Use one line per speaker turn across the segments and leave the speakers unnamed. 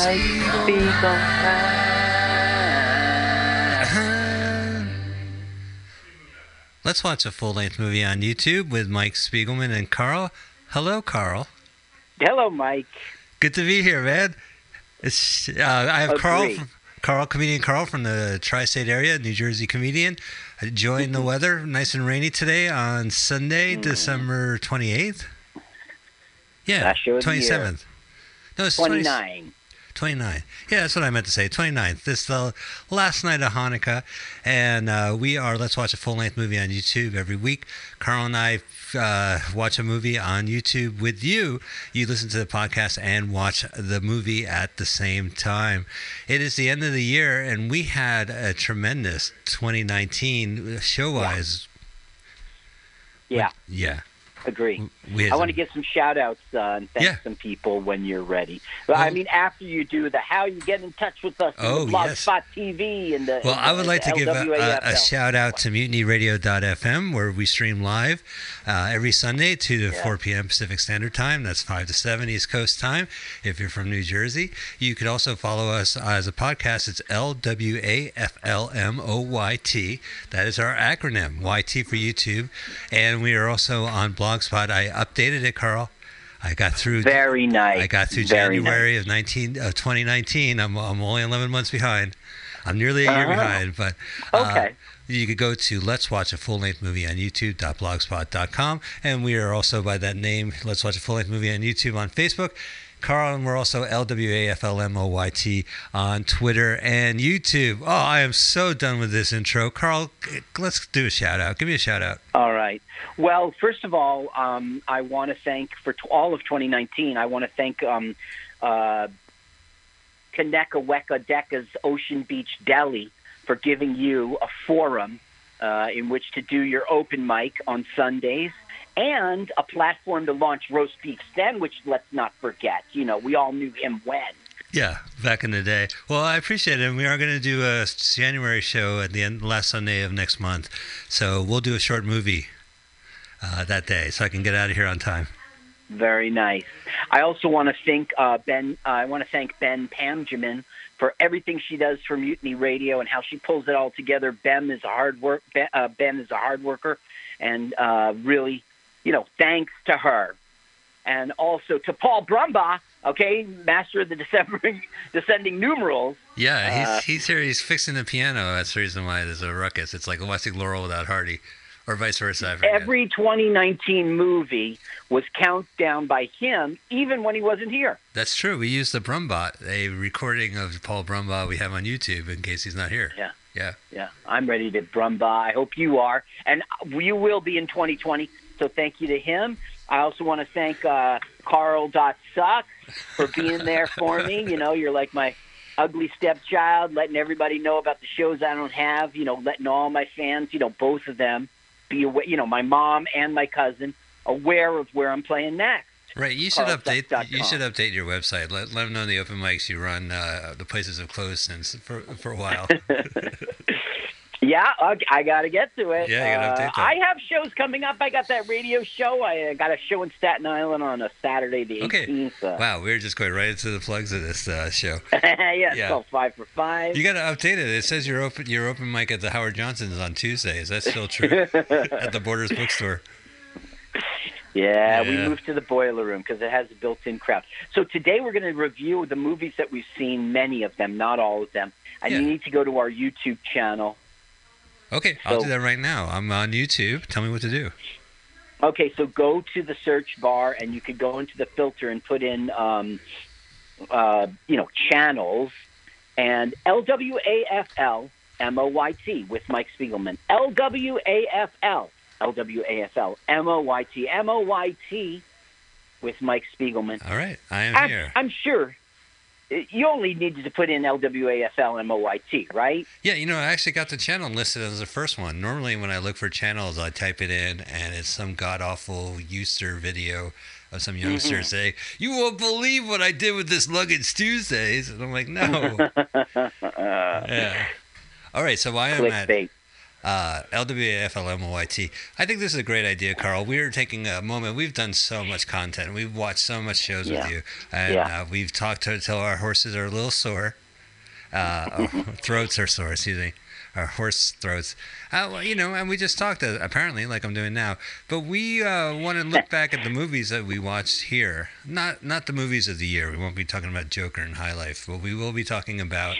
YouTube with Mike
Mike
Let's watch a full length movie on YouTube with Mike Spiegelman and Carl. Hello, Carl.
Hello, Mike.
Good to be here, man. It's uh, I have oh,
Carl,
from, Carl, comedian Carl from the tri-state area, New Jersey comedian. Enjoying the mm-hmm. weather, nice and rainy today on Sunday, mm-hmm. December twenty eighth. Yeah,
Last show of the year.
twenty seventh. No, it's 20
29.
29. Yeah, that's what I meant to say. 29th. This is the last night of Hanukkah, and uh, we are Let's Watch a Full Length Movie on YouTube every week. Carl and I uh, watch a movie on YouTube with you. You listen to the podcast and watch the movie at the same time. It is the end of the year, and we had a tremendous 2019 show wise.
Yeah,
Yeah.
Agree.
Had
I want to give some shout outs uh, and thank
Yeah.
some people when you're ready. But I
Oh.
mean, after you do the how you get in touch with us,
Oh,
the
yes.
Blogspot TV, and the
Well,
and
I
the-
would like to give a, a, shout out to mutinyradio.fm where we stream live uh, every Sunday 2 to
Yeah.
4 p.m. Pacific Standard Time. That's 5 to 7 East Coast time if you're from New Jersey. You could also follow us as a podcast. It's LWAFLMOYT. That is our acronym, YT for YouTube. And we are also on Blogspot. I updated it, Carl. I got through.
Very nice.
I got through
Very
January of 19 of 2019. I'm, I'm only 11 months behind. I'm nearly a year
Uh-huh.
behind, but uh,
Okay.
you could go to Let's Watch a Full Length Movie on YouTube.blogspot.com, and we are also by that name. Let's Watch a Full Length Movie on YouTube on Facebook. Carl, and we're also LWAFLMOYT on Twitter and YouTube. Oh, I am so done with this intro. Carl, let's do a shout out. Give me a shout out.
All right. Well, first of all, um, I want to thank for t- all of 2019. I want to thank um, uh, Kaneka Weka Deka's Ocean Beach Deli for giving you a forum uh, in which to do your open mic on Sundays and a platform to launch roast beef stand, which let's not forget. You know, we all knew him when.
Yeah, back in the day. Well, I appreciate it. And we are going to do a January show at the end, last Sunday of next month. So we'll do a short movie uh, that day so I can get out of here on time.
Very nice. I also want to thank uh, Ben. Uh, I want to thank Ben Pamjamin for everything she does for Mutiny Radio and how she pulls it all together. Ben is a hard work. Ben, uh, ben is a hard worker, and uh, really, you know, thanks to her, and also to Paul Brumbaugh. Okay, master of the December, descending numerals.
Yeah, he's,
Uh,
he's here. He's fixing the piano. That's the reason why there's a ruckus. It's like watching Laurel without Hardy, or vice versa.
Every 2019 movie was counted down by him, even when he wasn't here.
That's true. We used the Brumbot, a recording of Paul Brumbaugh we have on YouTube in case he's not here.
Yeah.
Yeah.
Yeah, I'm ready to Brumba. I hope you are, and you will be in 2020. So thank you to him. I also want to thank uh, Carl Sucks for being there for me. You know, you're like my ugly stepchild, letting everybody know about the shows I don't have. You know, letting all my fans, you know, both of them, be aware. You know, my mom and my cousin aware of where I'm playing next.
Right. You should update. You should update your website. Let, let them know the open mics you run. Uh, the places have closed since for for a while.
Yeah, I, I got to get to it.
Yeah,
Uh. I have shows coming up. I got that radio show. I uh, got a show in Staten Island on a Saturday, the
Okay.
18th. Uh,
wow, we're just going right into the plugs of this uh, show.
yeah,
Yeah.
called Five for Five.
You got to update it. It says your open your open mic at the Howard Johnson's on Tuesday. Is that still true? at the Borders Bookstore.
yeah, we moved to the boiler room because it has a built-in crowd. So today we're going to review the movies that we've seen, many of them, not all of them. And
Yeah.
you need to go to our YouTube channel.
Okay, I'll do that right now. I'm on YouTube. Tell me what to do.
Okay, so go to the search bar and you could go into the filter and put in, um, uh, you know, channels and L W A F L M O Y T with Mike Spiegelman. LWAFL, LWAFL MOYT, MOYT with Mike Spiegelman.
All right, I am
I'm,
here.
I'm sure you only needed to put in LWAFL MOYT, right?
Yeah, you know, I actually got the channel listed as the first one. Normally, when I look for channels, I type it in, and it's some god awful user video of some youngster
Mm-hmm.
saying, "You won't believe what I did with this Luggage Tuesdays," and I'm like, "No." yeah. All right, so I am at
Clickbait.
Uh, LWAFLMOYT. I think this is a great idea, Carl. We are taking a moment. We've done so much content. We've watched so much shows
Yeah.
with you, and
Yeah.
uh, we've talked until our horses are a little sore. Uh, throats are sore. Excuse me. Our horse throats. Uh, well, you know, and we just talked uh, apparently, like I'm doing now. But we uh, want to look back at the movies that we watched here. Not not the movies of the year. We won't be talking about Joker and High Life, but we will be talking about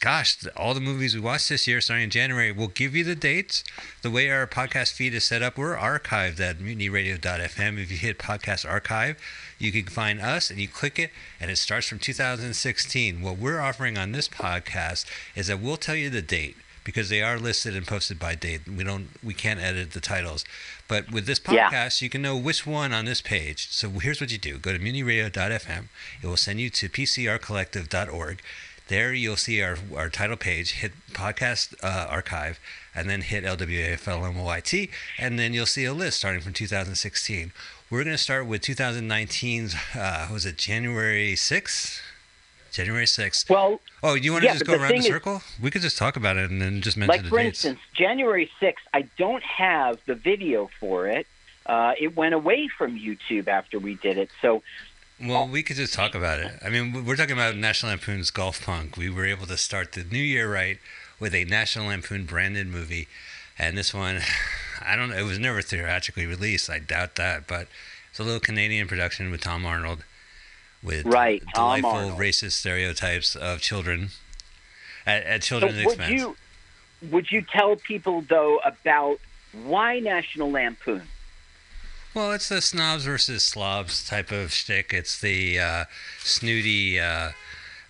gosh, all the movies we watched this year starting in January. We'll give you the dates. The way our podcast feed is set up, we're archived at mutinyradio.fm. If you hit podcast archive, you can find us and you click it, and it starts from 2016. What we're offering on this podcast is that we'll tell you the date because they are listed and posted by date. We don't, we can't edit the titles. But with this
Yeah.
podcast, you can know which one on this page. So here's what you do: go to mutinyradio.fm. It will send you to pcrcollective.org. There you'll see our, our title page, hit podcast uh, archive, and then hit LWAFLMOYT, and then you'll see a list starting from 2016. We're going to start with 2019's, uh, was it January 6th? January 6th.
Well,
Oh, you want to
Yeah,
just go
the
around the
thing is-
circle? we could just talk about it and then just mention
like
the
for
dates.
instance, January 6th, I don't have the video for it. Uh, it went away from YouTube after we did it. So
Well, oh. we could just talk about it. I mean, we- we're talking about National Lampoon's Golf Punk. We were able to start the new year right with a National Lampoon branded movie, and this one, I don't know, it was never theatrically released. I doubt that, but it's a little Canadian production with Tom Arnold, with
Right,
delightful
Arnold.
racist stereotypes of children at, at
So
children's
would
expense.
you would you tell people though about why National Lampoon?
Well, it's the snobs versus slobs type of shtick. It's the uh, snooty uh,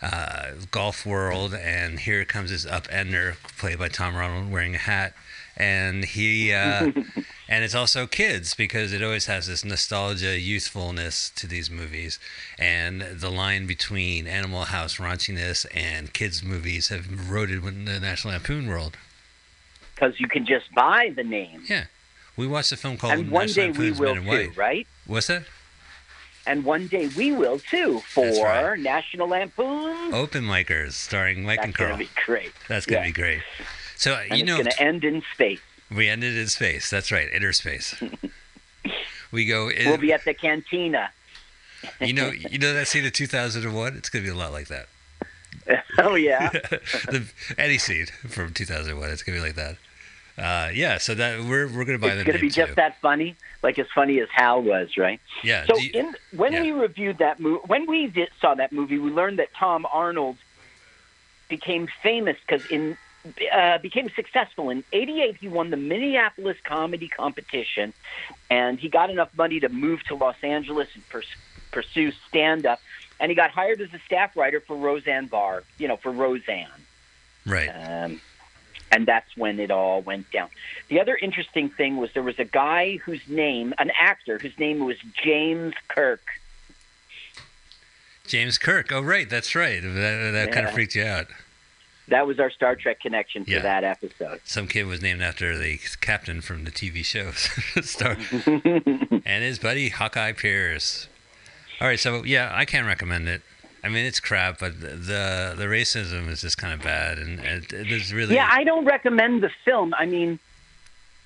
uh, golf world, and here comes this upender played by Tom Arnold wearing a hat, and he uh, and it's also kids because it always has this nostalgia, youthfulness to these movies, and the line between Animal House raunchiness and kids movies have eroded in the National Lampoon world.
Because you can just buy the name,
We watched a film called
and one
National
day we will
Men
too, right?
What's that?
And one day we will too for
right.
National Lampoon.
Open Micers starring Mike
That's
and Carl.
That's gonna be great.
That's gonna
Yeah.
be great. So
And
you know,
it's gonna end in space.
we ended in space. That's right, inner space. we go. In,
We'll be at the cantina.
you know, you know that scene of 2001. It's gonna be a lot like that.
oh yeah.
the, any scene from 2001. It's gonna be like that. Uh, yeah. So that we're we're gonna buy
it's to
name
be just that funny, like as funny as Hal was, right?
Yeah.
So
you-
in when
yeah.
we reviewed that movie, when we did, saw that movie, we learned that Tom Arnold became famous because in uh, became successful in '88. He won the Minneapolis comedy competition, and he got enough money to move to Los Angeles and pers- pursue stand up. And he got hired as a staff writer for Roseanne Barr, you know, for Roseanne.
right.
Um, and that's when it all went down. The other interesting thing was there was a guy whose name, an actor whose name was James Kirk.
James Kirk. Oh, right. That's right. That, that kind of freaked you out.
That was our Star Trek connection for
Yeah.
that episode.
Some kid was named after the captain from the TV show Star, and his buddy Hawkeye Pierce. All right, so yeah, I can't recommend it. I mean, it's crap, but the the racism is just kind of bad, and it, it is really
yeah, I don't recommend the film. I mean,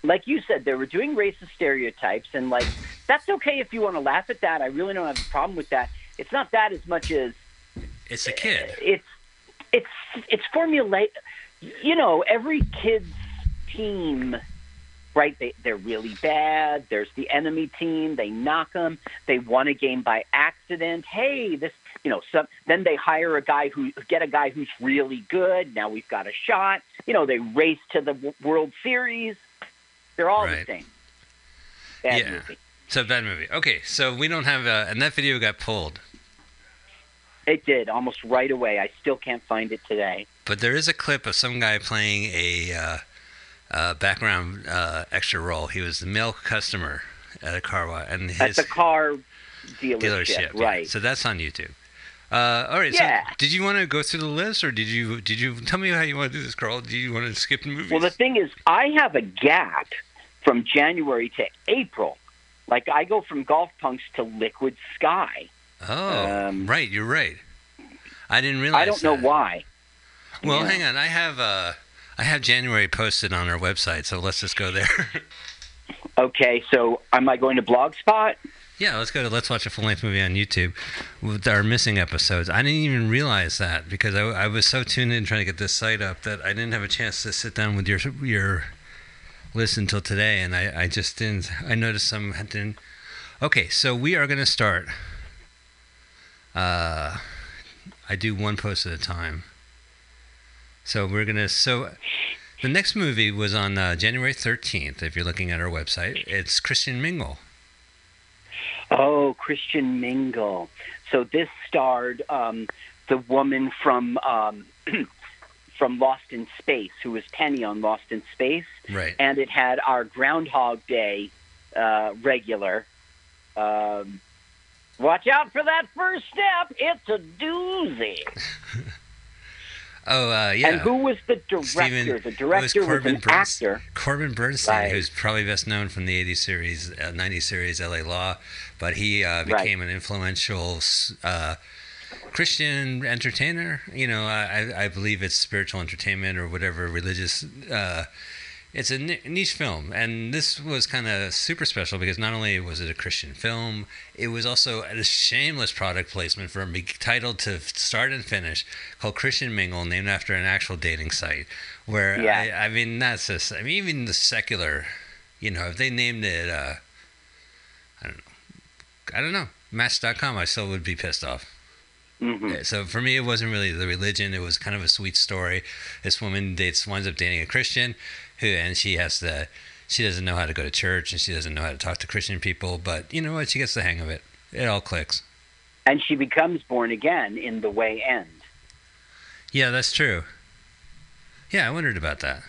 like you said, they were doing racist stereotypes, and like that's okay if you want to laugh at that. I really don't have a problem with that. It's not that as much as
it's a kid.
it's it's it's formulate you know every kid's team right they they're really bad there's the enemy team they knock them they won a game by accident hey this you know some then they hire a guy who get a guy who's really good now we've got a shot you know they race to the W- world series they're all
Right.
the same bad
Yeah.
movie
So bad movie. Okay, so we don't have, uh, and that video got pulled,
it did almost right away i still can't find it today
but there is a clip of some guy playing a uh, uh, background uh, extra role. He was the male customer at a car wash, and
at
his
the car dealership,
dealership. yeah.
right
So that's on YouTube. Uh, all right.
Yeah.
So did you want to go through the list, or did you did you tell me how you want to do this, Carl? Do you want to skip the movies?
Well, the thing is, I have a gap from January to April. Like I go from golf punks to liquid sky.
oh,
um,
right. You're right. I didn't realize.
I don't know why.
Well,
Yeah.
hang on. I have uh, I have January posted on our website, so let's just go there.
Okay, so am I going to Blogspot?
Yeah, let's go to Let's Watch a Full Length Movie on YouTube with our missing episodes. I didn't even realize that because I, I was so tuned in trying to get this site up that I didn't have a chance to sit down with your your list until today, and I, I just didn't. I noticed some didn't. Okay, so we are going to start. Uh, I do one post at a time. So we're gonna so the next movie was on uh, January thirteenth. If you're looking at our website, it's Christian Mingle.
Oh, Christian Mingle. So this starred um, the woman from um, from Lost in Space, who was Penny on Lost in Space,
Right.
and it had our Groundhog Day uh, regular. Um, watch out for that first step; it's a doozy.
Oh uh, yeah.
And who was the director?
Steven-
the
was
director was,
Corbin
an
Burns-
actor.
Corbin Bernsen,
Right.
who's probably best known from the 80s series, uh, 90s series LA Law, but he uh,
Right.
became an influential uh, Christian entertainer. You know, I, I believe it's spiritual entertainment or whatever religious. Uh, it's a niche film, and this was kind of super special because not only was it a Christian film, it was also a shameless product placement for a big title to start and finish called Christian Mingle, named after an actual dating site. Where
Yeah.
I, I mean, that's just. I mean, even the secular, you know, if they named it, uh, I don't know, I don't know, Match.com, I still would be pissed off.
hmm
Yeah, So for me, it wasn't really the religion. It was kind of a sweet story. This woman dates winds up dating a Christian, who and she has to. She doesn't know how to go to church and she doesn't know how to talk to Christian people. But you know what? She gets the hang of it. It all clicks.
And she becomes born again in the way end.
Yeah, that's true. Yeah, I wondered about that.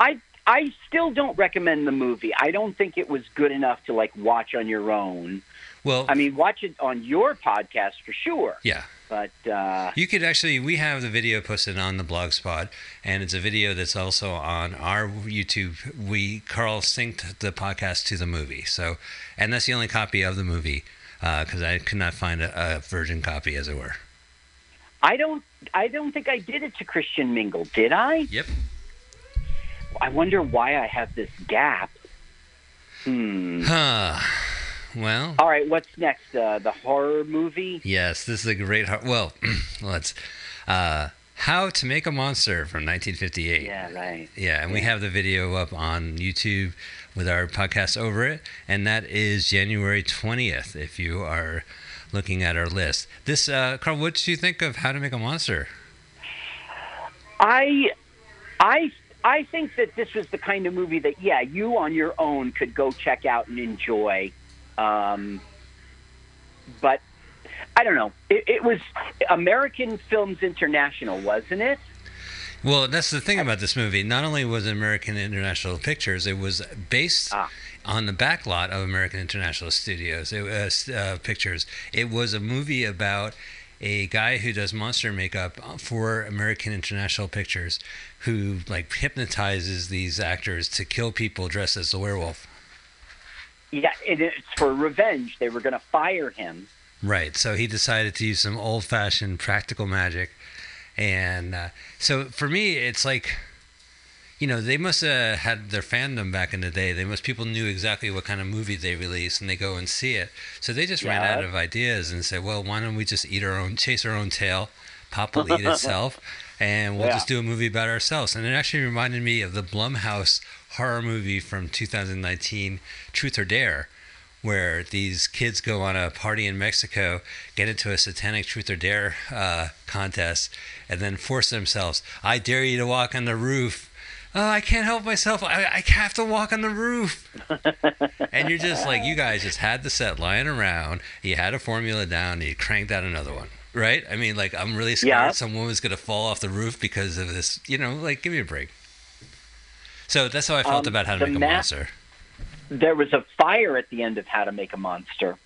I I still don't recommend the movie. I don't think it was good enough to like watch on your own.
Well,
I mean, watch it on your podcast for sure.
yeah.
But uh,
You could actually, we have the video posted on the blog spot, and it's a video that's also on our YouTube. We Carl synced the podcast to the movie, so, and that's the only copy of the movie because I could not find a, a virgin copy, as it were.
I don't I don't think I did it to Christian Mingle, did I?
Yep.
I wonder why I have this gap. Hmm.
Huh. Well,
All right, what's next? Uh, the horror movie?
yes, this is a great. Well, let's. Uh, How to Make a Monster from 1958.
Yeah, right.
Yeah, and we have the video up on YouTube with our podcast over it, and that is January 20th. If you are looking at our list, this uh, Carl, what do you think of How to Make a Monster?
I I I think that this was the kind of movie that yeah, you on your own could go check out and enjoy. Um, but I don't know. It, it was American Films International, wasn't it?
Well, that's the thing about this movie. Not only was it American International Pictures, it was based
Ah.
on the backlot of American International Studios it was, uh, Pictures. It was a movie about a guy who does monster makeup for American International Pictures, who like hypnotizes these actors to kill people dressed as the werewolf.
Yeah, and it's for revenge. They were going to fire him.
Right. So he decided to use some old fashioned practical magic. And uh, so for me, it's like, you know, they must have had their fandom back in the day. They must, people knew exactly what kind of movie they released and they go and see it. So they just ran out of ideas and said, well, why don't we just eat our own, chase our own tail? Pop will eat itself. And we'll
Yeah.
just do a movie about ourselves. And it actually reminded me of the Blumhouse horror movie from 2019, Truth or Dare where these kids go on a party in Mexico, get into a satanic truth or dare uh, contest, and then force themselves. I dare you to walk on the roof. Oh, I can't help myself. I, I have to walk on the roof. and you're just like, you guys just had the set lying around. You had a formula down. And you cranked out another one. Right? I mean, like, I'm really scared
Yeah.
some woman's going to fall off the roof because of this. You know, like, give me a break. So that's how I felt
Um,
about how to make a
ma-
monster.
There was a fire at the end of How to Make a Monster.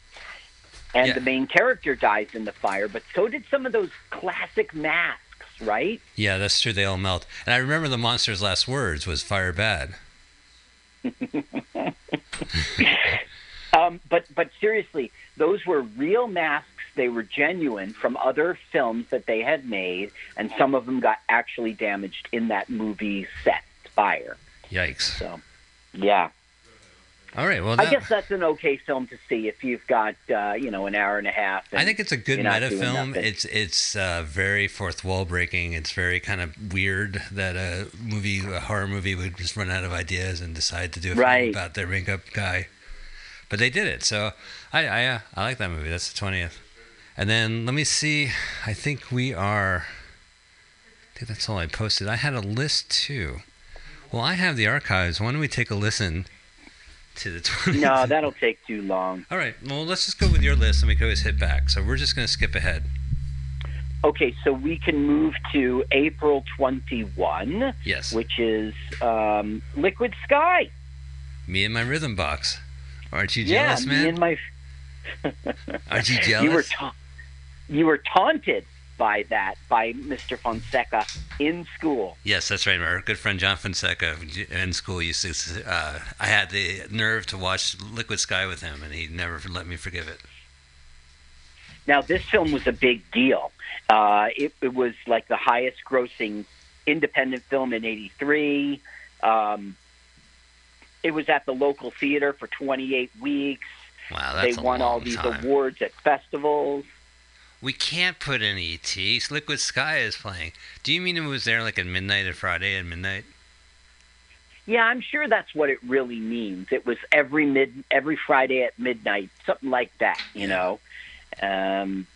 And
Yeah.
the main character dies in the fire, but so did some of those classic masks, right?
Yeah, that's true. They all melt. And I remember the monster's last words was "fire bad."
Um, but but seriously, those were real masks they were genuine from other films that they had made, and some of them got actually damaged in that movie set fire.
Yikes!
So, yeah.
All right. Well,
I guess that's an okay film to see if you've got uh, you know an hour and a half.
I think it's a good meta film.
nothing.
It's it's uh, very fourth wall breaking. It's very kind of weird that a movie, a horror movie, would just run out of ideas and decide to do a film
Right.
about their makeup guy. But they did it, so I I, uh, I like that movie. That's the twentieth. And then let me see. I think we are. I think that's all I posted. I had a list too. Well, I have the archives. Why don't we take a listen to the 20th?
no, that'll take too long.
All right. Well, let's just go with your list, and we can always hit back. So we're just going to skip ahead.
Okay, so we can move to April 21,
Yes.
which is um, Liquid Sky.
Me and my rhythm box. Aren't you jealous,
yeah,
jealous,
me and my.
Aren't you jealous?
You were ta- you were taunted by that by Mr. Fonseca in school.
yes, that's right. Our good friend John Fonseca in school used to. Uh, I had the nerve to watch Liquid Sky with him, and he never let me forgive it.
Now, this film was a big deal. Uh, it, it was like the highest grossing independent film in 83. Um, it was at the local theater for 28 weeks.
Wow, that's
they won all these
time.
awards at festivals.
We can't put in ET. Liquid Sky is playing. Do you mean it was there like at midnight at Friday at midnight?
Yeah, I'm sure that's what it really means. It was every mid every Friday at midnight, something like that, you know. Um,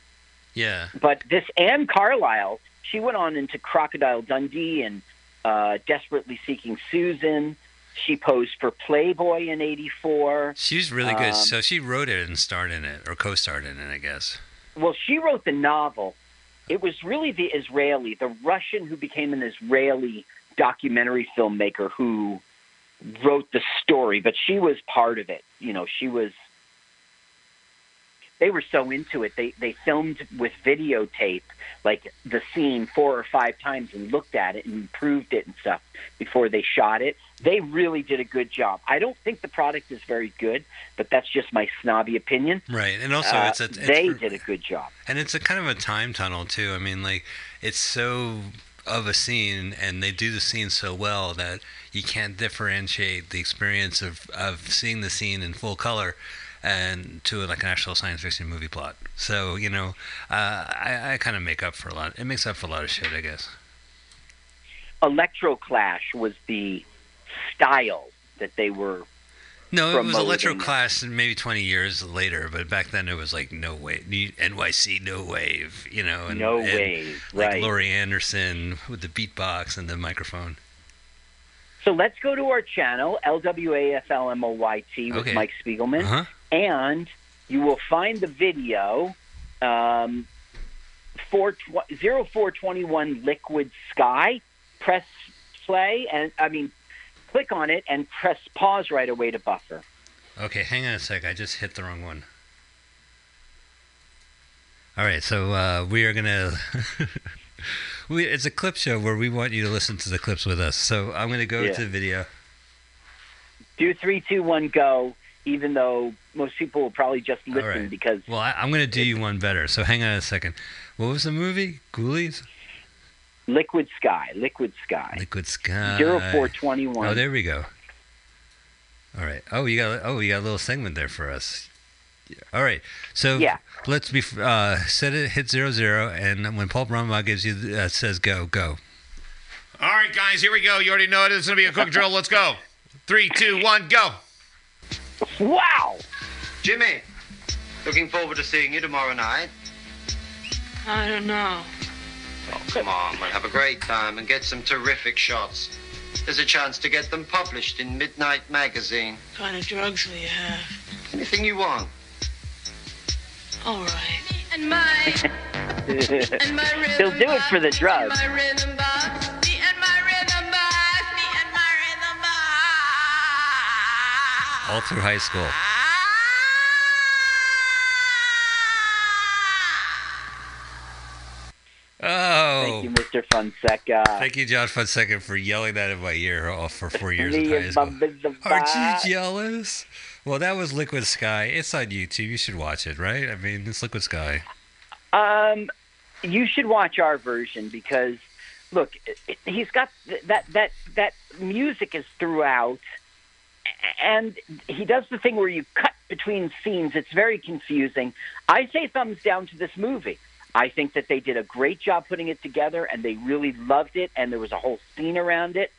Yeah.
but this Anne Carlisle, she went on into Crocodile Dundee and uh, Desperately Seeking Susan. She posed for Playboy in '84.
She's really good.
Um,
so she wrote it and starred in it, or co-starred in it, I guess.
Well, she wrote the novel. It was really the Israeli, the Russian who became an Israeli documentary filmmaker who wrote the story, but she was part of it. You know, she was. They were so into it. They they filmed with videotape, like the scene four or five times, and looked at it and improved it and stuff before they shot it. They really did a good job. I don't think the product is very good, but that's just my snobby opinion.
Right, and also
Uh,
it's a it's
they did a good job.
And it's a kind of a time tunnel too. I mean, like it's so of a scene, and they do the scene so well that you can't differentiate the experience of of seeing the scene in full color and to like an actual science fiction movie plot. So you know, uh, I, I kind of make up for a lot. It makes up for a lot of shit, I guess.
Electroclash was the style that they were.
No, it was
Promoting
Electro
it.
Clash maybe 20 years later, but back then it was like no way, NYC no wave, you know, and,
no
and
way,
like
right?
Laurie Anderson with the beatbox and the microphone.
So let's go to our channel, LWAFLMOYT, with
Okay.
Mike Spiegelman,
Uh huh.
And you will find the video um, 4, 0421 Liquid Sky. Press play, and I mean, click on it and press pause right away to buffer.
Okay, hang on a sec. I just hit the wrong one. All right, so uh, we are gonna. we it's a clip show where we want you to listen to the clips with us. So I'm gonna go
Yeah.
to the video.
Do three, two, one, go. Even though most people will probably just listen
right.
because
Well, I, I'm gonna do you one better. So hang on a second. What was the movie? Ghoulies?
Liquid Sky, Liquid Sky,
Liquid Sky.
zero four twenty one.
Oh, there we go. All right. Oh, you got oh, you got a little segment there for us. All right. So
Yeah.
let's be uh, set it hit zero zero, and when Paul Brumbaugh gives you uh, says go go.
All right, guys, here we go. You already know it. It's going to be a quick drill. Let's go. Three, two, one, go.
Wow!
Jimmy, looking forward to seeing you tomorrow night.
I don't know.
Oh, come on, we'll have a great time and get some terrific shots. There's a chance to get them published in Midnight Magazine.
What kind of drugs will you have?
Anything you want.
All right.
And my, and my
He'll do it for the drugs.
All through high school. Oh.
Thank you, Mr. Fonseca.
Thank you, John Fonseca, for yelling that in my ear all for four years of high school. Aren't you jealous? Well, that was Liquid Sky. It's on YouTube. You should watch it, right? I mean, it's Liquid Sky.
Um, you should watch our version because, look, he's got th- that that that music is throughout, and he does the thing where you cut between scenes. It's very confusing. I say thumbs down to this movie. I think that they did a great job putting it together, and they really loved it, and there was a whole scene around it.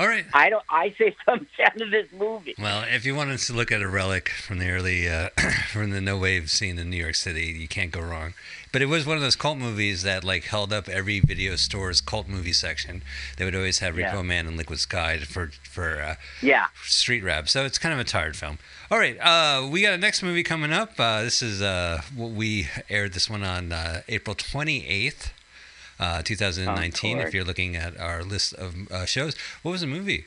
All right.
I don't. I say thumbs down of this movie.
Well, if you wanted to look at a relic from the early, uh, from the no wave scene in New York City, you can't go wrong. But it was one of those cult movies that like held up every video store's cult movie section. They would always have Repo
Yeah.
Man and Liquid Sky for for uh,
Yeah.
street rap. So it's kind of a tired film. All right, uh, we got a next movie coming up. Uh, this is uh, what we aired this one on uh, April twenty eighth. Uh, 2019.
Concorde.
If you're looking at our list of uh, shows, what was the movie?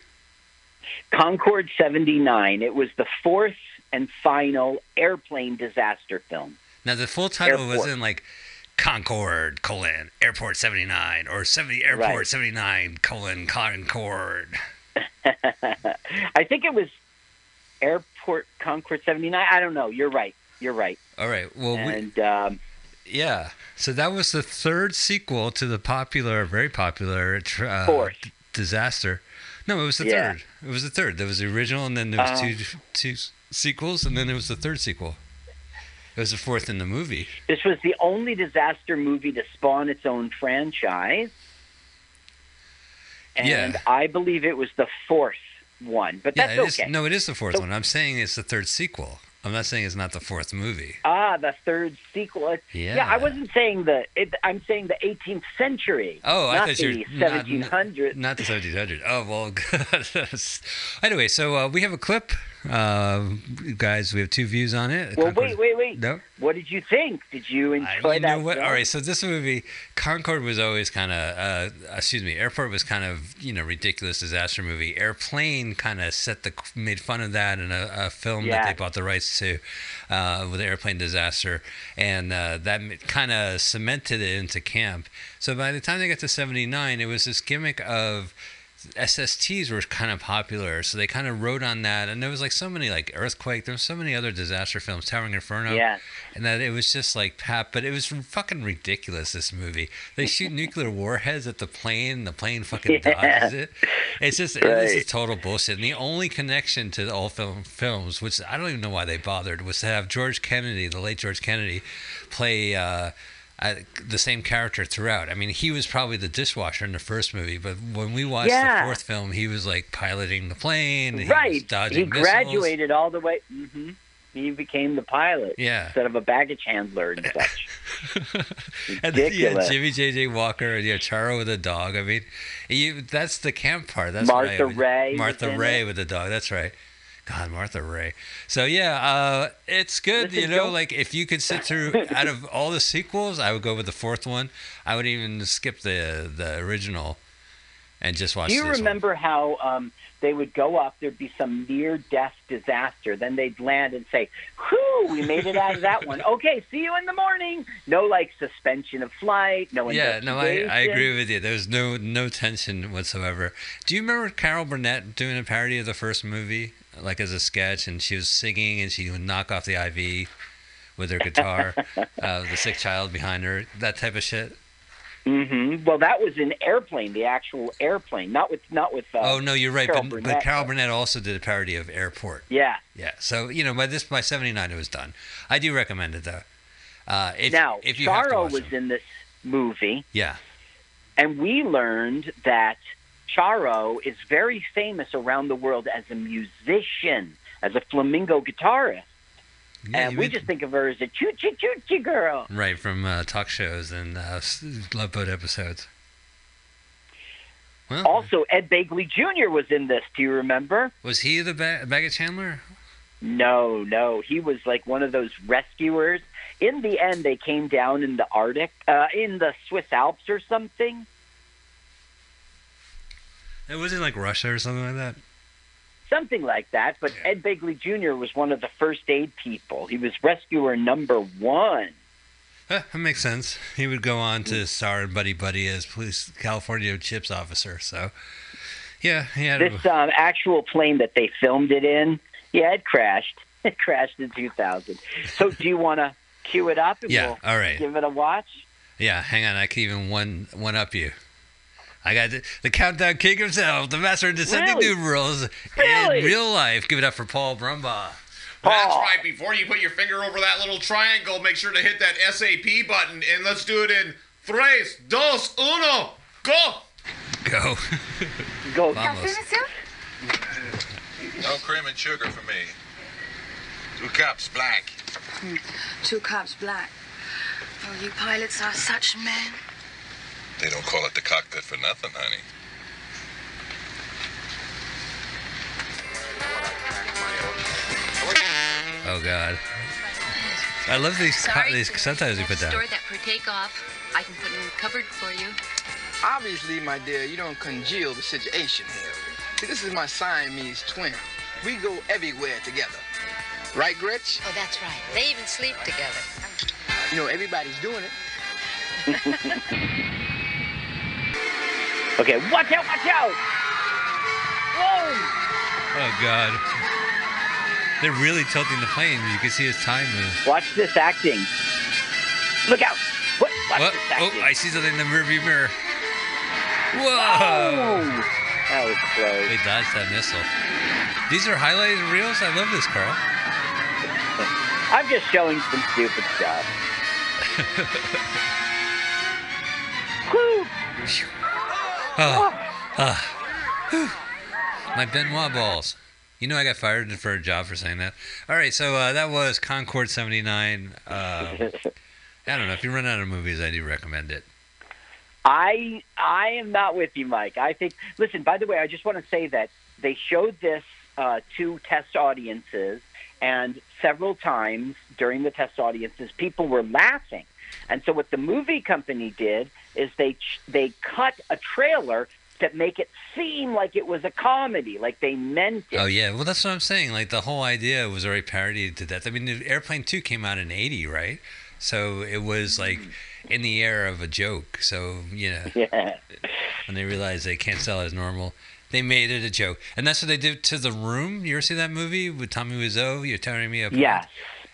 Concorde 79. It was the fourth and final airplane disaster film.
Now the full title
Airport.
wasn't like Concorde colon Airport 79 or 70 Airport
Right.
79 colon Concorde.
I think it was Airport Concorde 79. I don't know. You're right. You're right.
All right. Well, we,
And um,
yeah. So that was the third sequel to the popular, very popular uh,
Fourth.
d- disaster. No, it was the
Yeah.
third. It was the third. There was the original, and then there was
Uh,
two two sequels, and then there was the third sequel. It was the fourth in the movie.
this was the only disaster movie to spawn its own franchise. And
Yeah.
I believe it was the fourth one. But
Yeah,
that's
is-
okay.
no, it is the fourth
So-
one. I'm saying it's the third sequel. I'm not saying it's not the fourth movie.
Ah, the third sequel. It-
Yeah.
I wasn't saying the. It, I'm saying the 18th century.
Oh, I
not
thought you were not-
1700s.
Not the 1700. Oh, well, good. anyway, so uh, we have a clip. Uh, guys, we have two views on it.
well,
Concorde-
wait, wait, wait.
No?
What did you think? Did you
I,
enjoy
you
that?
know what?
film?
All right, so this movie, Concorde was always kind of, uh, excuse me, Airport was kind of, you know, ridiculous disaster movie. Airplane kind of set the, made fun of that in a, a film that they bought the rights to uh, with the airplane disaster. And uh, that kind of cemented it into camp. So by the time they got to 79, it was this gimmick of, SSTs were kind of popular, so they kind of wrote on that, and there was like so many like earthquake. There was so many other disaster films, Towering Inferno,
Yeah.
and that it was just like pap. But it was fucking ridiculous. This movie, they shoot nuclear warheads at the plane, and the plane fucking
Yeah.
dodges it. It's just it- this is total bullshit. And the only connection to the all film films, which I don't even know why they bothered, was to have George Kennedy, the late George Kennedy, play. Uh, uh, the same character throughout. I mean, he was probably the dishwasher in the first movie, but when we watched
Yeah.
the fourth film, he was like piloting the plane. He
right.
dodging
He
missiles.
graduated all the way. Mm-hmm. He became the pilot
Yeah.
instead of a baggage handler and such.
and then, yeah,
Ridiculous.
Jimmy J.J. Walker and yeah, Charo with a dog. I mean, you that's the camp part. That's
Martha
I,
Ray
Martha Raye
it.
with the dog. That's right. God, Martha Raye. So yeah, uh, it's good.
Listen,
you know, like if you could sit through out of all the sequels, I would go with the fourth one. I would even skip the the original and just watch.
Do you
this one.
remember how um, they would go up? There'd be some near-death disaster. Then they'd land and say, "Whew, we made it out of that one. Okay, see you in the morning." No, like suspension of flight. No
Yeah, no, I, I agree with you. There was no no tension whatsoever. Do you remember Carol Burnett doing a parody of the first movie, like as a sketch, and she was singing and she would knock off the IV with her guitar, uh, the sick child behind her, that type of shit.
Mm-hmm. Well, that was an airplane, the actual airplane, not with not with. Uh,
oh no, you're right.
Carol
but, but Carol Burnett also did a parody of Airport.
Yeah.
Yeah. So you know, by this by '79 it was done. I do recommend it though. Uh, if,
now,
if you have to
Charo was
them.
in this movie,
yeah.
and we learned that Charo is very famous around the world as a musician, as a flamenco guitarist.
yeah
and we just think of her as a choochie choochie girl.
right from uh, talk shows and uh, Love Boat episodes. Well,
Also, Ed Begley Jr. was in this. Do you remember?
Was he the ba- baggage handler?
No, no. He was like one of those rescuers. In the end, they came down in the Arctic, uh, in the Swiss Alps or something.
It wasn't like Russia or something like that.
Something like that. But Ed Begley Jr. was one of the first aid people. He was rescuer number one.
Huh, that makes sense. He would go on to star in Buddy Buddy as police California chips officer. So, yeah, he had.
This um, actual plane that they filmed it in, yeah, it crashed. It crashed in 2000. So, do you want to cue it up and
Yeah,
we'll
all right.
give it a watch?
Yeah, hang on. I can even one one up you. I got the, the countdown king himself, the master of descending
Really?
numerals
Really?
in real life. Give it up for Paul Brumbaugh.
That's right. Before you put your finger over that little triangle, make sure to hit that SAP button, and let's do it in tres, dos, uno, go.
Go.
Go.
Vamos.
No cream and sugar for me. Two cups black. Hmm.
Two cups black. Oh, you pilots are such men.
They don't call it the cockpit for nothing, honey.
Oh God. I love these co-
Sorry,
these
sir.
subtitles you put down.
Store that for takeoff. I can put in cupboard for you.
Obviously, my dear, you don't congeal the situation here. See, this is my Siamese twin. We go everywhere together. Right, Gretch?
Oh, that's right. They even sleep together.
You know, everybody's doing it.
Okay, watch out, watch out! Whoa!
Oh God. They're really tilting the plane. You can see his time move.
Watch this acting. Look out! What? Watch
What?
this
Oh. I see something in the rearview mirror. Whoa!
Oh! That was close.
They dodged that missile. These are highlighted reels. I love this, Carl.
I'm just showing some stupid stuff. Whew!
Oh, my Benoit balls. You know I got fired for a job for saying that. All right, so uh, that was Concorde '79. Uh, I don't know if you run out of movies, I do recommend it.
I I am not with you, Mike. I think. Listen, by the way, I just want to say that they showed this uh, to test audiences, and several times during the test audiences, people were laughing. And so, what the movie company did is they they cut a trailer to make it seem like it was a comedy, like they meant it.
Oh yeah, well that's what I'm saying. Like the whole idea was already parodied to death. I mean, the Airplane Two came out in '80, right? So it was mm-hmm. like in the air of a joke. So you know,
Yeah.
when they realized they can't sell it as normal, they made it a joke, and that's what they did to The Room. You ever see that movie with Tommy Wiseau? You're telling me about.
Yes.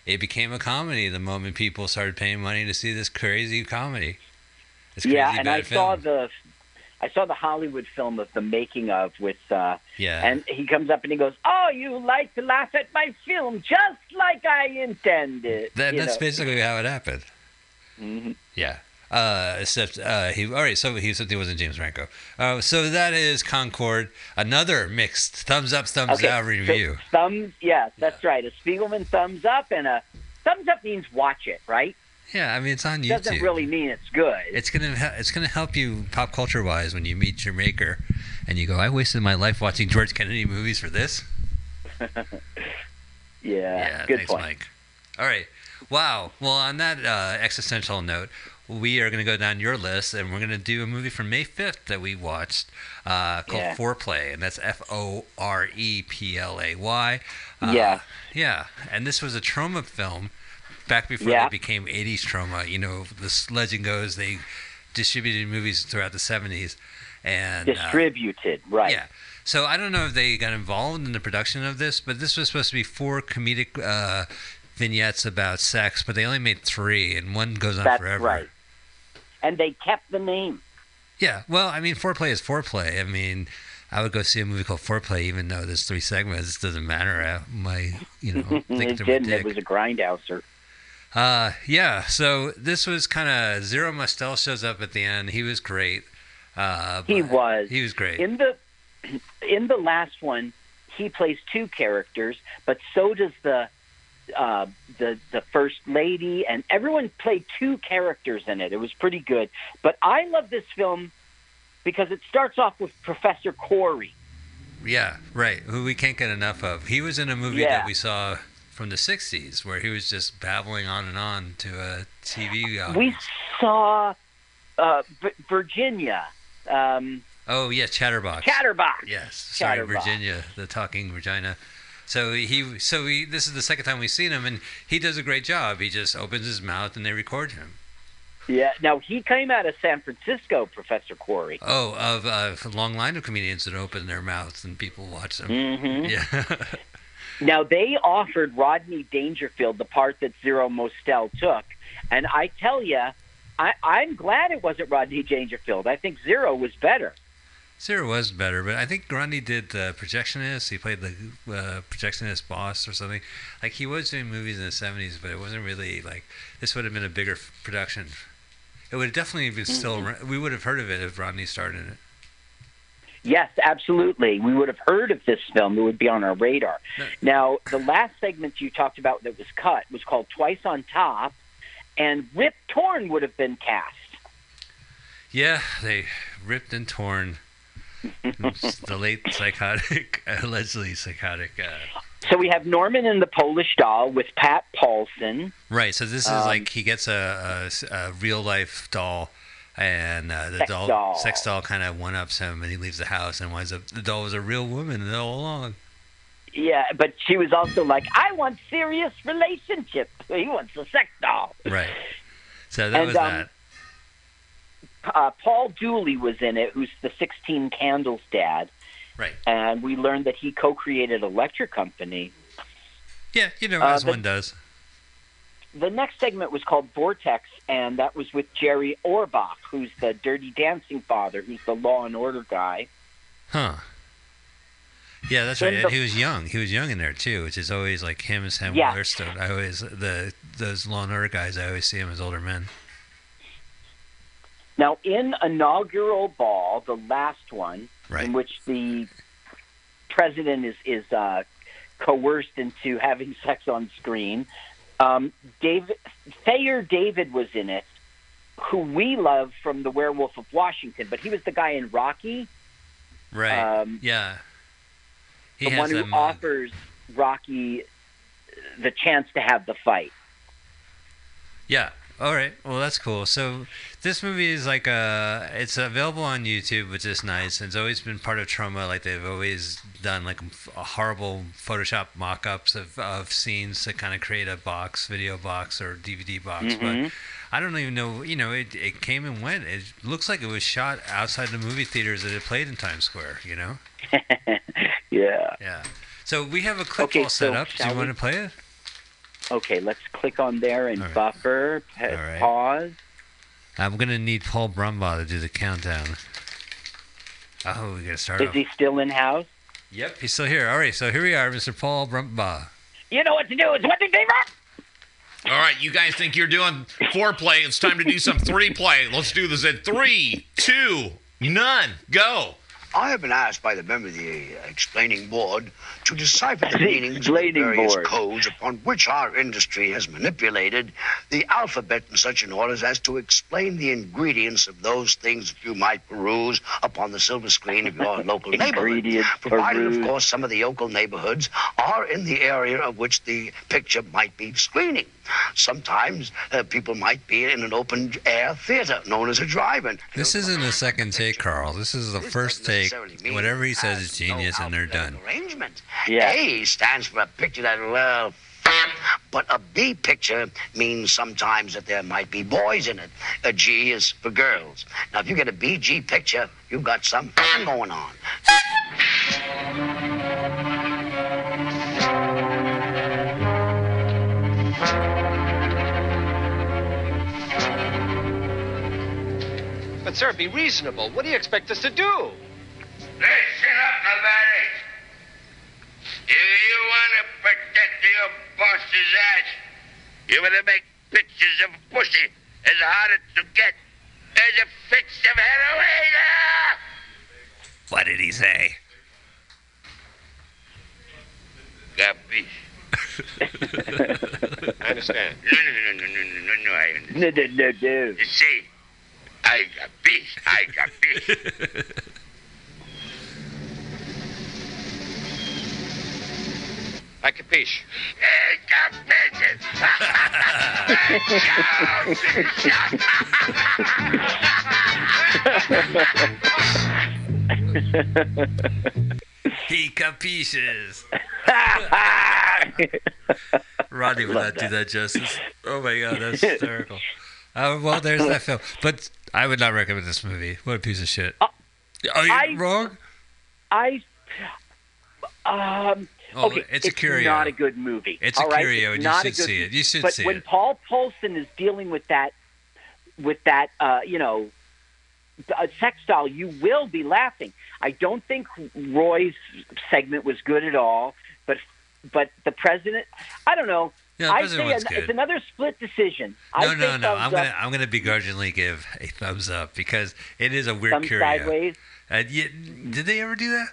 It became a comedy the moment people started paying money to see this crazy comedy.
Yeah, and I saw the I saw the Hollywood film of the making of with uh
Yeah.
and he comes up and he goes, "Oh, you like to laugh at my film just like I intended."
That, that's
know.
basically how it happened.
Mhm.
Yeah. Uh, except uh, he. All right. So he said he wasn't James Franco. Uh, so that is Concorde. Another mixed thumbs up, thumbs
Okay,
down
so
review.
thumbs, yeah, that's right. A Spiegelman thumbs up and a thumbs up means watch it, right?
Yeah. I mean, it's on YouTube.
Doesn't really mean it's good.
It's gonna. It's gonna help you pop culture wise when you meet your maker, and you go, "I wasted my life watching George Kennedy movies for this."
yeah, good
thanks,
point.
Mike. All right. Wow. Well, on that uh, existential note, we are going to go down your list, and we're going to do a movie from May 5th that we watched uh, called
Yeah.
Foreplay, and that's F O R E P L A Y. Uh,
Yeah.
Yeah. And this was a Troma film back before
Yeah.
they became 80s Troma. You know, this legend goes they distributed movies throughout the 70s. And uh,
Distributed, right?
yeah. So I don't know if they got involved in the production of this, but this was supposed to be four comedic uh, vignettes about sex, but they only made three, and one goes on
That's
forever.
right. And they kept the name.
Yeah. Well, I mean, foreplay is foreplay. I mean, I would go see a movie called Foreplay, even though there's three segments. It doesn't matter. Uh, My, you know,
it
think to my
didn't. It was a grindhouser.
Uh, yeah. So this was kind of Zero Mostel shows up at the end. He was great. Uh,
He was.
He was great.
In the in the last one, he plays two characters, but so does the uh, the the first lady, and everyone played two characters in it. It was pretty good. But I love this film because it starts off with Professor Corey.
Yeah, right. Who we can't get enough of. He was in a movie
Yeah.
that we saw from the '60s where he was just babbling on and on to a TV. Uh,
We saw uh, V- Virginia, um,
oh yeah, Chatterbox.
Chatterbox.
Yes, sorry,
Chatterbox.
Virginia, the talking Virginia. So he, so he, this is the second time we've seen him, and he does a great job. He just opens his mouth and they record him.
Yeah. Now he came out of San Francisco, Professor Corey.
Oh, of uh, a long line of comedians that open their mouths and people watch them.
Mm-hmm.
Yeah.
Now they offered Rodney Dangerfield the part that Zero Mostel took, and I tell you, I, I'm glad it wasn't Rodney Dangerfield. I think Zero was better.
Zero was better, but I think Grundy did the projectionist. He played the uh, projectionist boss or something. Like he was doing movies in the '70s, but it wasn't really like this. Would have been a bigger f- production. It would have definitely been still.
Mhm.
We would have heard of it if Rodney starred in it.
Yes, absolutely. We would have heard of this film. It would be on our radar. Now, the last segment you talked about that was cut was called Twice on Top, and Rip Torn would have been cast.
Yeah, they ripped and torn. the late psychotic, allegedly psychotic. Uh,
So we have Norman and the Polish Doll with Pat Paulsen.
right. So this is
Um,
like he gets a, a, a real life doll, and uh, the
Sex
doll,
doll.
sex doll, kind of one ups him, and he leaves the house and winds up. The doll was a real woman all along.
Yeah, but she was also like, I want serious relationship. He wants a sex doll.
Right. So that
And,
was
um,
that.
Uh, Paul Dooley was in it, who's the 16 Candles dad.
Right.
And we learned that he co-created Electric Company.
Yeah, you know,
uh,
as
but-
one does.
The next segment was called Vortex, and that was with Jerry Orbach, who's the Dirty Dancing father, who's the Law and Order guy.
Huh. Yeah, that's right.
The-
he was young. He was young in there too, which is always like him and Sam
Yeah.
Waterston. I always the those Law and Order guys. I always see them as older men.
Now, in inaugural ball, the last one,
Right.
in which the president is is uh, coerced into having sex on screen, um, David Thayer David was in it, who we love from The Werewolf of Washington, but he was the guy in Rocky,
Right.
Um,
yeah. He
the one who
that
offers Rocky the chance to have the fight.
Yeah. All right. Well, that's cool. So this movie is like uh it's available on YouTube, which is nice. It's always been part of Troma. Like they've always done like a horrible Photoshop mock-ups of, of scenes to kind of create a box, video box or DVD box.
Mhm.
But I don't even know. You know, it it came and went. It looks like it was shot outside the movie theaters that it played in Times Square. You know.
Yeah.
Yeah. So we have a clip
Okay,
all set
so
up. Do you want to play it?
Okay, let's click on there and buffer, pa-
All right.
pause.
I'm gonna need Paul Brumbaugh to do the countdown. Oh, we gotta start
Is
off.
he still in house?
Yep, he's still here. All right, so here we are, Mr. Paul Brumbaugh.
You know what to do. It's what they rock.
All right, you guys think you're doing foreplay. It's time to do some three play. Let's do this in three, two, none, go.
I have been asked by the member of the uh, explaining board to decipher the meanings of the various
board.
codes upon which our industry has manipulated the alphabet in such an order as to explain the ingredients of those things that you might peruse upon the silver screen of your local neighborhood. Provided, of course, some of the local neighborhoods are in the area of which the picture might be screening. Sometimes uh, people might be in an open air theater known as a drive-in.
This isn't a second take, Carl. This is the first take. Whatever he says is genius, and they're done.
arrangement.
Yeah.
A stands for a picture that will. But a B picture means sometimes that there might be boys in it. A G is for girls. Now, if you get a BG picture, you've got some going on.
But, sir, be reasonable. What do you expect us to do?
Listen up, nobody. If you want to protect your boss's ass, you better make pictures of pussy as harder to get as a fix of heroin.
What did he say?
Capiche?
I understand.
No, no, no, no, no, no, no, no, I understand.
No, no, no, no.
You see, I capiche, I got capiche.
I capiche.
Hey,
He capisces. Rodney would
Love
not do
that.
that justice. Oh my god, that's hysterical. Uh, well, there's that film, but I would not recommend this movie. What a piece of shit. Are you
I-
wrong?
I um
Oh,
okay,
it's a curio.
not a good movie.
It's a
right?
curio,
It's
and you should see it. You should
but
see
when
it.
When Paul Paulsen is dealing with that, with that, uh, you know, a sex doll, you will be laughing. I don't think Roy's segment was good at all, but but the president, I don't know.
Yeah,
I say
was
an-
good.
it's another split decision. I
No,
say
no, no. I'm gonna. I'm gonna begrudgingly give a thumbs up because it is a weird
Thumbs
curio.
sideways.
Uh, yeah, did they ever do that?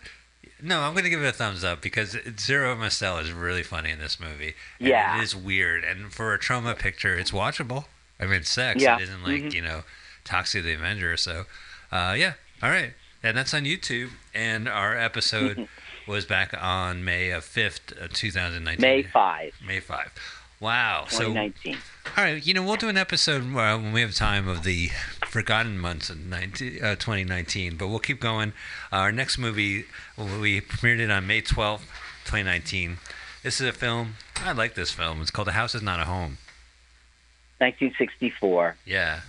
No, I'm gonna give it a thumbs up because Zero Mostel is really funny in this movie.
Yeah.
it is weird, and for a Troma picture, it's watchable. I mean, it's sex.
Yeah.
It isn't like
Mhm.
you know, Toxic the Avenger. So, uh, yeah, all right, and that's on YouTube. And our episode was back on May of fifth, uh, 2019.
May five,
May five. Wow. So
2019.
all right, you know, we'll do an episode uh, when we have time of the forgotten months in 19, uh, 2019, but we'll keep going. our next movie, we premiered it on May 12th, 2019. This is a film. I like this film. It's called The House Is Not a Home.
1964.
Yeah.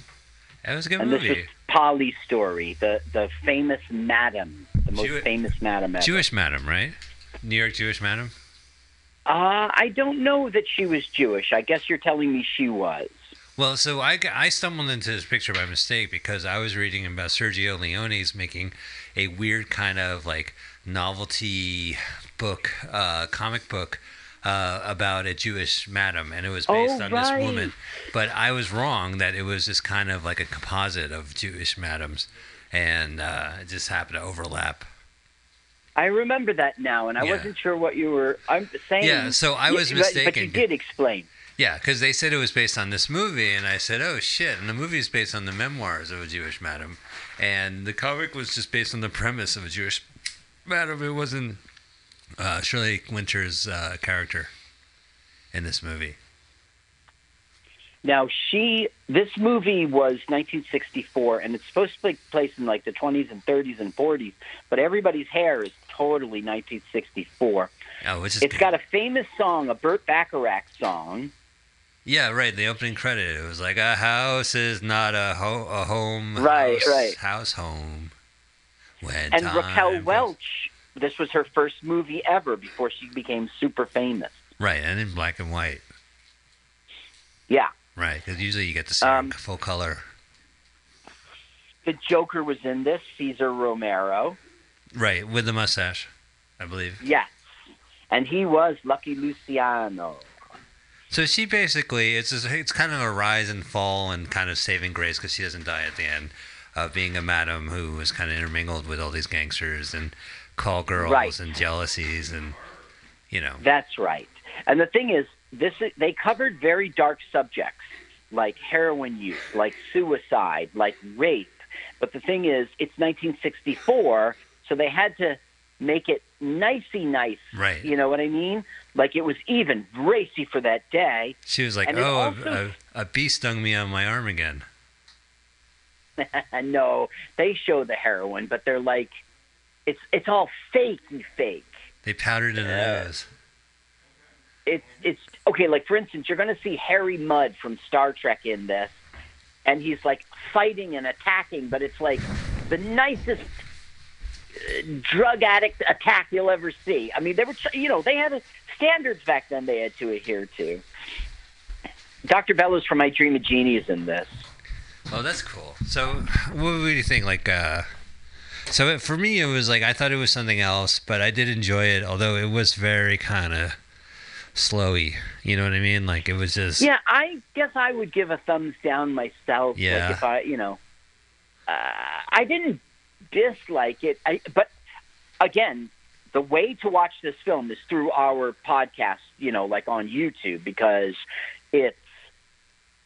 It was a good
and
movie.
this was Polly's story, the the famous madam, the most
Jew-
famous madam ever.
Jewish madam, right? New York Jewish madam?
Uh, I don't know that she was Jewish. I guess you're telling me she was.
Well, so I, I stumbled into this picture by mistake because I was reading about Sergio Leone's making a weird kind of like novelty book, uh, comic book uh, about a Jewish madam, and it was based
Oh,
on
right.
this woman. But I was wrong that it was just kind of like a composite of Jewish madams, and uh, it just happened to overlap.
I remember that now, and I
Yeah.
wasn't sure what you were. I'm saying.
Yeah, so I was
but- But you did explain.
Yeah, because they said it was based on this movie, and I said, "Oh shit!" And the movie is based on the memoirs of a Jewish madam, and the comic was just based on the premise of a Jewish madam. It wasn't uh, Shirley Winter's uh, character in this movie.
Now she, this movie was 1964, and it's supposed to take place in like the 20s and 30s and 40s, but everybody's hair is totally 1964.
Oh, is
It's got a famous song, a Burt Bacharach song.
yeah, right. The opening credit. It was like a house is not a, ho- a home.
Right,
house,
right.
House home. When
And Raquel
goes-
Welch, this was her first movie ever before she became super famous.
Right, and in black and white.
Yeah.
Right, because usually you get to see in um, full color.
The Joker was in this, Cesar Romero.
Right, with the mustache, I believe.
Yes. And he was Lucky Luciano.
So she basically it's just, it's kind of a rise and fall and kind of saving grace because she doesn't die at the end of being a madam who was kind of intermingled with all these gangsters and call girls
Right.
and jealousies and you know
That's right. And the thing is, this they covered very dark subjects like heroin use, like suicide, like rape. But the thing is, it's 1964, so they had to make it nicey nice.
Right.
You know what I mean? Like it was even racy for that day.
she was like
And
oh
also-
a, a, a bee stung me on my arm again
no, they show the heroin, but they're like, it's it's all fakey fake.
they powdered in the
Yeah.
nose
it's it's okay. Like for instance, you're going to see Harry Mudd from Star Trek in this, and he's like fighting and attacking, but it's like the nicest uh, drug addict attack you'll ever see. I mean, they were you know they had a, standards back then they had to adhere to. Dr. Bellows from I Dream of Jeannie is in this.
oh that's cool so what do you think like uh so it, for me it was like I thought it was something else but I did enjoy it although it was very kind of slowy you know what I mean like it was just
Yeah, I guess I would give a thumbs down myself.
Yeah.
Like if I, you know, uh, I didn't dislike it, I, but again, the way to watch this film is through our podcast, you know, like on YouTube, because it's,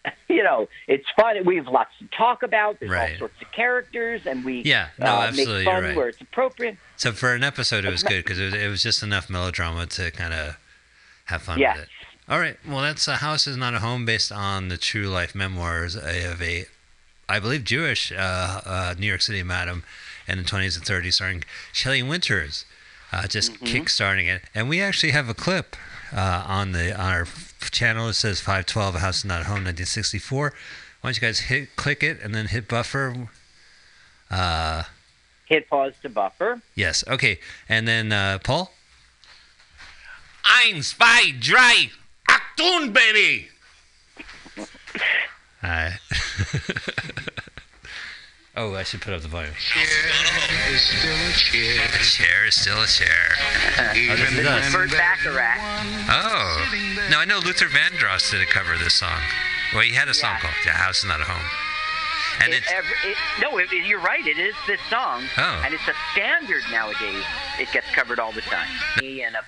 you know, it's fun. We have lots to talk about. There's all
Right.
sorts of characters, and we
Yeah, no,
uh,
absolutely,
make fun
right.
where it's appropriate.
So for an episode, it was good because it was, it was just enough melodrama to kind of have fun
Yes.
with it. All right. Well, that's a house is not a home based on the true life memoirs of a, I believe, Jewish uh, uh, New York City madam in the 20s and 30s, starring Shelley Winters, uh, just
Mm-hmm.
kick-starting it. And we actually have a clip uh, on the on our channel. It says 512, a house not a home, 1964. Why don't you guys hit click it and then hit buffer? Uh,
Hit pause to buffer.
Yes. Okay. And then uh, Paul.
Eins, zwei, drei. Achtung, baby.
Alright. oh, I should put up the volume.
Chair is still a chair.
A chair is still a chair. Oh, this is us.
Bacharach.
Oh. No, I know Luther Vandross did a cover of this song. Well, he had a song
Yeah.
called "The House Is Not a Home," and
It
it's
ever- it- no, it, it- you're right. It is this song,
Oh.
and it's a standard nowadays. It gets covered all the time. And a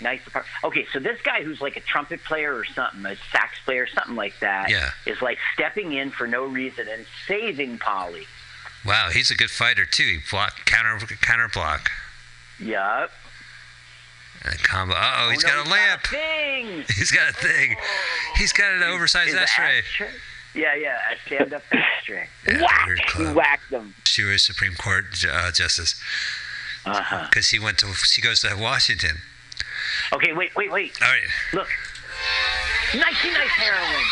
nice part. Okay, so this guy who's like a trumpet player or something, a sax player, something like that,
Yeah.
is like stepping in for no reason and saving Polly.
Wow, he's a good fighter too. He block counter counter block
Yup.
and combo. Uh oh, he's
no,
got a lamp.
Thing.
He's got a thing. He's got an oversized
Is it
ashtray.
ashtray? Yeah, yeah, a stand-up ashtray.
Yeah,
Whack! He whacked them.
She was Supreme Court uh, justice
Uh-huh.
because he went to he goes to Washington.
Okay, wait, wait, wait.
All right.
Look. Nicey nice heroin.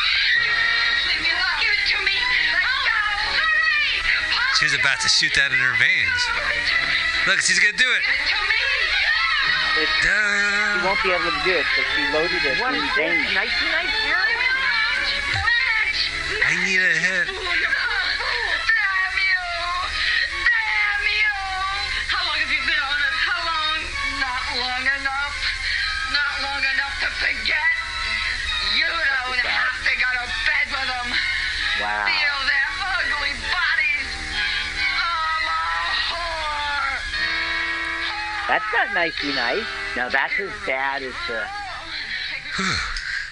She was about to shoot that in her veins. Look, she's gonna do it.
It, she won't be able to do it because she loaded it What in is this? Nicey nice heroin?
I need a hit.
That's not nicey nice. Now that's as bad as the.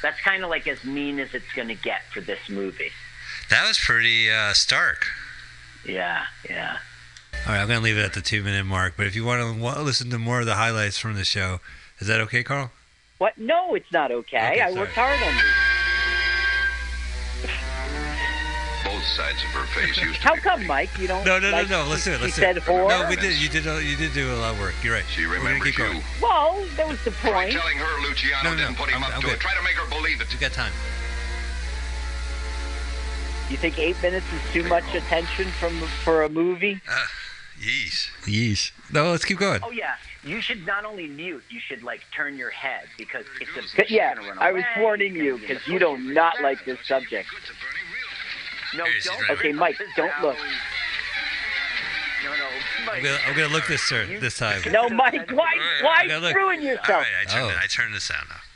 That's kind of like as mean as it's going to get for this movie.
That was pretty uh, stark.
Yeah, yeah.
All right, I'm gonna leave it at the two minute mark. But if you want to listen to more of the highlights from the show, is that okay, Carl?
What? No, it's not okay.
Okay,
I
sorry.
worked hard on this.
Sides of her face used to
How
be
come, Mike? You don't?
No, no,
like,
no, no. Let's do it.
She
Let's do
said
it.
whore.
No, we did. You did. uh, You did do a lot of work. You're right.
She
We're gonna
remembers you.
going.
Well, that was the point.
Try
point.
telling her Luciano
No, no,
didn't put him
I'm-
up
I'm
to
good.
it. Try to make her believe it.
We got time.
You think eight minutes is too much attention from for a movie?
Uh, yeesh. Yeesh. No, let's keep going.
Oh yeah, you should not only mute, you should like turn your head because it's a.
Yeah,
gonna run
I was warning you because you do not like this subject.
No,
Here,
don't.
Okay, Mike, don't look.
No, no,
I'm
Mike.
gonna, I'm gonna look this turn this time.
No, Mike, why,
I
why
gotta look.
screwing
All
yourself?
right, I turned. Oh. it- I turned the sound off.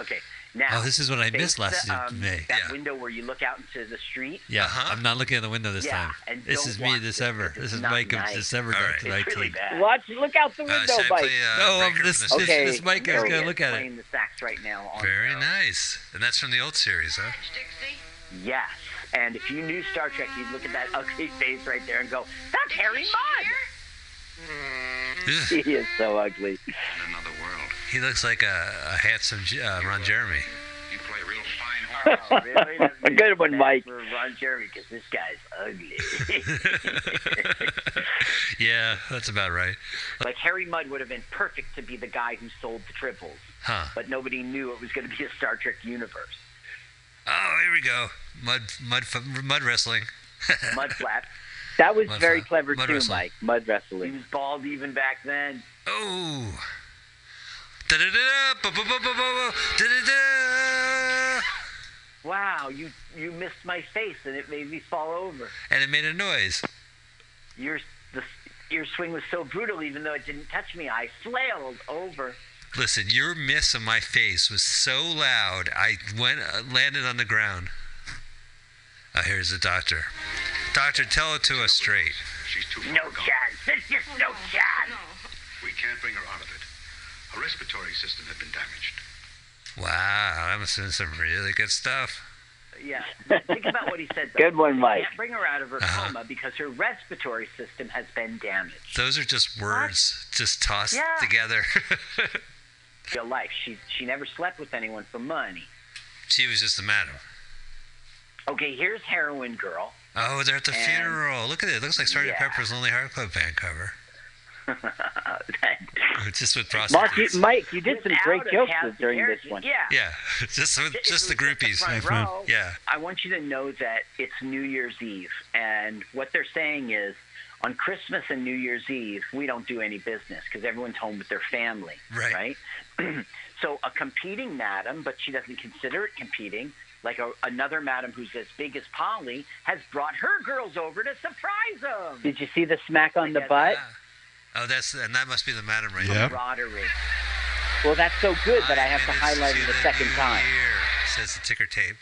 Okay, now.
Oh, this is what I
face
missed last
the, um,
May.
That
Yeah.
window where you look out into the street.
Yeah, I'm not looking at the window this
Uh-huh. Yeah,
time.
and
This
don't
is me,
watch it,
December.
because
This
it's
is
not
Mike of
nice.
December All right. 19.
It's really bad.
Watch, look out the
Uh,
window,
should I
Mike.
play, uh,
Oh,
Breaker
um,
from this, the this,
Okay.
this Mike is
There
gonna
he
look
is,
at
playing
it.
the sax right now. On
Very nice, and that's from the old series, huh?
Yes. And if you knew Star Trek, you'd look at that ugly face right there and go, "That's Harry Mudd."
He is so ugly.
In another world.
He looks like a, a handsome uh, Ron Jeremy.
You play real fine
Oh, really?
A good one, Mike.
For Ron Jeremy, because this guy's ugly.
yeah, that's about right.
like Harry Mudd would have been perfect to be the guy who sold the triples,
Huh?
but nobody knew it was going to be a Star Trek universe.
Oh, here we go. Mud, mud, mud wrestling.
Mud flap.
That was
Mud
very
flap.
clever
Mud
too,
wrestling.
Mike. Mud wrestling.
He was bald even back then.
Oh.
Wow, you you missed my face and it made me fall over.
And it made a noise.
Your the your swing was so brutal, even though it didn't touch me. I flailed over.
Listen, your miss of my face was so loud, I went uh, landed on the ground. Oh, here's the doctor. Doctor, tell it to us straight.
She's too far
No
gone.
chance. There's just no chance.
We can't bring her out of it. Her respiratory system had been damaged.
Wow, I'm seeing some really good stuff.
Yeah. Think about what he said. Though.
Good one, Mike.
Can't bring her out of her
Uh-huh.
coma because her respiratory system has been damaged.
Those are just words just tossed
Yeah.
together.
Real life. She she never slept with anyone for money.
she was just a madam.
Okay, here's Heroin Girl.
Oh, they're at the
And-
funeral. Look at it. It looks like Sgt.
Yeah.
Pepper's Lonely Heart Club Band cover.
that,
just with
Mark, you, Mike, you did some great jokes during this one.
Yeah.
Yeah, just with, just the
it was
groupies.
front row,
Yeah.
I want you to know that it's New Year's Eve, and what they're saying is, on Christmas and New Year's Eve, we don't do any business because everyone's home with their family,
Right.
right? so a competing madam, but she doesn't consider it competing. Like a, another madam who's as big as Polly has brought her girls over to surprise them.
Did you see the smack on the butt?
Oh, that's and that must be the madam right
Yep.
there.
Camaraderie.
Well, that's so good that I have to highlight it a second time.
Here says the ticker tape.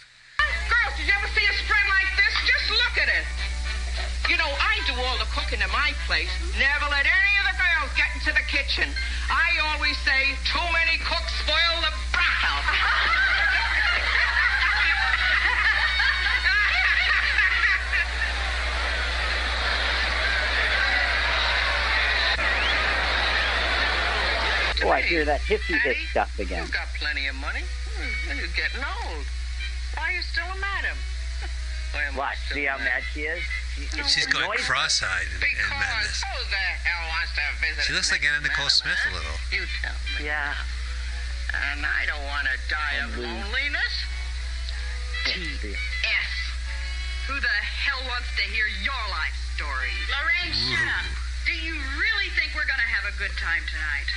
Girls, did you ever see a spread like this? Just look at it. You know, I do all the cooking in my place. Never let any of the girls get into the kitchen. I always say, too many cooks spoil the broth.
Oh, I hear that hissy hiss stuff again.
You've got plenty of money. Hmm, You're getting old. Why are you still a madam? Why am I
What?
still
See how mad she is? She-
She's going
annoys-
cross-eyed in, in madness.
who the hell wants to visit
She looks like Anna Nicole
madam,
Smith a little.
You tell me.
Yeah.
And I don't want to die of
And lose.
loneliness.
T.S. Who the hell wants to hear your life story? Lorraine, shut up. Do you really think we're going to have a good time tonight?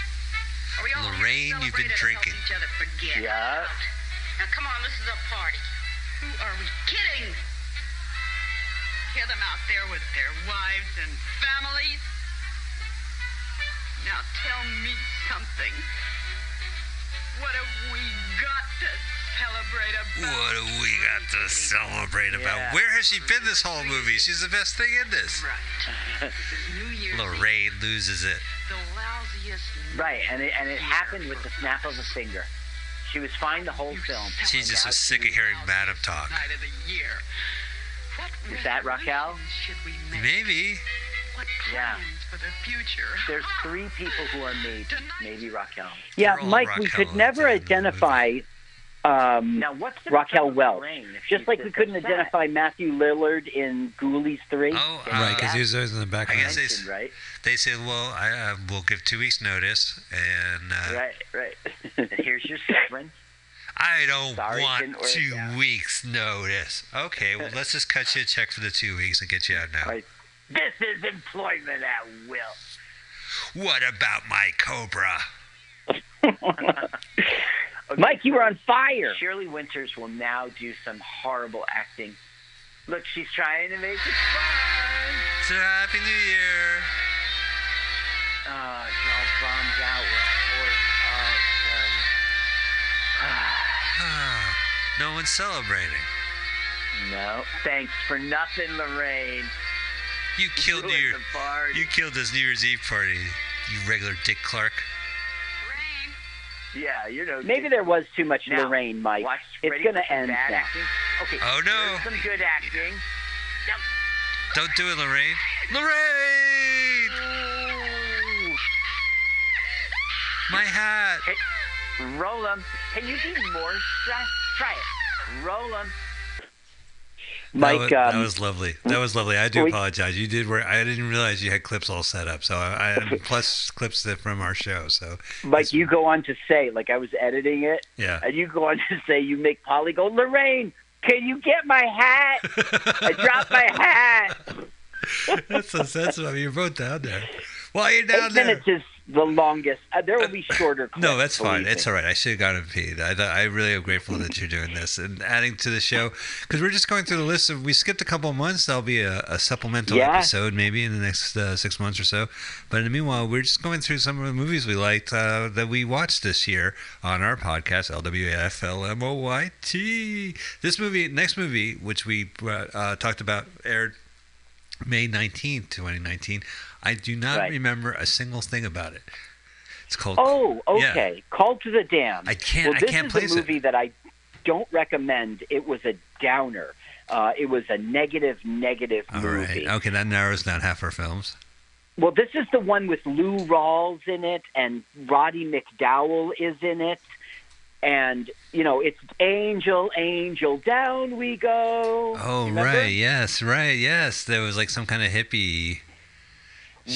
Lorraine, you've been drinking.
and help each other forget?
Yeah.
Now, come on, this is a party. Who are we kidding? Hear them out there with their wives and families? Now, tell me something. What have we got to celebrate about?
What do we got to celebrate about?
Yeah.
Where has she been this whole movie? She's the best thing in this.
Right. This is New Year's
Lorraine loses it.
The lousiest
Right, and it, and it happened with the snap of a finger. She was fine the whole film.
She just was sick of hearing Madam talk.
night of the year. What
Is that Raquel?
we?
Maybe.
What
Yeah.
the?
There's three people who are maybe, maybe Raquel.
Yeah,
They're all
Mike, we could never
at the end of the
identify um,
Now, what's the
Raquel
difference
Welch. Just like we couldn't
upset?
identify Matthew Lillard in Ghoulies 3.
Oh,
Right,
uh,
because he was always in the
I
background.
guess they,
right?
They said, well, I uh, will give two weeks notice, and uh,
Right, right. Here's your severance.
I don't
Sorry,
want two
out.
weeks notice. Okay, well, let's just cut you a check for the two weeks and get you out now.
Right. This is employment at will.
What about my Cobra?
Okay,
Mike, you were on fire.
Shirley Winters will now do some horrible acting. Look, she's trying to make it fun.
So happy New Year.
It's all bummed out. We're all,
no one's celebrating.
no. Thanks for nothing, Lorraine.
You killed
Ruined
your,
party.
you killed this New Year's Eve party. You regular Dick Clark.
Yeah, you know.
Maybe there was too much
Now,
Lorraine, Mike.
Watch,
It's
gonna
end now.
acting? Okay.
Oh, no.
some good acting.
Don't do it, Lorraine. Lorraine!
Ooh.
My hat.
Hey, roll them. Can you be more stressed? Try it. Roll them.
Mike,
that, was, that
um,
was lovely. That was lovely. I do
we-
apologize. You did work. I didn't realize you had clips all set up. So I, I plus clips that from our show. So
Mike, you go on to say, like I was editing it,
yeah.
and you go on to say, you make Polly go, Lorraine, can you get my hat? I dropped my hat.
that's that's what you're both down there. Well, you're down
Eight
there.
minutes is the longest. Uh, there will be shorter clips.
No, that's fine. It's all right. I should have gotten paid. I, I really am grateful that you're doing this and adding to the show because we're just going through the list of. We skipped a couple of months. There'll be a, a supplemental
Yeah.
episode maybe in the next uh, six months or so. But in the meanwhile, we're just going through some of the movies we liked uh, that we watched this year on our podcast LWFLMOYT. This movie, next movie, which we uh, uh, talked about, aired May 19th, 2019. I do not
Right.
remember a single thing about it. It's called.
Oh,
Yeah.
okay. Call to the Dam.
I can't-
Well,
I
this
can't
is
place
a
it.
movie that I don't recommend. It was a downer. Uh, it was a negative, negative
All
movie.
right. Okay, that narrows down half our films.
Well, this is the one with Lou Rawls in it, and Roddy McDowall is in it. And, you know, it's Angel, Angel, down we go.
Oh,
Remember?
right. Yes, right. Yes. There was like some kind of hippie.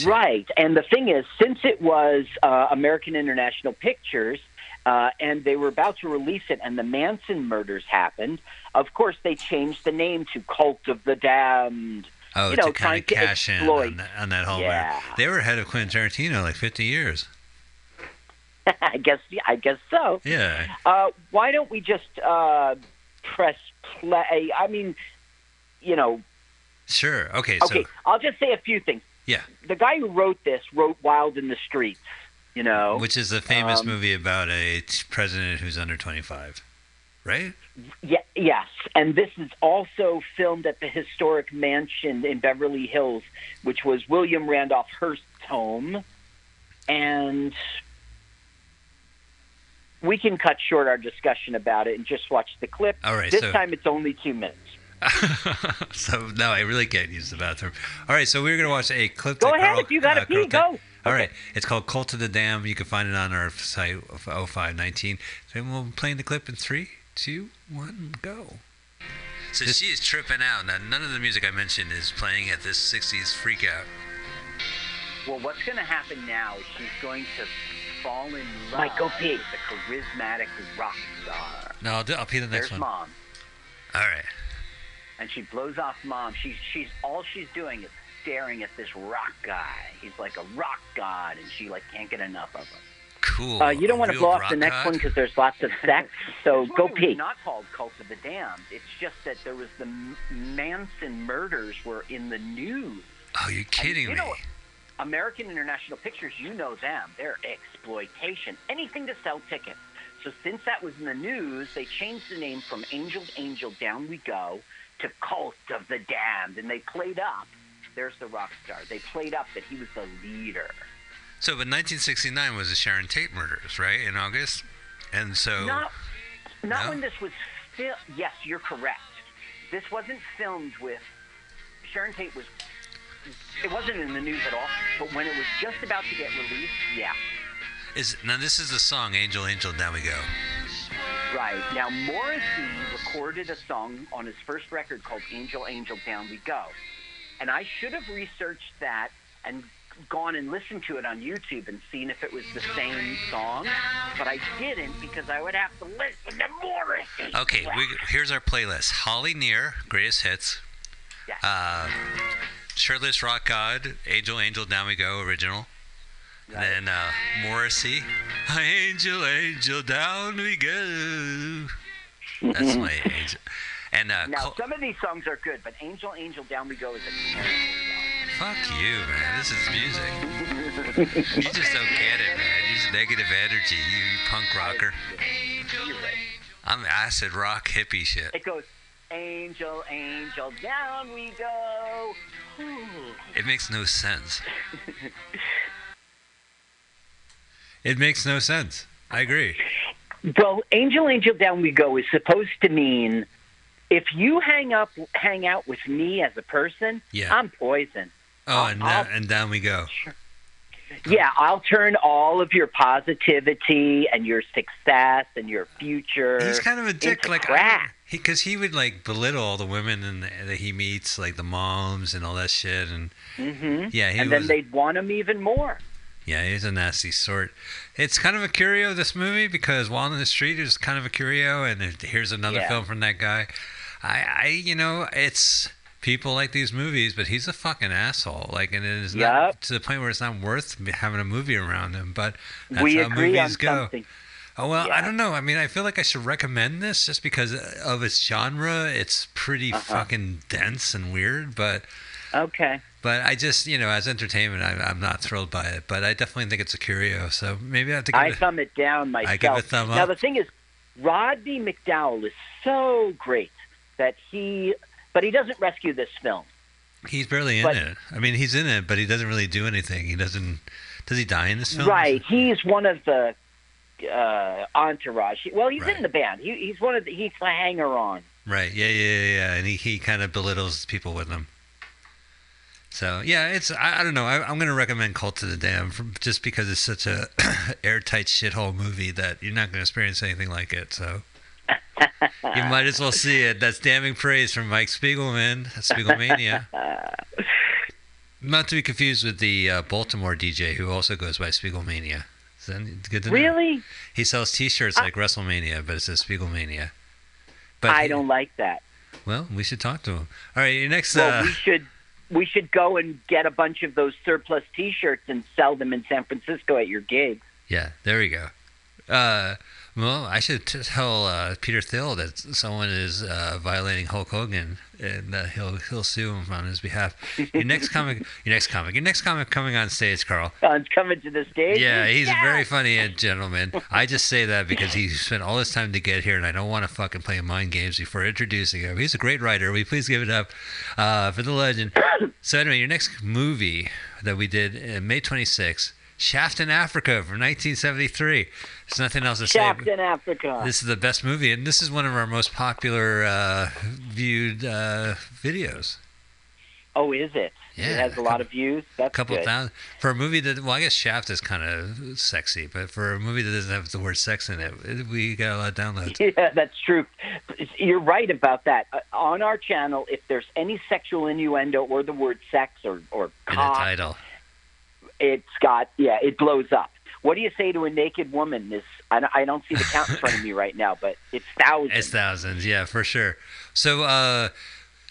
Right. And the thing is, since it was uh, American International Pictures, uh, and they were about to release it, and the Manson murders happened, of course, they changed the name to Cult of the Damned.
Oh,
you know,
to kind of cash in on that, on that whole.
Yeah.
They were ahead of Quentin Tarantino like 50 years.
I guess. I guess so.
Yeah.
Uh, why don't we just uh, press play? I mean, you know.
Sure. Okay.
Okay,
So
I'll just say a few things.
Yeah,
The guy who wrote this wrote Wild in the Streets. You know,
which is a famous
Um,
movie about a president who's under 25, right?
Yeah, yes, and this is also filmed at the historic mansion in Beverly Hills, which was William Randolph Hearst's home, and we can cut short our discussion about it and just watch the clip.
All right,
This
so-
time it's only two minutes.
so no, I really can't use the bathroom. All right, so we're gonna watch a clip.
Go ahead
Carl-
if you gotta
uh,
pee.
Carl-
Go.
All right, it's called Cult of the Damned. You can find it on our site of 0519. And we'll be playing the clip in three, two, one, go. So she is tripping out. Now, none of the music I mentioned is playing at this 60s freak out.
Well, what's going to happen now is she's going to fall in love
Mike, go pee.
with a charismatic rock star.
No, I'll, do, I'll pee the next
There's
one.
mom.
All right.
And she blows off mom. She's she's all she's doing is staring at this rock guy. He's like a rock god, and she like can't get enough of him.
Cool.
Uh, you don't want to blow off the next
god?
one because there's lots of sex. So go This movie pee. was not called Cult of the Damned. It's just that there was the M- Manson murders were in the news.
Oh, you're kidding
you
me.
know, American International Pictures, you know them. They're exploitation. Anything to sell tickets. So since that was in the news, they changed the name from Angel Angel Down We Go to Cult of the Damned, and they played up. There's the rock star. They played up that he was the leader.
So, but 1969 was the Sharon Tate murders, right? In August, and so
Not, not
No?
when this was filmed. Yes, you're correct. This wasn't filmed with Sharon Tate was. It wasn't in the news at all. But when it was just about to get released, yeah.
is now this is the song "Angel, Angel, Down We Go."
Right. Now, Morrissey recorded a song on his first record called Angel, Angel, Down We Go. And I should have researched that and gone and listened to it on YouTube and seen if it was the same song. But I didn't because I would have to listen to Morrissey.
Okay, we, here's our playlist: Holly Near, greatest hits. Uh, Shirtless Rock God, Angel, Angel, Down We Go, original. Then uh, Morrissey, Angel, Angel, Down We Go. That's my angel. And uh,
now,
Col-
some of these songs are good, but Angel, Angel, Down We Go is a terrible song.
fuck you, man. This is music. you just don't get it, man. You're just negative energy. You punk rocker.
song. You're right.
I'm acid rock hippie shit.
It goes, Angel, Angel, Down We Go.
It makes no sense. It makes no sense. I agree.
Well, Angel, Angel, Down We Go is supposed to mean if you hang up, hang out with me as a person,
Yeah.
I'm poison.
Oh, and, and down we go.
Yeah, I'll turn all of your positivity and your success and your future.
He's kind of a dick, like
crap.
he, because he would like belittle all the women and that he meets, like the moms and all that shit, and
hmm
yeah, he
and
was.
then they'd want him even more.
Yeah, he's a nasty sort. It's kind of a curio this movie because Wild in the Street is kind of a curio, and here's another
Yeah.
film from that guy. I, I, you know, it's people like these movies, but he's a fucking asshole. Like, and it is not to the point where it's not worth having a movie around him. But that's
we
how
agree
movies
on
go.
something.
Oh well, I don't know. I mean, I feel like I should recommend this just because of its genre. It's pretty
Uh-huh.
fucking dense and weird, but
Okay.
But I just you know as entertainment, I, I'm not thrilled by it. But I definitely think it's a curio. So maybe I have to give
I
it.
thumb it down myself.
I give it a thumb
Now
up.
the thing is, Rodney McDowall is so great that he, but he doesn't rescue this film.
He's barely in
but-
it. I mean, he's in it, but he doesn't really do anything. He doesn't. Does he die in this film?
Right. He's one of the uh, entourage. Well, he's
Right.
in the band. He, he's one of the. He's a hanger on.
Right. Yeah. Yeah. Yeah. yeah. And he, he kind of belittles people with him. So yeah, it's I, I don't know. I, I'm gonna recommend Cult of the Damned from, just because it's such a airtight shithole movie that you're not gonna experience anything like it. So you might as well see it. That's damning praise from Mike Spiegelman, Spiegelmania. Not to be confused with the uh, Baltimore DJ who also goes by Spiegelmania. Good to know?
Really?
He sells T-shirts like WrestleMania, but it says Spiegelmania. But
I don't like that.
Well, we should talk to him. All right, your next.
Well,
uh,
we should we should go and get a bunch of those surplus T-shirts and sell them in San Francisco at your gig.
Yeah, there we go. Uh, well, I should t- tell uh, Peter Thiel that someone is uh, violating Hulk Hogan, and uh, he'll he'll sue him on his behalf. Your next comic, your next comic, your next comic coming on stage, Carl.
Don's coming to the stage.
Yeah, he's
Yeah.
a very funny uh, gentleman. I just say that because he spent all his time to get here, and I don't want to fucking play mind games before introducing him. He's a great writer. You please give it up uh, for the legend? So anyway, your next movie that we did May 26th, Shaft in Africa from 1973. There's nothing else to say.
Shaft in Africa.
This is the best movie, and this is one of our most popular uh, viewed uh, videos.
Oh, is it?
Yeah,
It has a lot of views. That's
couple
good.
thousand for a movie that well, I guess Shaft is kind of sexy, but for a movie that doesn't have the word sex in it, we got a lot of downloads.
Yeah, that's true. You're right about that. Uh, on our channel, if there's any sexual innuendo or the word sex or or
in the title.
It's got yeah, it blows up. What do you say to a naked woman? This I don't, I don't see the count in front of me right now, but it's thousands.
It's thousands, yeah, for sure. So, uh,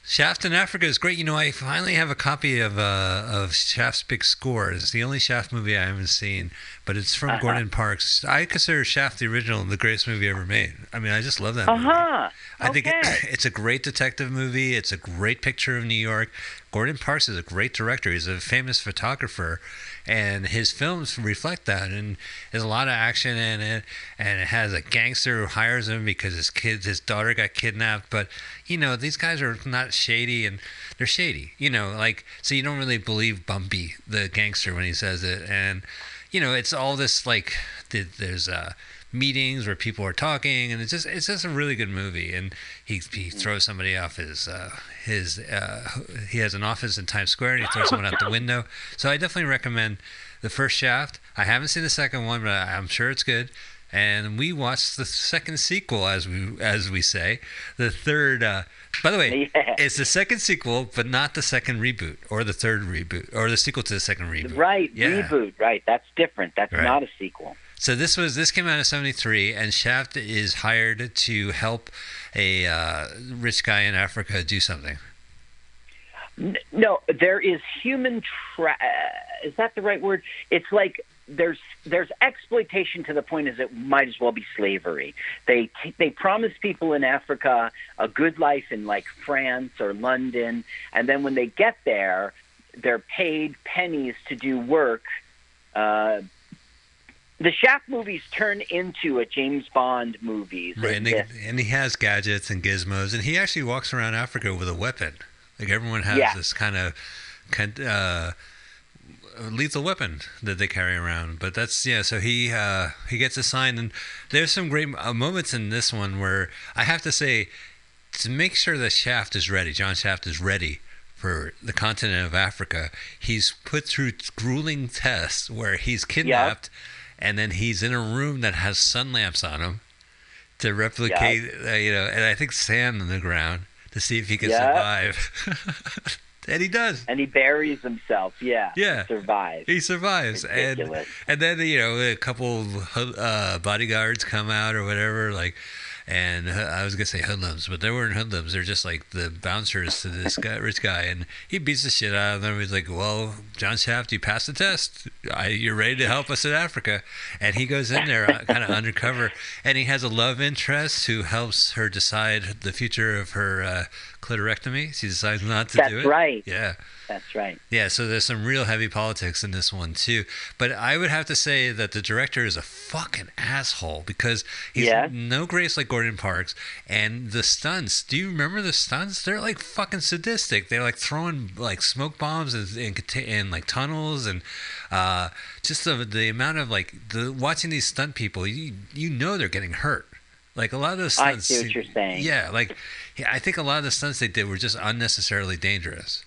Shaft in Africa is great. You know, I finally have a copy of uh, of Shaft's Big Score. It's the only Shaft movie I haven't seen, but it's from
Uh-huh.
Gordon Parks. I consider Shaft the original and the greatest movie ever made. I mean, I just love that
Uh
movie.
huh.
I think it, it's a great detective movie. It's a great picture of New York. Gordon Parks is a great director. He's a famous photographer, and his films reflect that. And there's a lot of action in it. And it has a gangster who hires him because his kid, his daughter, got kidnapped. But you know, these guys are not shady, and they're shady. You know, like so you don't really believe Bumpy, the gangster, when he says it. And you know, it's all this like th- there's uh meetings where people are talking and it's just it's just a really good movie and he he throws somebody off his uh his uh he has an office in Times Square and he throws someone out the window so I definitely recommend the first shaft I haven't seen the second one but I'm sure it's good and we watched the second sequel as we as we say the third uh by the way
Yeah.
it's the second sequel but not the second reboot or the third reboot or the sequel to the second reboot
Right,
Yeah.
reboot. Right, that's different. That's
Right.
not a sequel.
So this was this came out of '73, and Shaft is hired to help a uh, rich guy in Africa do something.
No, there is human tra- is that the right word? It's like there's there's exploitation to the point as it might as well be slavery. They they promise people in Africa a good life in like France or London, and then when they get there, they're paid pennies to do work. Uh, the Shaft movies turn into a James Bond movies.
Right, and, they, and he has gadgets and gizmos, and he actually walks around Africa with a weapon. Like everyone has
Yeah.
this kind of kind uh, lethal weapon that they carry around. But that's yeah. So he uh, he gets assigned, and there's some great uh, moments in this one where I have to say to make sure that Shaft is ready. John Shaft is ready for the continent of Africa. He's put through grueling tests where he's kidnapped, and then he's in a room that has sun lamps on him to replicate, uh, you know, and I think sand on the ground to see if he can
Yeah.
survive. and he does.
and he buries himself. Yeah,
Yeah.
to survive.
He survives, and
Ridiculous.
and then you know a couple uh, bodyguards come out or whatever, like, and I was gonna say hoodlums, but they weren't hoodlums. They're just like the bouncers to this guy, rich guy, and he beats the shit out of them. He's like, "Well, John Shaft, you passed the test. I, you're ready to help us in Africa." And he goes in there, uh, kind of undercover, and he has a love interest who helps her decide the future of her uh, clitorectomy. She decides not to
That's
do it.
That's right.
Yeah.
That's right.
Yeah, so there's some real heavy politics in this one too. But I would have to say that the director is a fucking asshole because he's
Yeah.
no grace like Gordon Parks, and the stunts. Do you remember the stunts? They're like fucking sadistic. They're like throwing like smoke bombs conta- in like tunnels and uh, just the the amount of like the watching these stunt people. You you know they're getting hurt. Like a lot of those
I
stunts.
see what you're saying.
Yeah, like I think a lot of the stunts they did were just unnecessarily dangerous.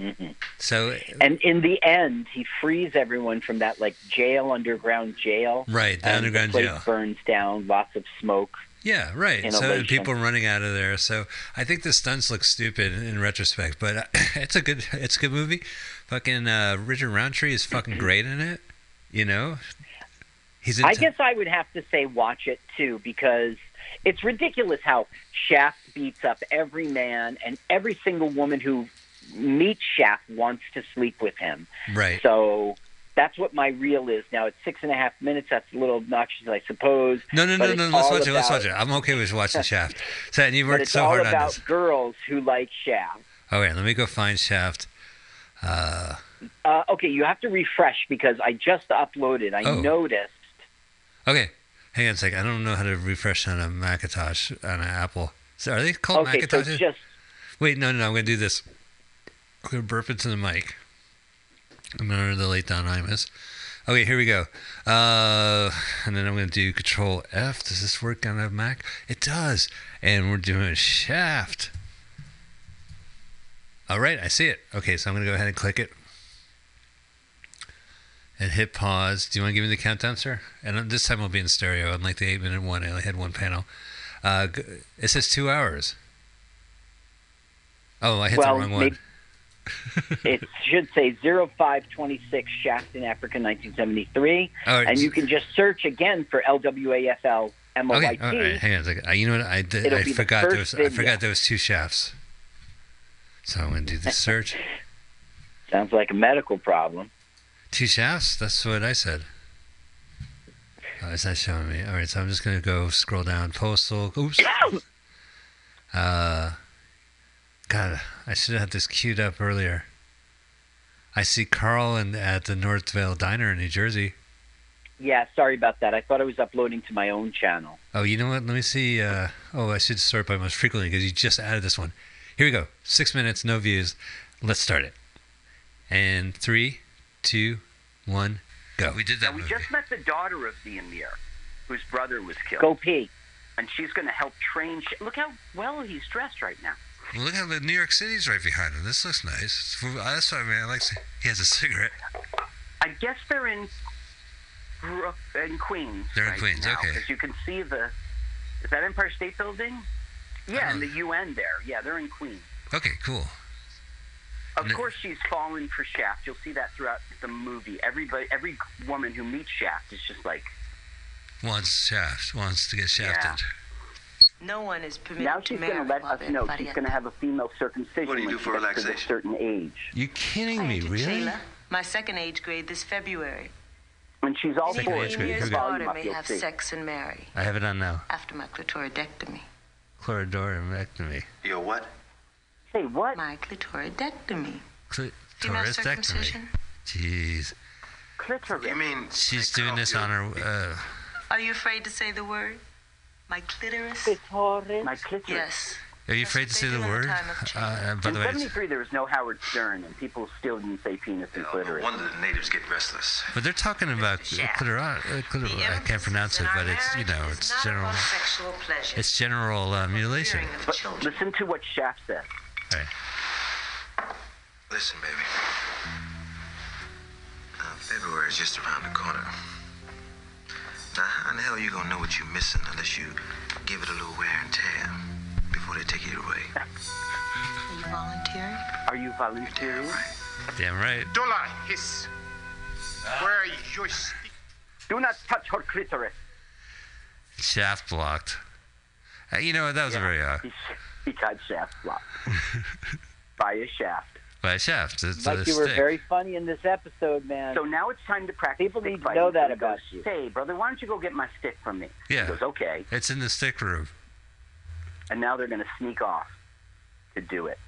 Mhm.
So
And in the end, he frees everyone from that like jail, underground jail.
Right, the underground
the place
jail.
burns down, lots of smoke.
Yeah, right. So
Innovation.
and people running out of there. So I think the stunts look stupid in retrospect, but uh, it's a good it's a good movie. Fucking uh, Richard Roundtree is fucking great in it. You know,
I guess I would have to say watch it too because it's ridiculous how Shaft beats up every man and every single woman who meets Shaft wants to sleep with him.
right.
So that's what my reel is now. It's six and a half minutes. That's a little obnoxious, I suppose.
No, no, no, no. Let's watch it. Let's watch it. I'm okay with watching Shaft. So, and you worked so
all
hard on
about
this.
girls who like Shaft.
Okay, let me go find Shaft. Uh,
Uh, okay, you have to refresh because I just uploaded. I
Oh.
noticed.
Okay, hang on a second. I don't know how to refresh on a Macintosh on an Apple. So are they called
Okay, so
Macintoshes?
just
Wait, no, no, no. I'm gonna do this. I'm gonna burp into the mic. I'm gonna the late Don Imus. Okay, here we go. Uh, and then I'm gonna do Control F. Does this work on a Mac? It does. And we're doing Shaft. All right, I see it. Okay, so I'm gonna go ahead and click it. And hit pause. Do you want to give me the countdown, sir? And this time will be in stereo, unlike the eight minute one. I only had one panel. Uh, it says two hours. Oh, I hit
well,
the wrong one.
it should say 0526 Shaft in Africa 1973.
Oh,
and you can just search again for LWAFL MOYT.
Okay, right, hang on a second. Uh, you know what? I did. I forgot there was. I forgot there was two shafts. So I'm gonna do the search.
Sounds like a medical problem.
Two shafts. That's what I said. Oh, it's not showing me. All right, so I'm just gonna go scroll down. Postal. Oops. Uh, God, I should have had this queued up earlier. I see Carl in, at the Northvale Diner in New Jersey.
Yeah, sorry about that. I thought I was uploading to my own channel.
Oh, you know what? Let me see. Uh, oh, I should sort by most frequently because you just added this one. Here we go. Six minutes, no views. Let's start it. And three, two, one, go. We did that
Now, we
movie.
just met the daughter of the Emir, whose brother was killed.
Go pee.
And she's going to help train. Sh- Look how well he's dressed right now.
Well, look how the New York City's right behind him. This looks nice. That's what I mean. I like. He has a cigarette.
I guess they're in Brook- in Queens.
They're in
right
Queens,
now,
okay.
'cause you can see the. Is that Empire State Building? Yeah, and uh-huh. the UN there. Yeah, they're in Queens.
Okay, cool.
Of
No-
course, she's fallen for Shaft. You'll see that throughout the movie. Everybody, every woman who meets Shaft is just like,
Wants shaft. Wants to get shafted.
No one is permitted
now she's going to let us know
body
she's going to have a female circumcision
What do you do for
gets to a certain age.
You kidding me? Really?
Shayla, my second age grade this February.
When she's all
Second
for
age
it,
grade,
keep
here
the
we go.
daughter may have
see.
sex and marry
I have it on now.
after my clitoridectomy.
Chloridoremectomy.
Your what?
Say what?
My clitoridectomy. Female
Clitoridectomy. Jeez.
Clitoris.
You mean
She's doing this on her. Uh,
Are you afraid to say the word? My clitoris?
Clitoris. My clitoris.
Yes.
are you afraid to say the word? Uh, uh, by
In
the way, it's-
73, there was no Howard Stern, and people still didn't say penis and
No
clitoris.
wonder the natives get restless.
but they're talking about clitor. Uh, clitor I can't pronounce it, but it's you know it's general.
Sexual pleasure.
It's general uh, mutilation.
But listen to what Shaft says.
Right.
Listen, baby. Uh, February is just around the corner. Now, how in the hell are you gonna know what you're missing unless you give it a little wear and tear before they take it away?
Are you volunteering?
Are you volunteering?
Damn right.
Don't lie. Hiss. Where is your stick?
Do not touch her clitoris.
Shaft blocked. Uh, you know what? That was a very uh,
He, he got Shaft blocked by a shaft.
by a shaft. It's
Like
a
you were
stick.
very funny in this episode, man.
So now it's time to practice.
People
stick
need to know that
So he
about
goes,
you.
Say, brother, why don't you go get my stick from me?
Yeah.
He goes, okay.
It's in the stick room.
And now they're going to sneak off to do it.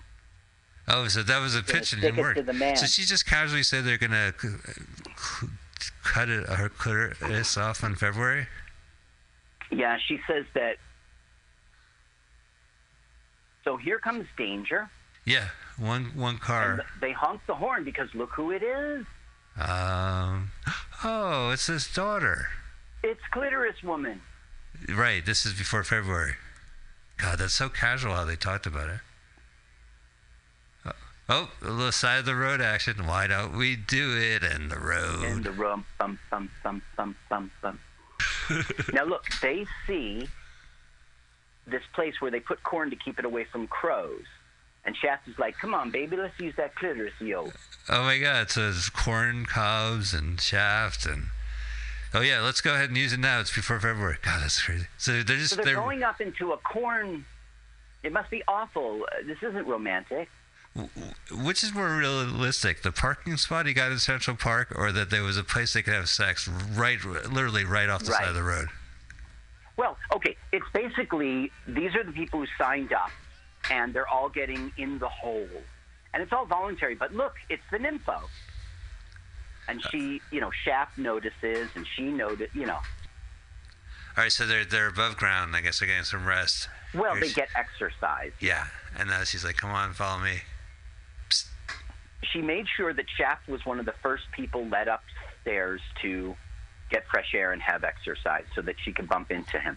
Oh, so that was a
Gonna
pitch and didn't work.
the man.
So she just casually said they're gonna c- c- cut it her clitoris off in February.
Yeah, she says that. So here comes danger.
Yeah, one one car.
They honk the horn because look who it is.
Um, oh, it's his daughter.
It's Clitoris Woman.
Right. This is before February. God, that's so casual how they talked about it. Oh, Oh, a little side of the road action. Why don't we do it in the road?
In the room, thump, thump, thump, thump, thump, thump. now look, they see
this place where they put corn to keep it away from crows. And Shaft is like, "Come on, baby, let's use that clitoris, yo."
Oh my God! It says corn cobs and shaft and. Oh yeah, let's go ahead and use it now. It's before February. God, that's crazy. So they're just
So they're
they're,
going up into a corn. It must be awful. Uh, This isn't romantic.
which is more realistic, the parking spot he got in Central Park, or that there was a place they could have sex right, literally right off the side of the road.
Well, okay, it's basically these are the people who signed up, and they're all getting in the hole, and it's all voluntary. But look, it's the nympho, and she, you know, Shaft notices, and she notice, you know.
All right, so they're they're above ground. I guess they're getting some rest.
Well, they get exercise.
Yeah, and uh, she's like, "Come on, follow me."
She made sure that Shaft was one of the first people led upstairs to get fresh air and have exercise, so that she can bump into him.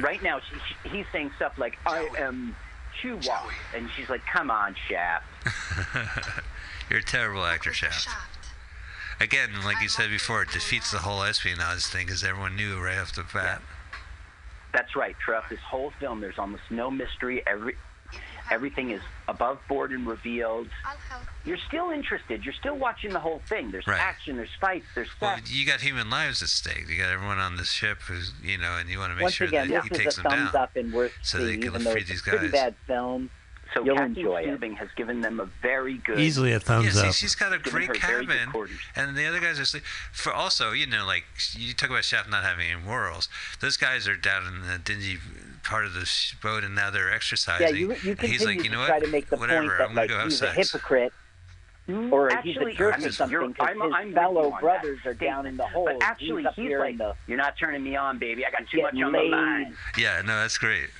Right now, she, she, he's saying stuff like, "I am Chua," and she's like, "Come on, Shaft."
You're a terrible actor, Shaft. Again, like you said before, it defeats the whole espionage thing because everyone knew right off the bat.
That's right. Throughout this whole film, there's almost no mystery. Every everything is above board and revealed. You're still interested. You're still watching the whole thing. There's
Right.
action. There's fights. There's
Well,
sex.
you got human lives at stake. You got everyone on this ship who's, you know, and you want to make
Once
sure
again,
that
this
he
is
takes
a
them
thumbs
down.
up and worth
so they
seeing,
can
even though
free
it's
these
a pretty
guys.
bad film.
So
You'll
Captain
enjoy it.
Has given them a very good, easily
yeah, see,
up.
she's got a great
her very good
cabin, and the other guys are sleep. For also, you know, like you talk about Shaft not having any morals. Those guys are down in the dingy part of the boat, and now they're exercising.
Yeah, you, you
and
continue
he's like, you
to
know
try
what?
to make the
Whatever,
point that
I'm gonna
like
go have
he's
sex.
a hypocrite mm-hmm. or he's a jerk
I'm-
or something because his
I'm
fellow
you that
brothers are down in the hole.
But actually,
he's
he's like,
the
"You're not turning me on, baby. I got too much
getting
on my mind."
Yeah, no, that's great.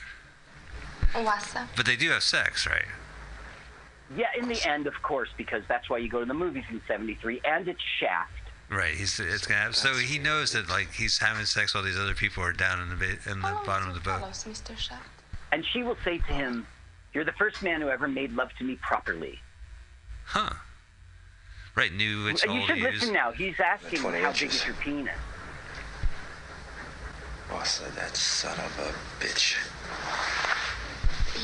What's?
But they do have sex, right?
Yeah, in the end, of course, because that's why you go to the movies in '73, and it's Shaft.
Right. He's it's gonna have, so he knows that like he's having sex while these other people are down in the ba- in the oh, bottom of the boat.
Follows Mr. Shaft.
And she will say to him, "You're the first man who ever made love to me properly."
Huh. Right. new. which
you
hole
should
to use.
listen now. He's asking,
20
"How big is your penis?"
Boss of that son of a bitch.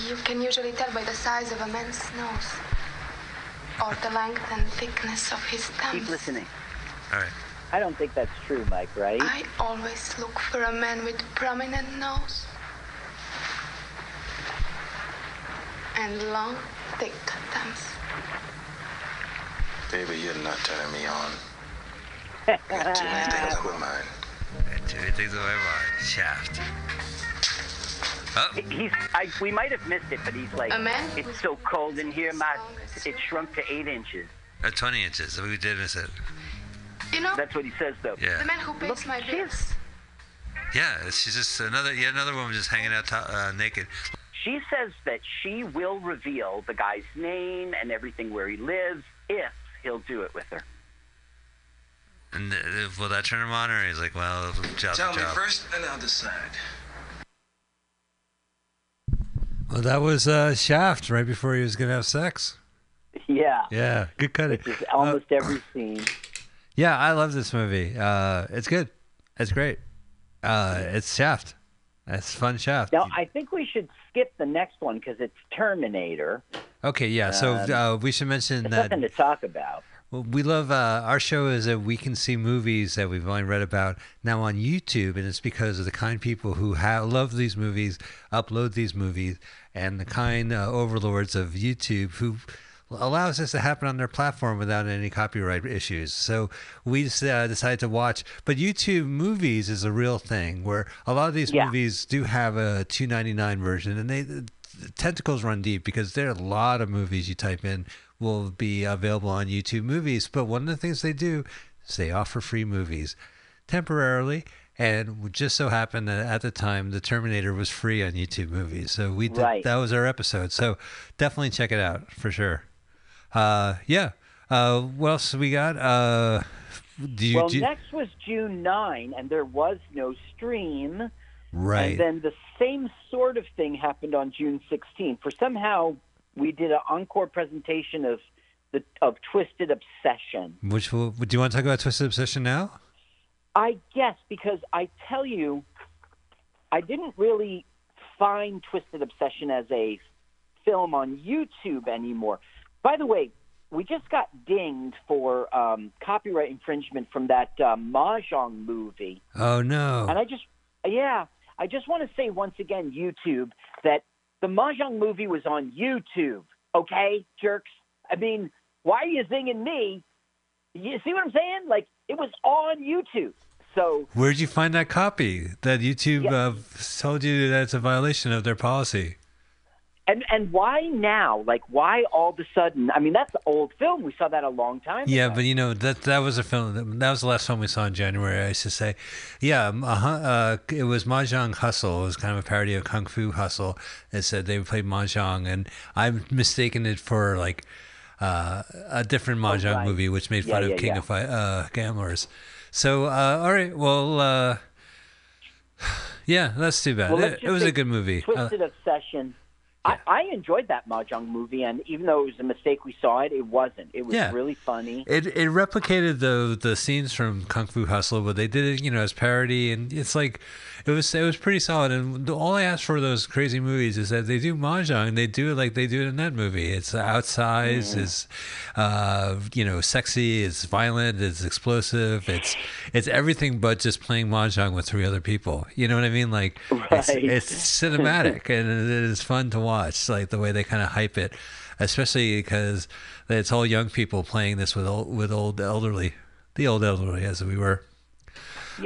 You can usually tell by the size of a man's nose or the length and thickness of his thumbs.
Keep listening.
All right.
I don't think that's true, Mike. Right?
I always look for a man with prominent nose and long, thick thumbs.
Baby, you're not turning me on. Got too many things on my mind.
Too many things on my mind. Shaft. Oh.
He's. I, we might have missed it, but he's like,
A man
"It's so cold in here, my it shrunk to eight inches."
Uh, 20 inches. We did miss it.
You know,
That's what he says, though.
Yeah.
the man who pays my bills.
Yeah. She's just another yet another woman just hanging out to, uh, naked.
She says that she will reveal the guy's name and everything where he lives if he'll do it with her.
And uh, will that turn him on, or he's like, well, job
Tell me
job.
first, and I'll decide.
Well, that was uh, Shaft right before he was gonna have sex.
Yeah.
Yeah, good cutting.
Which almost every scene.
Yeah, I love this movie. Uh, it's good. It's great. Uh, it's Shaft. It's fun Shaft.
Now, I think we should skip the next one because it's Terminator.
Okay, yeah. So
Um,
uh, we should mention that
nothing to talk about.
Well, we love uh, our show is that we can see movies that we've only read about now on YouTube, and it's because of the kind people who have, love these movies, upload these movies, and the kind uh, overlords of YouTube who allows this to happen on their platform without any copyright issues. So we just, uh, decided to watch. But YouTube movies is a real thing where a lot of these
Yeah.
movies do have a two ninety nine version, and they the tentacles run deep because there are a lot of movies you type in will be available on YouTube movies. But one of the things they do is they offer free movies temporarily. And just so happened that at the time, The Terminator was free on YouTube movies. So we did,
Right.
that was our episode. So definitely check it out for sure. Uh, yeah. Uh, what else we got? Uh, do you,
well,
you-
next was June 9, and there was no stream.
right.
And then the same sort of thing happened on June 16. For somehow we did an encore presentation of the of Twisted Obsession.
Which will, do you want to talk about Twisted Obsession now?
I guess because I tell you,
I didn't really find Twisted Obsession as a film on YouTube anymore. By the way, we just got dinged for um, copyright infringement from that uh, Mahjong movie.
Oh no!
And I just, yeah, I just want to say once again, YouTube, that the Mahjong movie was on YouTube. Okay, jerks. I mean, why are you zinging me? You see what I'm saying? Like it was on YouTube. So
Where'd you find that copy? That YouTube uh, told you that it's a violation of their policy.
And and why now? Like why all of a sudden? I mean, that's an old film. We saw that a long time.
Yeah, but you know that that was a film. That was the last film we saw in January. I should say, yeah. Uh, uh, it was Mahjong Hustle. It was kind of a parody of Kung Fu Hustle. It said they played Mahjong, and I've mistaken it for like uh, a different Mahjong
right.
movie, which made
Yeah,
fun
yeah,
of King
yeah.
of uh, Gamblers. So, uh, all right, well, uh, yeah, that's too bad.
Well,
it, it was a good movie. Uh,
Twisted I, I enjoyed that Mahjong movie, and even though it was a mistake we saw it, it wasn't. It was
Yeah.
really funny.
It it replicated the the scenes from Kung Fu Hustle, but they did it, you know, as parody, and it's like it was it was pretty solid. And the- all I ask for those crazy movies is that they do mahjong, and they do it like they do it in that movie. It's outsized,
Mm.
it's uh, you know, sexy, it's violent, it's explosive, it's it's everything but just playing mahjong with three other people. You know what I mean? Like it's, it's cinematic and it is fun to watch. Like the way they kind of hype it, especially because it's all young people playing this with old, with old elderly, the old elderly as we were.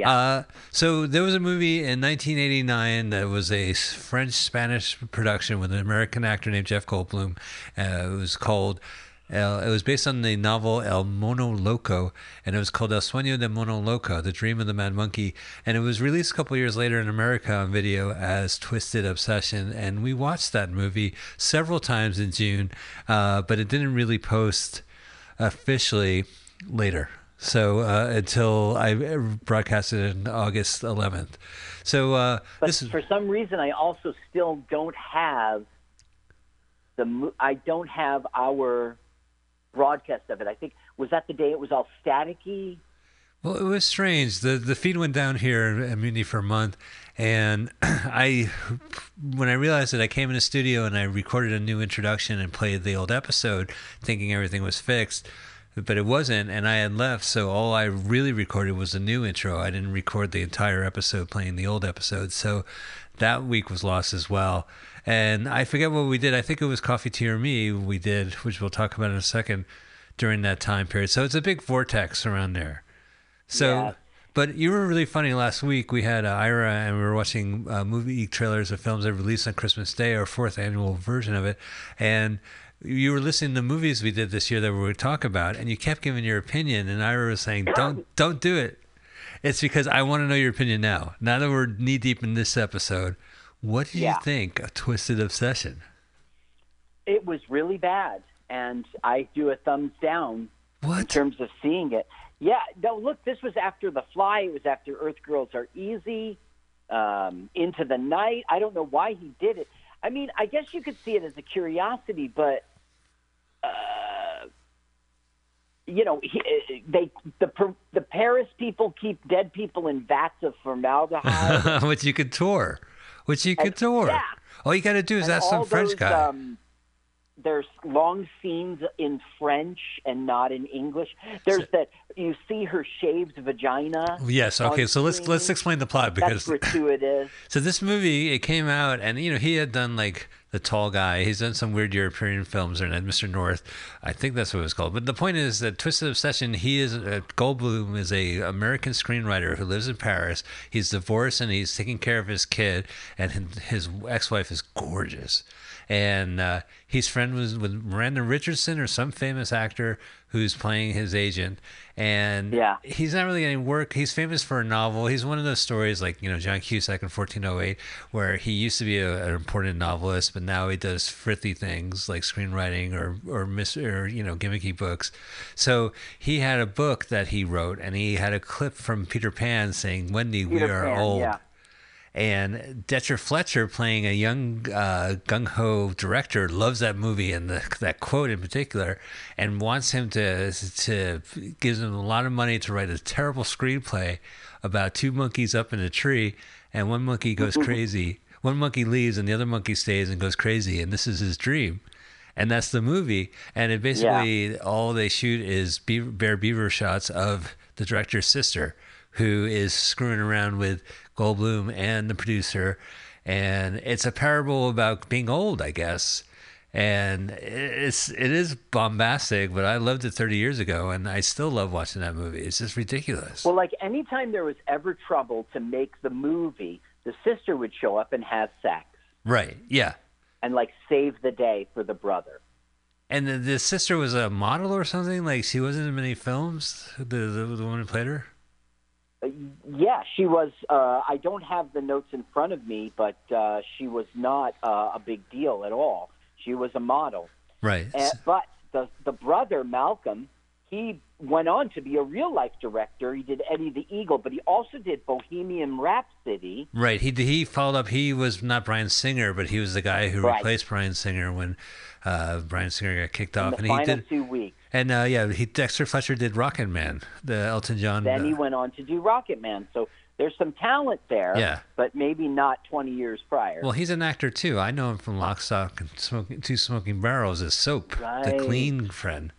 Uh, so there was a movie in 1989 that was a French Spanish production with an American actor named Jeff Goldblum. Uh, it was called. Uh, it was based on the novel El Mono Loco, and it was called El Sueño de Mono Loco, The Dream of the Mad Monkey. And it was released a couple years later in America on video as Twisted Obsession. And we watched that movie several times in June, uh, but it didn't really post officially later. So uh, until I broadcasted it on August 11th. So uh,
But
this is
for some reason, I also still don't have the. I don't have our broadcast of it. I think was that the day it was all staticky.
Well, it was strange. the The feed went down here at Mutiny for a month, and I, when I realized it, I came in the studio and I recorded a new introduction and played the old episode, thinking everything was fixed, but it wasn't. And I had left, so all I really recorded was the new intro. I didn't record the entire episode playing the old episode, so that week was lost as well. And I forget what we did. I think it was Coffee Tea or Me we did, which we'll talk about in a second during that time period. So it's a big vortex around there. So,
Yeah.
but you were really funny last week. We had uh, Ira and we were watching uh, movie trailers of films that released on Christmas Day, our fourth annual version of it. And you were listening to movies we did this year that we would talk about, and you kept giving your opinion. And Ira was saying, "Don't, don't do it." It's because I want to know your opinion now. Now that we're knee deep in this episode, what did
Yeah.
you think of Twisted Obsession?
It was really bad, and I do a thumbs down in terms of seeing it. Yeah, no, look, this was after The Fly. It was after Earth Girls Are Easy, um, Into the Night. I don't know why he did it. I mean, I guess you could see it as a curiosity, but uh, you know, he, they the the Paris people keep dead people in vats of formaldehyde.
which you could tour, which you could tour.
yeah.
All you got to do is
And
ask some
all
French
those,
guy.
Um, there's long scenes in French and not in English. There's that you see her shaved vagina.
Yes. Okay. So let's let's explain the plot because
That's gratuitous.
so this movie it came out and you know he had done like the tall guy. He's done some weird European films and Mr. North. I think that's what it was called. But the point is that Twisted Obsession. He is uh, Goldblum is a American screenwriter who lives in Paris. He's divorced and he's taking care of his kid and his ex-wife is gorgeous. And uh, he's friend was with Miranda Richardson or some famous actor who's playing his agent. And
Yeah.
he's not really getting work. He's famous for a novel. He's one of those stories like, you know, John Cusack in 1408, where he used to be a, an important novelist, but now he does frithy things like screenwriting or, or, mis- or, you know, gimmicky books. So he had a book that he wrote, and he had a clip from Peter Pan saying, Wendy, we are
Pan,
old.
yeah.
And Dexter Fletcher, playing a young uh, gung ho director, loves that movie and the, that quote in particular, and wants him to to gives him a lot of money to write a terrible screenplay about two monkeys up in a tree, and one monkey goes crazy. One monkey leaves, and the other monkey stays and goes crazy, and this is his dream. And that's the movie. And it basically all they shoot is beaver, Bare Beaver shots of the director's sister, who is screwing around with Goldblum and the producer. And it's a parable about being old, I guess. And it's it is bombastic, but I loved it 30 years ago, and I still love watching that movie. It's just ridiculous.
Well, like anytime there was ever trouble to make the movie, the sister would show up and have sex
Right? Yeah.
and like save the day for the brother.
And the, the sister was a model or something. Like she wasn't in many films. The the, the one who played her.
Yeah, she was. Uh, I don't have the notes in front of me, but uh, she was not uh, a big deal at all. She was a model.
Right.
Uh, but the the brother Malcolm, he went on to be a real life director. He did Eddie the Eagle, but he also did Bohemian Rhapsody.
Right. He he followed up. He was not Bryan Singer, but he was the guy who
Right.
replaced Bryan Singer when uh, Bryan Singer got kicked
in
off. and he did.
two weeks.
And uh, yeah, he Dexter Fletcher did Rockin' Man, the Elton John.
Then he
uh,
went on to do Rocket Man. So there's some talent there.
Yeah.
But maybe not 20 years prior.
well, he's an actor too. I know him from Lock, Stock, and Smoking, Two Smoking Barrels as Soap, the clean friend.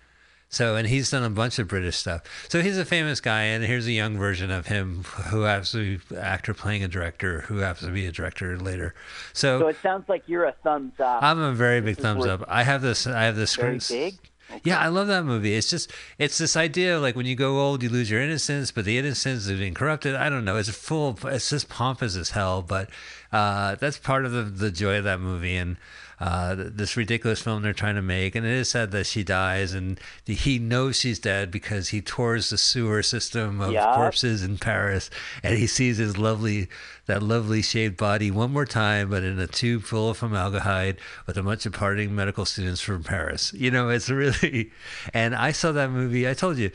So, and he's done a bunch of British stuff. So he's a famous guy, and here's a young version of him who happens to be actor playing a director who happens to be a director later. So,
So it sounds like you're a thumbs up.
I'm a very big thumbs up. I have this. I have this.
Very
screen-
big?
Yeah, I love that movie. It's just it's this idea of like when you go old, you lose your innocence, but the innocence is being corrupted. I don't know. It's full. It's just pompous as hell, but uh, that's part of the the joy of that movie and. Uh, this ridiculous film they're trying to make, and it is sad that she dies, and the, he knows she's dead because he tours the sewer system of
Yup.
corpses in Paris, and he sees his lovely, that lovely shaved body one more time, but in a tube full of formaldehyde with a bunch of partying medical students from Paris. You know, it's really, and I saw that movie. I told you.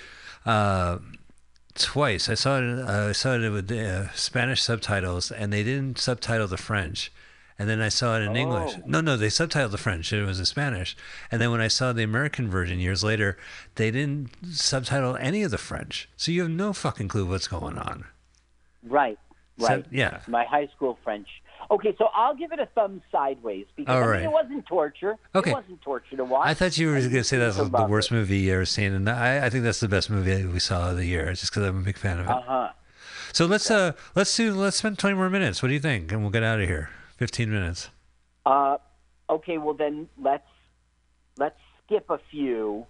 Uh, Twice, I saw it. Uh, I saw it with uh, Spanish subtitles, and they didn't subtitle the French. And then I saw it in English.
Oh.
No, no, they subtitled the French. It was in Spanish. And then when I saw the American version years later, they didn't subtitle any of the French. So you have no fucking clue what's going on.
Right.
So-
Right.
yeah.
My high school French. Okay, so I'll give it a thumb sideways because I mean, it wasn't torture.
Okay.
It wasn't torture to watch.
I thought you were going to say that's the worst movie you ever seen, and I, I think that's the best movie we saw of the year, just because I'm a big fan of it.
Uh huh.
So let's uh let's do let's spend 20 more minutes. What do you think? And we'll get out of here. 15 minutes.
Uh, okay, well then let's let's skip a few.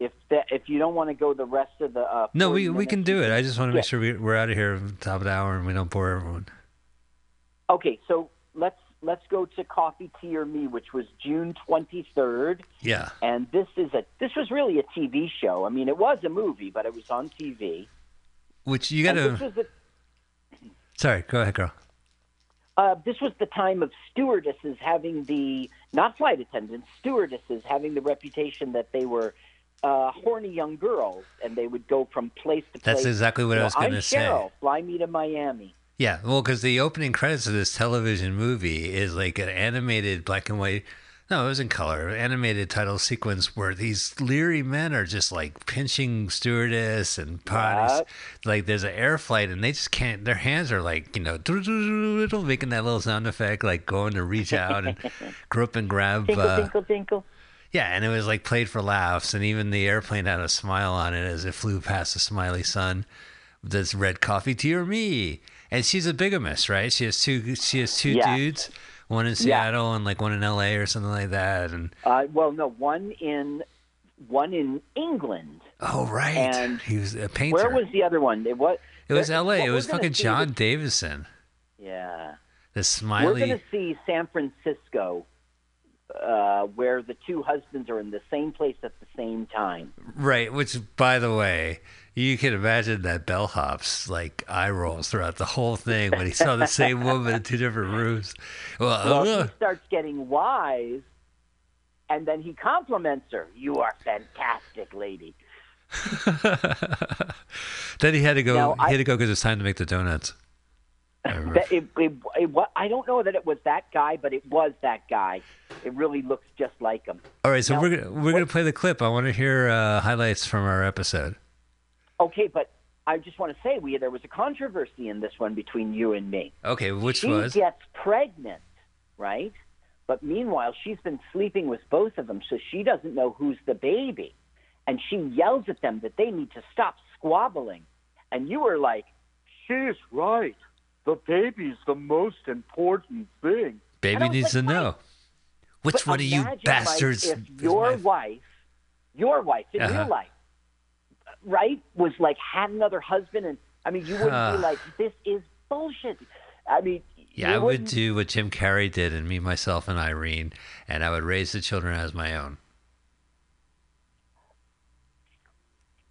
If that if you don't want to go the rest of the uh,
No,
40
we we can do it. I just want to make sure we, we're out of here at the top of the hour and we don't bore everyone.
Okay, so let's let's go to Coffee Tea or Me, which was June twenty third,
Yeah.
and this is a this was really a TV show. I mean, it was a movie, but it was on TV.
Which you got to. Sorry, go ahead, girl.
Uh, this was the time of stewardesses having the not flight attendants, stewardesses having the reputation that they were uh, horny young girls, and they would go from place to place.
That's exactly what I was gonna
I'm
say.
Cheryl, fly me to Miami.
Yeah, well, because the opening credits of this television movie is like an animated black and white. No, it was in color. Animated title sequence where these leery men are just like pinching stewardess and parties.
Yep.
Like there's an air flight and they just can't. Their hands are like you know making that little sound effect, like going to reach out and grip and grab.
Tinkle,
uh,
tinkle, tinkle.
Yeah, and it was like played for laughs, and even the airplane had a smile on it as it flew past the smiley sun. This red coffee tea or me, and she's a bigamist, right? She has two. She has two
Yeah.
dudes, one in
Yeah.
Seattle and like one in L.A. or something like that. And
Uh, well, no, one in one in England.
oh right,
And
he was a painter.
Where was the other one? It was.
it was L.A.
what
It was fucking John
is-
Davidson.
Yeah.
The smiley.
We're going to see San Francisco, uh, where the two husbands are in the same place at the same time.
Right, which by the way, you can imagine that bellhop's like eye rolls throughout the whole thing when he saw the same woman in two different rooms. Well,
Well,
uh,
he starts getting wise, and then he compliments her. You are fantastic, lady.
then he had to go.
Now,
he
I-
had to go because it's time to make the donuts.
That- it, it, it, I don't know that it was that guy, but it was that guy. It really looks just like him.
All right, so
Now,
we're gonna, we're going to play the clip. I want to hear uh, highlights from our episode.
Okay, but I just want to say we there was a controversy in this one between you and me.
Okay, which
she
was?
She gets pregnant, right? But meanwhile, she's been sleeping with both of them, so she doesn't know who's the baby. And she yells at them that they need to stop squabbling. And you were like, she's right. The baby's the most important thing.
Baby needs
like,
to know. Which
But
one of you
imagine, like,
bastards?
if your wife, your wife in
Uh-huh.
real life, right, was like had another husband, and I mean, you wouldn't
Ah.
be like, this is bullshit. I mean,
yeah, I would do what Jim Carrey did and Me, Myself, and Irene, and I would raise the children as my own.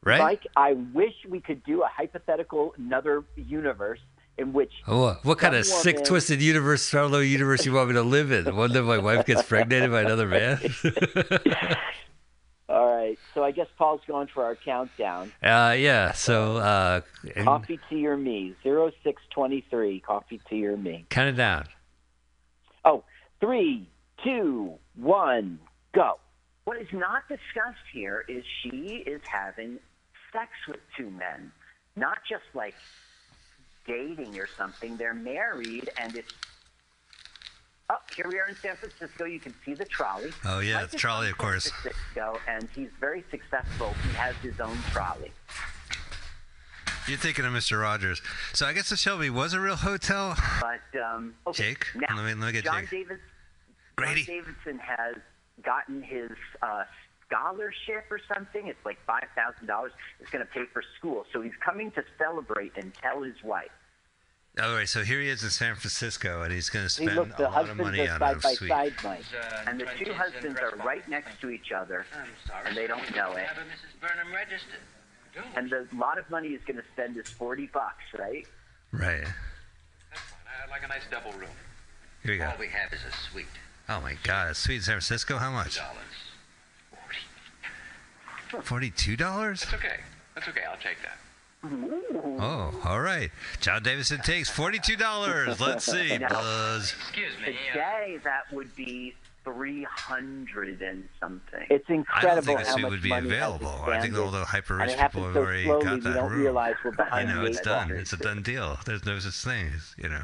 Right?
Mike, I wish we could do a hypothetical another universe in which
Oh, what kind of sick,
woman-
twisted universe, parallel universe you want me to live in? One that my wife gets pregnant by another man?
All right, so I guess Paul's going for our countdown.
uh, yeah, so uh,
Coffee Tea or Me, zero six twenty three. Coffee Tea or Me.
count it down.
Oh, three, two, one, go.
What is not discussed here is she is having sex with two men, not just like dating or something. They're married, and it's. Oh, here we are in San Francisco. You can see the trolley.
Oh, yeah,
Mike
the trolley, of course.
San Francisco, and he's very successful. He has his own trolley.
You're thinking of Mr. Rogers. So I guess the Shelby was a real hotel.
But um, okay,
Jake?
now
Let me- let me get
John
Jake.
Davis.
Grady.
John Davidson has gotten his uh, scholarship or something. It's like five thousand dollars. It's going to pay for school, so he's coming to celebrate and tell his wife.
All right, so here he is in San Francisco, and he's going to spend
look,
a lot of money
are
on
side
a
by
suite.
side, Mike.
Uh, and the two husbands are right next to each other, and they don't know it.
Mrs. Burnham registered.
And the lot of money he's going to spend is forty bucks, right?
Right.
I'd like a nice double room.
Here we go.
All we have is a suite.
Oh my God, a suite in San Francisco? How much? Forty-two dollars?
That's okay. That's okay. I'll take that.
Oh, all right. John Davidson takes forty-two dollars. Let's see,
Now,
Buzz.
Excuse me.
Today that would be three hundred and something.
It's
I don't
incredible
think the
how
suite
much
would be
money
available. I think all the hyper
and
rich
it
people have
so
already
slowly,
got that
don't
room.
realize we're
You
behind
know,
the
it's done. It's a done deal. There's no such thing. as, You know.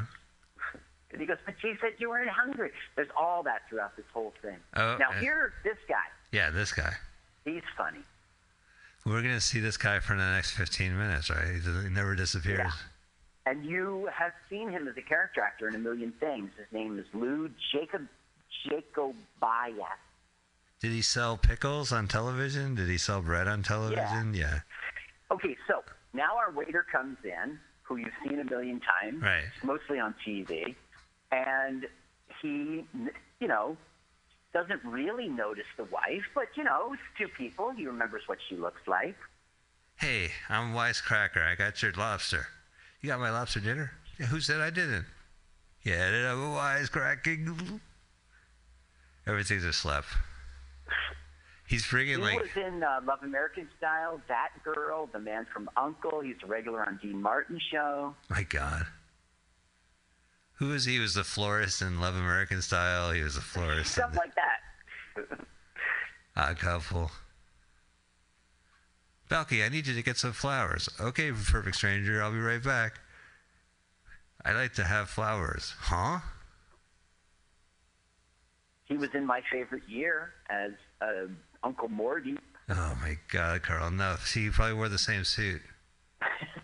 And he goes, but she said you weren't hungry. There's all that throughout this whole thing.
Oh,
now
yeah.
here, this guy,
Yeah, this guy.
he's funny.
We're gonna see this guy for the next fifteen minutes, right? He never disappears. Yeah.
And you have seen him as a character actor in a million things. His name is Lou Jacob Jacobi.
Did he sell pickles on television? Did he sell bread on television? Yeah.
Okay, so now our waiter comes in, who you've seen a million times,
Right.
mostly on TV, and he, you know, doesn't really notice the wife, but you know, it's two people. He remembers what she looks like.
Hey, I'm Wisecracker. I got your lobster. You got my lobster dinner? Yeah, who said I didn't? Yeah, I'm a wisecracking. Everything's a slap. He's
He
freaking like.
was in uh, Love American Style, That Girl, The Man from Uncle. He's a regular on Dean Martin show.
My God. Who was he? He was the florist in Love American Style. He was the florist
Stuff like that.
Odd Couple. Balki, I need you to get some flowers. Okay, perfect stranger. I'll be right back. I like to have flowers. Huh?
He was in My Favorite Year as uh, Uncle Morty.
Oh my God, Carl. No, see, you probably wore the same suit.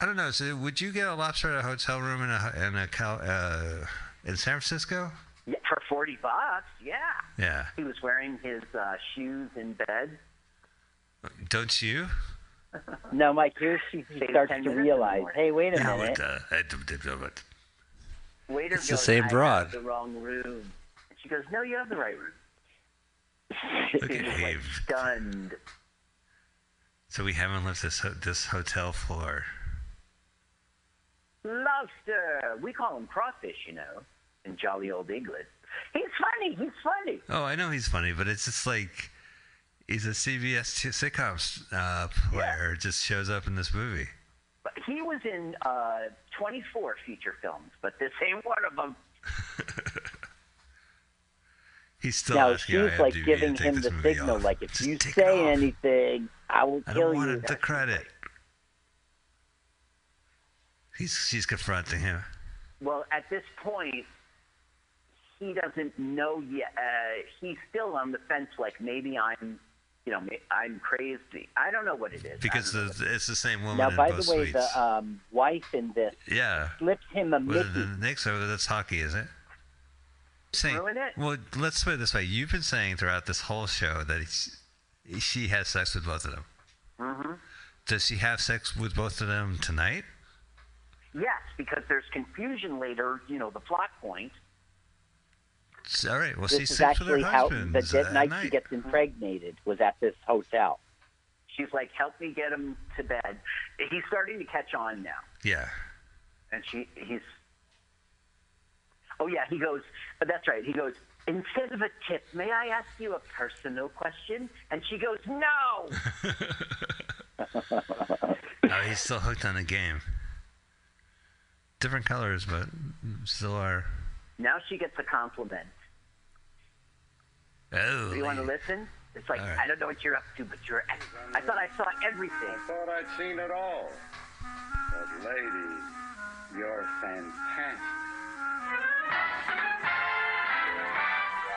I don't know. So, would you get a lobster at a hotel room in a in a cal, uh, in San Francisco?
Yeah, for 40 bucks, yeah.
Yeah.
He was wearing his uh, shoes in bed.
Don't you?
No, Mike, here she
Save
starts to
minutes in the
realize, hey, wait a
Yeah,
minute.
but, uh, I don't- I but-
Waiter
It's the same
I
broad.
the wrong room. And she goes, no, you have the right room.
Look
he
at
was like
him.
stunned.
So we haven't left this ho- this hotel floor.
Lobster. We call him crawfish, you know, in jolly old England. He's funny. He's funny.
Oh, I know he's funny, but it's just like he's a CBS sitcom uh, player. Just shows up in this movie.
but he was in uh, 24 feature films, but this ain't one of them.
He's still
now
asking
she's like
IMDb
giving him the signal,
off.
like if
Just
you say
off.
anything, I will
I
kill
don't want
you.
it the credit. He's she's confronting him.
Well, at this point, he doesn't know yet. Uh, he's still on the fence. Like maybe I'm, you know, I'm crazy. I don't know what it is.
Because the, it's the same woman
Now, by the way,
suites.
the um, wife in this
yeah.
slipped him a
Well,
Mickey.
the next over that's hockey, is it? Saying,
Ruin it?
Well, let's put it this way: you've been saying throughout this whole show that she has sex with both of them.
Mm-hmm.
Does she have sex with both of them tonight?
Yes, because there's confusion later. You know, the plot point.
All right. Well,
this
she
is
sleeps with her
actually how the dead night,
night.
she gets impregnated was at this hotel.
She's like, "Help me get him to bed." He's starting to catch on now,
Yeah.
and she he's. Oh yeah, he goes. But that's right. He goes. Instead of a tip, may I ask you a personal question? And she goes, "No."
oh, he's still hooked on the game. Different colors, but still are.
Now she gets a compliment.
Oh.
Do you want to listen? It's like
All right.
I don't know what you're up to, but you're. I thought I saw everything.
I thought I'd seen it all. But lady, you're fantastic.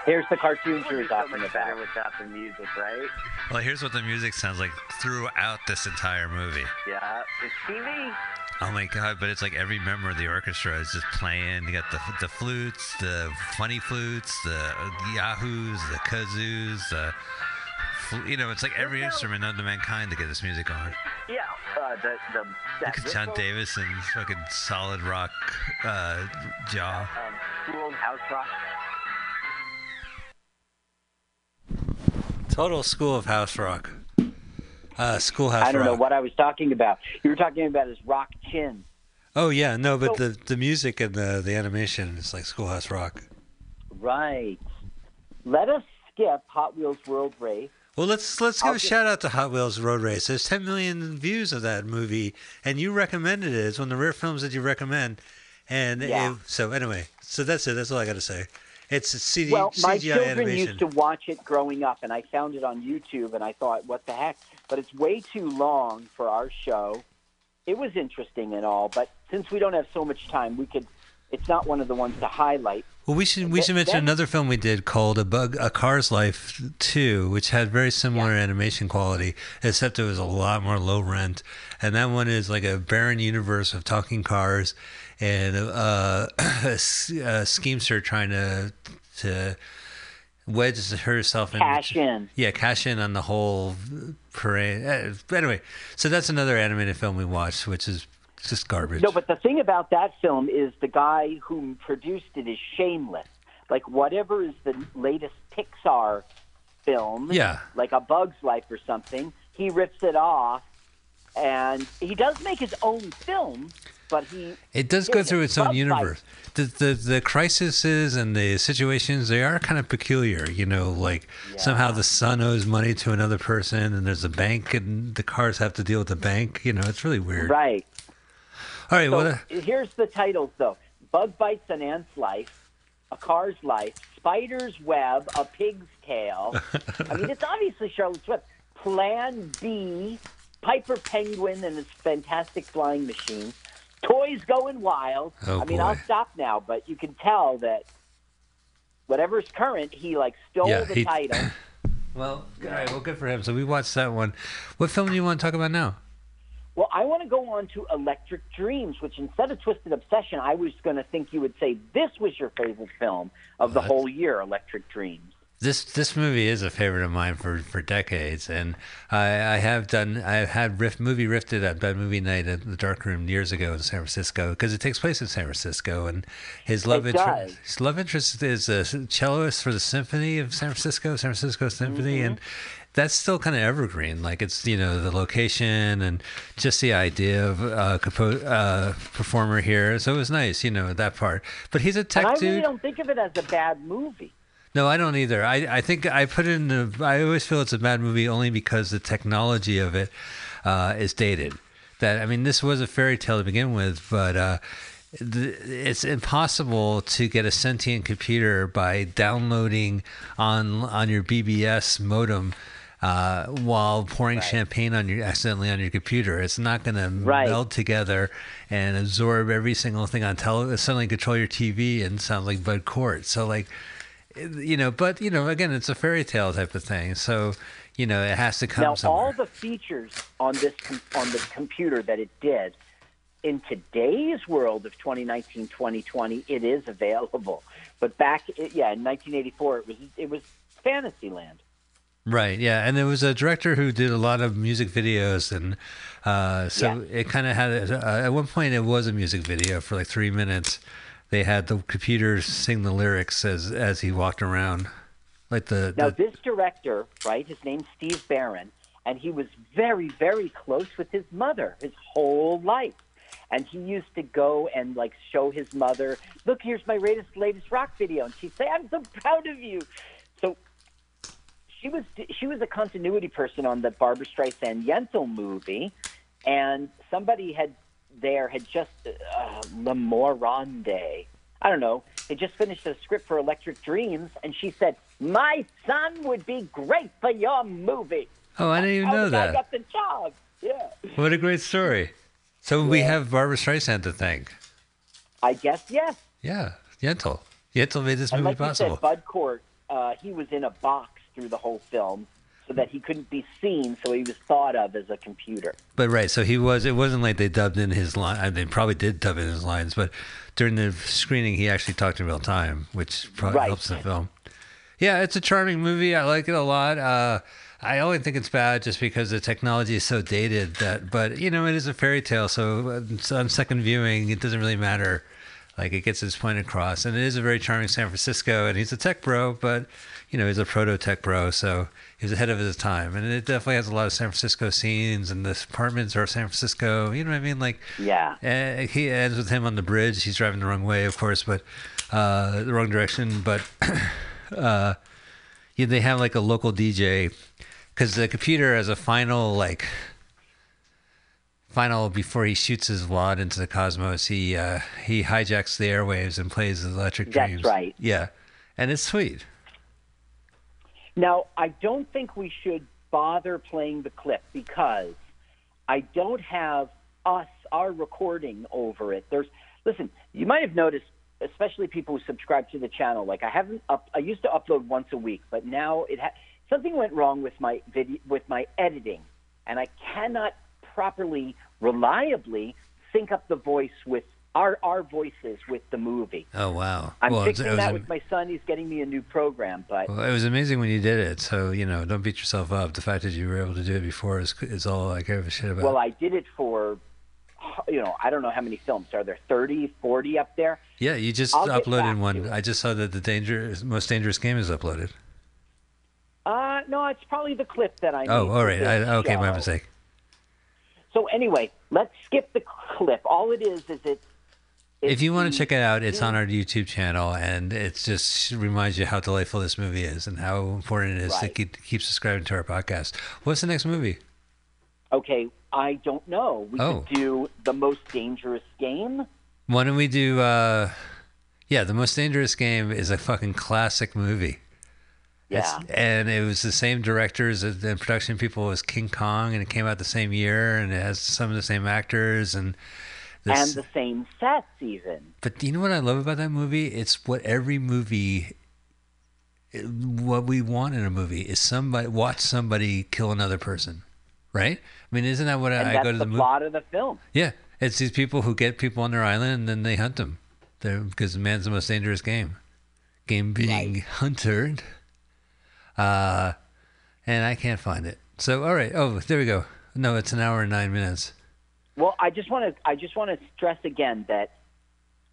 Here's the cartoon you were
It's so
talking
much better
about.
without the music, right?
Well, here's what the music sounds like throughout this entire movie.
Yeah, it's TV.
Oh my god! But it's like every member of the orchestra is just playing. You got the the flutes, the funny flutes, the yahoos, the kazoos, the fl- you know, it's like every instrument known to mankind to get this music on.
Yeah, uh, the the that
Look at John
ripple,
Davidson's fucking solid rock uh, jaw.
Um, cool house rock.
Total School of House Rock. Uh, Schoolhouse
I don't
Rock.
know what I was talking about. You were talking about his rock chin.
Oh yeah, no, but
So-
the the music and the the animation is like Schoolhouse Rock.
Right. Let us skip Hot Wheels World Race.
Well, let's let's give
I'll
a
just-
shout out to Hot Wheels Road Race. There's 10 million views of that movie, and you recommended it. It's one of the rare films that you recommend. And
Yeah.
it- so anyway, so that's it. That's all I got to say. It's a CD,
well, my children
animation.
used to watch it growing up, and I found it on YouTube, and I thought, what the heck? But it's way too long for our show. It was interesting and all, but since we don't have so much time, we could. It's not one of the ones to highlight.
Well, we should we
That-
should mention another film we did called A Bug A Car's Life 2, which had very similar animation quality, except it was a lot more low rent. And that one is like a barren universe of talking cars and uh, a, a schemester trying to to wedge herself in.
Cash in.
Yeah, cash in on the whole parade. Eh, but anyway, so that's another animated film we watched, which is just garbage.
No, but the thing about that film is the guy who produced it is shameless. Like whatever is the latest Pixar film,
Yeah.
like A Bug's Life or something, he rips it off, and he does make his own film, but he
It does go through its own universe. The, the the crises and the situations they are kind of peculiar. You know, like somehow the son owes money to another person, and there's a bank, and the cars have to deal with the bank. You know, it's really weird.
Right.
All right.
So
What?
Uh, here's the titles, though: Bug bites an ant's life, a car's life, spider's web, a pig's tail. I mean, it's obviously Charlotte Swift. Plan B, Piper Penguin and his fantastic flying machine. Toys going wild.
Oh,
I mean,
boy.
I'll stop now, but you can tell that whatever's current, he like stole
Yeah,
the
he-
title.
well, all right. Well, good for him. So we watched that one. What film do you want to talk about now?
Well, I want to go on to Electric Dreams, which instead of Twisted Obsession, I was going to think you would say this was your favorite film of the whole year, Electric Dreams.
This this movie is a favorite of mine for, for decades, and I, I have done I've had riff, movie rifted at Bad Movie Night at the Dark Room years ago in San Francisco because it takes place in San Francisco, and his love interest his love interest is a celloist for the Symphony of San Francisco, San Francisco Symphony,
Mm-hmm.
and that's still kind of evergreen. Like it's you know the location and just the idea of uh, compo- uh, performer here, so it was nice, you know that part. But he's a tech
and I
dude.
really don't think of it as a bad movie.
No, I don't either. I, I think I put it in the. I always feel it's a bad movie only because the technology of it uh, is dated. that I mean, this was a fairy tale to begin with, but uh, th- it's impossible to get a sentient computer by downloading on on your BBS modem. Uh, while pouring champagne on your accidentally on your computer, it's not going to meld together and absorb every single thing on television. Suddenly control your TV and sound like Bud Cort. So like, you know, but you know, again, it's a fairy tale type of thing. So you know, it has to come
now,
somewhere.
all the features on this com- on the computer that it did in today's world of 2019, 2020, it is available. But back, yeah, in 1984, it was it was Fantasyland.
Right. Yeah, and there was a director who did a lot of music videos, and uh, so it kind of had. Uh, at one point, it was a music video for like three minutes. They had the computer sing the lyrics as as he walked around, like the.
Now,
the
this director, right? His name's Steve Barron, and he was very, very close with his mother his whole life. And he used to go and like show his mother, "Look, here's my latest, latest rock video," and she'd say, "I'm so proud of you." So she was she was a continuity person on the Barbra Streisand Yentl movie, and somebody had there had just uh, Le Morande. I don't know. They just finished a script for Electric Dreams, and she said, "My son would be great for your movie."
oh, I didn't even know that.
got the job. Yeah,
What a great story! So we have Barbra Streisand to thank.
I guess yes.
Yeah, Yentl. Yentl made this
And
movie
like
possible.
you said, Bud Cort, uh, he was in a box through the whole film, so that he couldn't be seen, so he was thought of as a computer.
But right, so he was. It wasn't like they dubbed in his line. I mean, They probably did dub in his lines, but during the screening, he actually talked in real time, which probably
Right.
helps the film. Yeah, it's a charming movie. I like it a lot. Uh, I only think it's bad just because the technology is so dated that. But you know, it is a fairy tale, so, uh, so on second viewing, it doesn't really matter. Like it gets its point across, and it is a very charming San Francisco. And he's a tech bro, but you know he's a proto tech bro, so he's ahead of his time. And it definitely has a lot of San Francisco scenes, and the apartments are San Francisco. You know what I mean? Like
Yeah.
uh, he ends with him on the bridge. He's driving the wrong way, of course, but uh, the wrong direction. But uh, yeah, they have like a local DJ because the computer has a final like final before he shoots his wad into the cosmos. He uh, he hijacks the airwaves and plays Electric
That's
Dreams.
right.
Yeah, and it's sweet.
Now, I don't think we should bother playing the clip because I don't have us, our recording over it. There's, listen, you might have noticed, especially people who subscribe to the channel, like I haven't up, I used to upload once a week, but now it ha- something went wrong with my video, with my editing, and I cannot properly, reliably sync up the voice with our, our voices with the movie.
Oh wow!
I'm
well, it was-
fixing
it was
that with my son. He's getting me a new program, but
Well, it was amazing when you did it. So you know, don't beat yourself up. The fact that you were able to do it before is, is all I give a shit about.
Well, I did it for, you know, I don't know how many films. Are there 30, 40 up there?
yeah, you just
I'll
uploaded one. I just saw that the danger most dangerous game is uploaded.
Uh, no, it's probably the clip that I.
Oh, all right. I, okay, my
show.
mistake.
So anyway, let's skip the clip. All it is is it.
If you want to check it out, it's on our YouTube channel, and it just reminds you how delightful this movie is and how important it is to
Right.
keep, keep subscribing to our podcast. What's the next movie?
Okay, I don't know. We
Oh.
could do the most dangerous game.
Why don't we do? Uh, yeah, the most dangerous game is a fucking classic movie. It's-
Yeah.
and it was the same directors uh, and production people as King Kong, and it came out the same year, and it has some of the same actors, and this,
and the same sets even.
But do you know what I love about that movie? It's what every movie, uh, what we want in a movie is somebody watch somebody kill another person, right? I mean, isn't that what
and
I, I go to
the,
the movie?
plot of the film.
Yeah, it's these people who get people on their island and then they hunt them. They're, because man's the most dangerous game. Game being hunted. Uh, and I can't find it. So all right. Oh, there we go. No, it's an hour and nine minutes.
Well, I just want to I just want to stress again that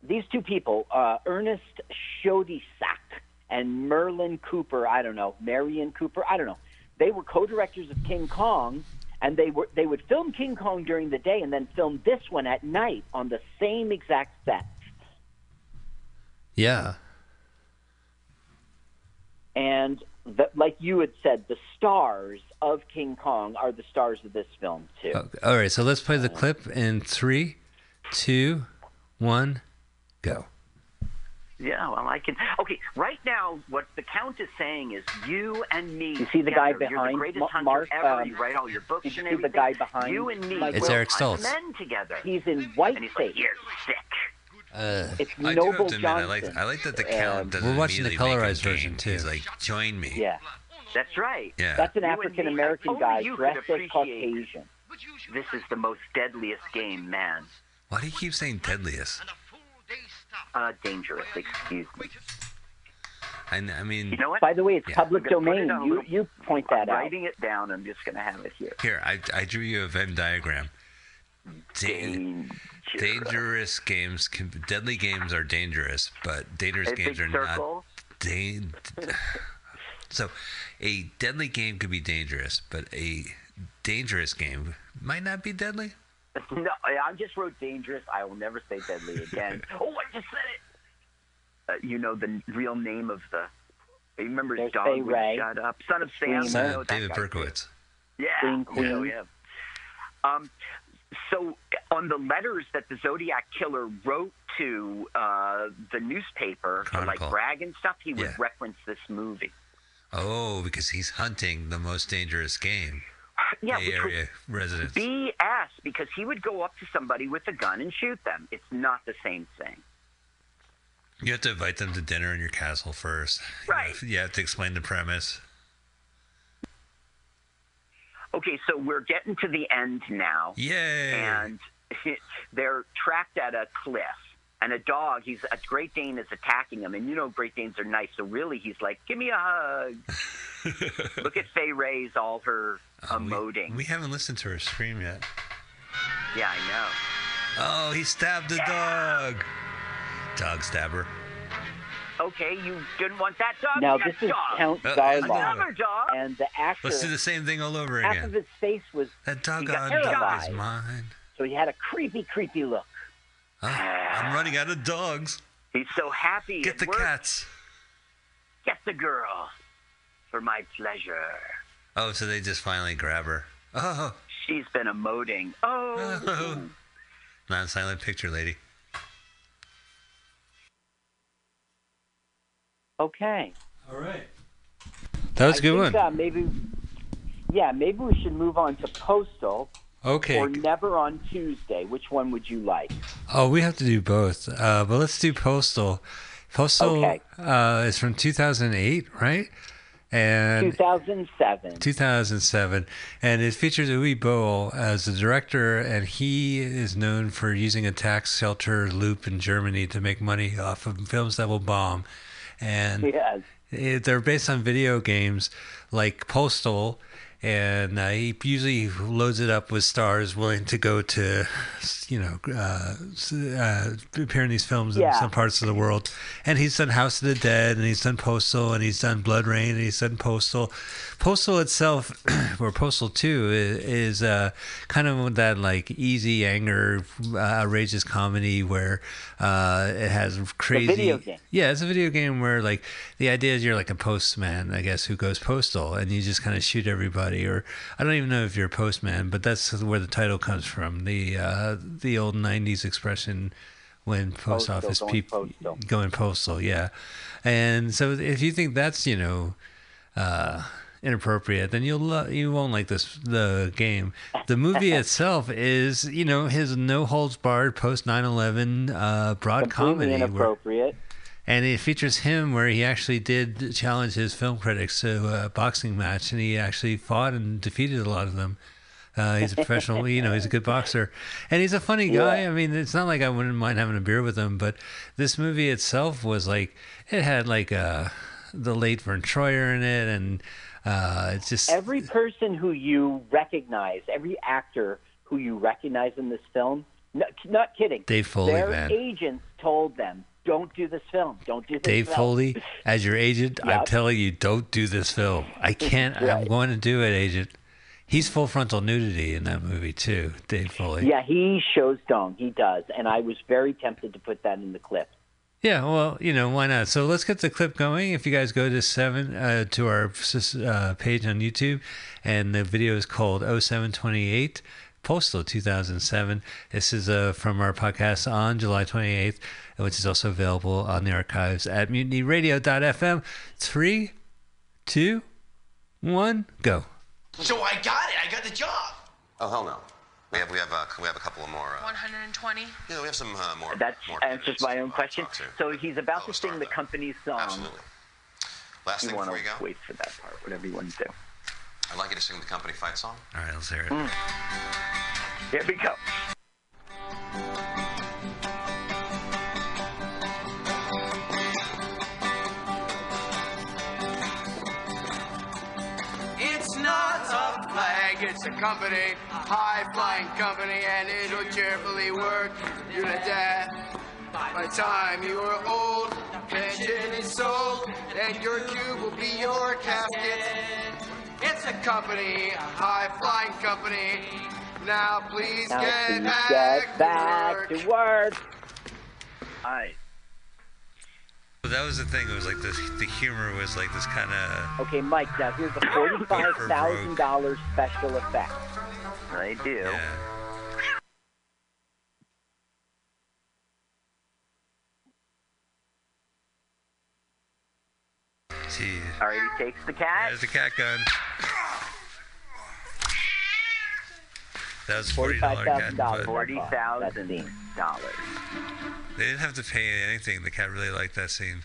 these two people, uh, Ernest Schoedsack and Merlin Cooper, I don't know, Merian Cooper, I don't know, they were co-directors of King Kong, and they were they would film King Kong during the day and then film this one at night on the same exact set.
Yeah.
And
the, like you had said, the stars of King Kong are the stars of this film too.
Okay, All right, so let's play the clip in three, two, one, go.
Yeah, well, I can. Okay, right now, what the count is saying is you and me.
You see the guy
together, You're
behind
the greatest
Ma-
hunter
Mark,
ever.
um,
you write all your books
you
and
see the guy behind
You and me.
Mike
It's Eric Stoltz.
Men together.
He's in white
and he's like, You're sick.
Uh,
It's
I do
Noble
have to admit, I like
Johnson.
I like that the
Um,
count doesn't
We're
watching the
immediately make him
colorized version
game.
too.
He's like, join me.
Yeah,
That's right.
Yeah.
that's an
You and me,
African American
only
guy
you could
dressed as
appreciate-
Caucasian.
This is the most deadliest game, man.
Why do you keep saying deadliest?
Uh, dangerous. Excuse me.
I, kn- I mean,
You know what?
By the way, it's
Yeah.
public
I'm put it
domain.
on a
You
little-
you point
I'm
that out.
writing it down. I'm just going to have it here.
here I, I drew you a Venn diagram. Da- dangerous games, can, deadly games are dangerous, but dangerous
A
games are
circle.
not. Dan- so, a deadly game could be dangerous, but a dangerous game might not be deadly.
No, I just wrote dangerous. I will never say deadly again. oh, I just said it. Uh, you know the real name of the. You remember his
There's
dog?
Fay Wray.
Shut up, son of Sam.
Screamer.
you know
David
guy.
Berkowitz.
Yeah,
Queen, Queen.
yeah. Um, so on the letters that the Zodiac killer wrote to uh, the newspaper, to, like
Chronicle.
brag and stuff, he would
Yeah.
reference this movie.
Oh, because he's hunting the most dangerous game.
Yeah,
Bay Area residents.
BS because he would go up to somebody with a gun and shoot them. It's not the same thing.
You have to invite them to dinner in your castle first.
Right.
You have to explain the premise.
Okay, so we're getting to the end now.
Yay!
And they're trapped at a cliff. And a dog, he's a Great Dane is attacking him. And you know Great Danes are nice. So really he's like, give me a hug. Look at Fay Wray's all her oh, emoting.
We haven't listened to her scream yet.
yeah, I know.
Oh, he stabbed the dog. Dog stabber.
Okay, you didn't want that dog?
Now
you got
this is
dog.
Count
Uh,
Zaroff,
Another dog?
and the actor.
Let's do the same thing all over again.
half
again.
of his face was
That
he
doggone dog is
paralyzed.
mine.
so he had a creepy, creepy look.
Oh, I'm running out of dogs.
He's so happy.
Get the
worked.
cats.
Get the girl for my pleasure.
Oh, so they just finally grab her. Oh,
She's been emoting. Oh.
oh. non-silent picture lady.
Okay.
All right. That was a good
I
one.
think, Uh, maybe, yeah, maybe we should move on to Postal
Okay.
or Never on Tuesday. Which one would you like?
Oh, we have to do both. Uh, but let's do Postal. Postal
Okay.
uh, is from 2008, right? And
2007.
2007, and it features Uwe Boll as the director, and he is known for using a tax shelter loop in Germany to make money off of films that will bomb. And
Yes.
it, they're based on video games like Postal, and uh, he usually loads it up with stars willing to go to, you know, uh, uh, appear in these films in some parts of the world. And he's done House of the Dead, and he's done Postal, and he's done Blood Rain, and he's done Postal. Postal itself, or Postal Two, is, is uh, kind of that like easy anger, uh, outrageous comedy where uh, it has crazy.
video game.
Yeah, it's a video game where like the idea is you're like a postman, I guess, who goes postal, and you just kind of shoot everybody. Or I don't even know if you're a postman, but that's where the title comes from. The uh, the old '90s expression when post
Postal,
office people going postal, yeah. And so if you think that's you know. Uh, inappropriate then you'll lo- you won't like this the game the movie itself is you know his no holds barred post 9-11 uh broad
Completely
comedy where,
inappropriate.
and it features him where he actually did challenge his film critics to a boxing match, and he actually fought and defeated a lot of them. Uh, he's a professional, you know, he's a good boxer, and he's a funny guy. I mean, it's not like I wouldn't mind having a beer with him, but this movie itself was like it had like uh, the late Vern Troyer in it, and uh, it's just
Every person who you recognize, every actor who you recognize in this film, no, not kidding.
Dave Foley,
Their
man.
agents told them, "Don't do this film. Don't do this." Film.
Dave
film.
Foley, as your agent, I'm telling you, don't do this film. I can't. I'm going to do it, agent. He's full frontal nudity in that movie too, Dave Foley.
Yeah, he shows dong. He does, and I was very tempted to put that in the clip.
Yeah, well, you know, why not? So let's get the clip going. If you guys go to seven uh, to our uh, page on YouTube, and the video is called 0728 Postal 2007. This is uh, from our podcast on July 28th, which is also available on the archives at mutinyradio.fm. Three, two, one, go.
So I got it. I got the job.
Oh hell no. We have we have uh, we have a couple of more. Uh,
120.
yeah, we have some uh, more.
That
more
answers my own question. So he's about to sing the company's song.
Absolutely. Last
you
thing
want
before
to
you go,
wait for that part, whatever you want to do.
I'd like you to sing the company fight song.
All right, let's hear it.
Mm. Here we go.
Flag, it's a company, high flying company, and it'll cheerfully work you to death. By the time you are old, pension is sold, and your cube will be your casket. It's a company, a high flying company. Now please
Now
get
please
back,
get back
to
to work. All right.
Well, that was the thing. It was like this. The humor was like this kind of.
Okay, Mike. Now here's a forty-five thousand dollars special effect. I do.
See.
All right, he takes the cat.
There's the cat gun. That was forty dollar
Forty thousand dollars.
They didn't have to pay anything. The cat really liked that scene.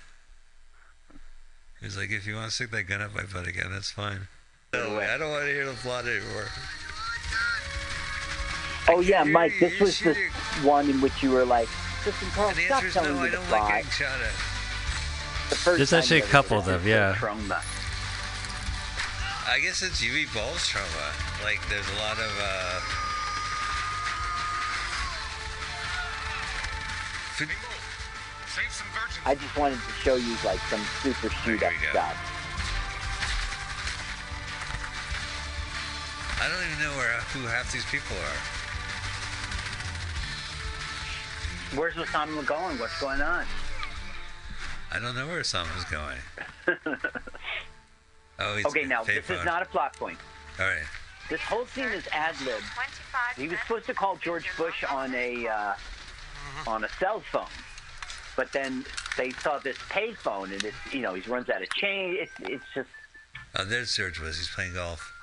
He was like, "If you want to stick that gun up my butt again, that's fine." No way. I don't want to hear the plot anymore.
Oh yeah, Mike. This was the one in which you were like, "Listen, Carl,
And
stop
is
telling
no.
me
I
the
don't
plot."
like getting shot at.
The first
There's actually a couple
did
of
it,
them, yeah.
Trauma.
I guess it's Uwe Boll's Troma. Like there's a lot of uh
I just wanted to show you like some super shoot up stuff.
I don't even know where who half these people are.
Where's Osama going? What's going on?
I don't know where someone's going. Oh, he's
okay, now this
payphone.
is not a plot point.
All right.
This whole scene is ad lib. He was supposed to call George Bush on a uh, on a cell phone, but then they saw this payphone, and it's you know he runs out of change. It's it's just
Oh, there's George Bush. He's playing golf.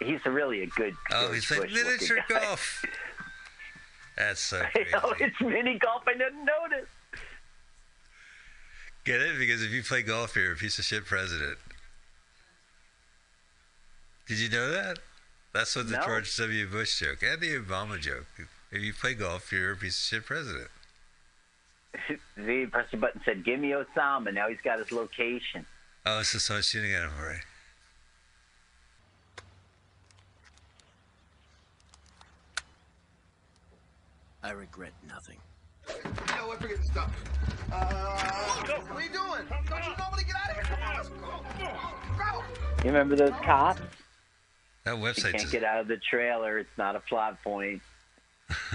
he's a really a good.
Oh,
George
he's playing
Bush
miniature golf. That's so
I know, it's mini golf. I didn't notice.
Get it? Because if you play golf, you're a piece of shit president. Did you know that? That's what the
No.
George W. Bush joke and the Obama joke. If you play golf, you're a piece of shit president.
he pressed the button, said, "Give me Osama." Now he's got his location.
Oh, so someone's shooting at him, all right.
I regret nothing.
You know what? Forget the stuff. Uh, what are you doing? Don't you normally get out of here? Come on, let's go. Go.
You remember those cops?
That
You
website
can't
just.
get out of the trailer. It's not a plot point.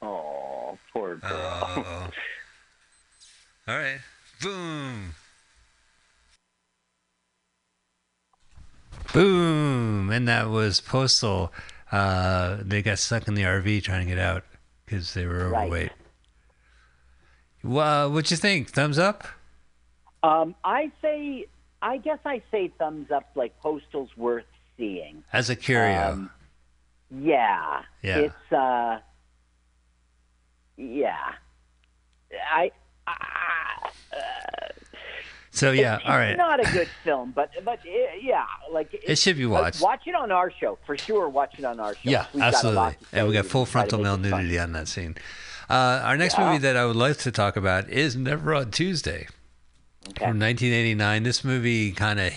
Oh, poor girl.
Oh. all right. Boom. Boom. And that was Postal. Uh, they got stuck in the RV trying to get out because they were
Right.
overweight. Well, what'd you think? Thumbs up?
Um, I say, I guess I say thumbs up. Like Postal's worth seeing.
As a curio.
Um, yeah.
Yeah.
It's uh, yeah. I. I uh,
so, yeah,
it's,
all right.
It's not a good film, but but uh, yeah, like
It should be watched.
Watch it on our show for sure. Watch it on our show.
Yeah,
We've
absolutely. And we got full frontal male
it fun.
nudity on that scene. Uh, our next
Yeah.
movie that I would like to talk about is Never on Tuesday from 1989. This movie kind of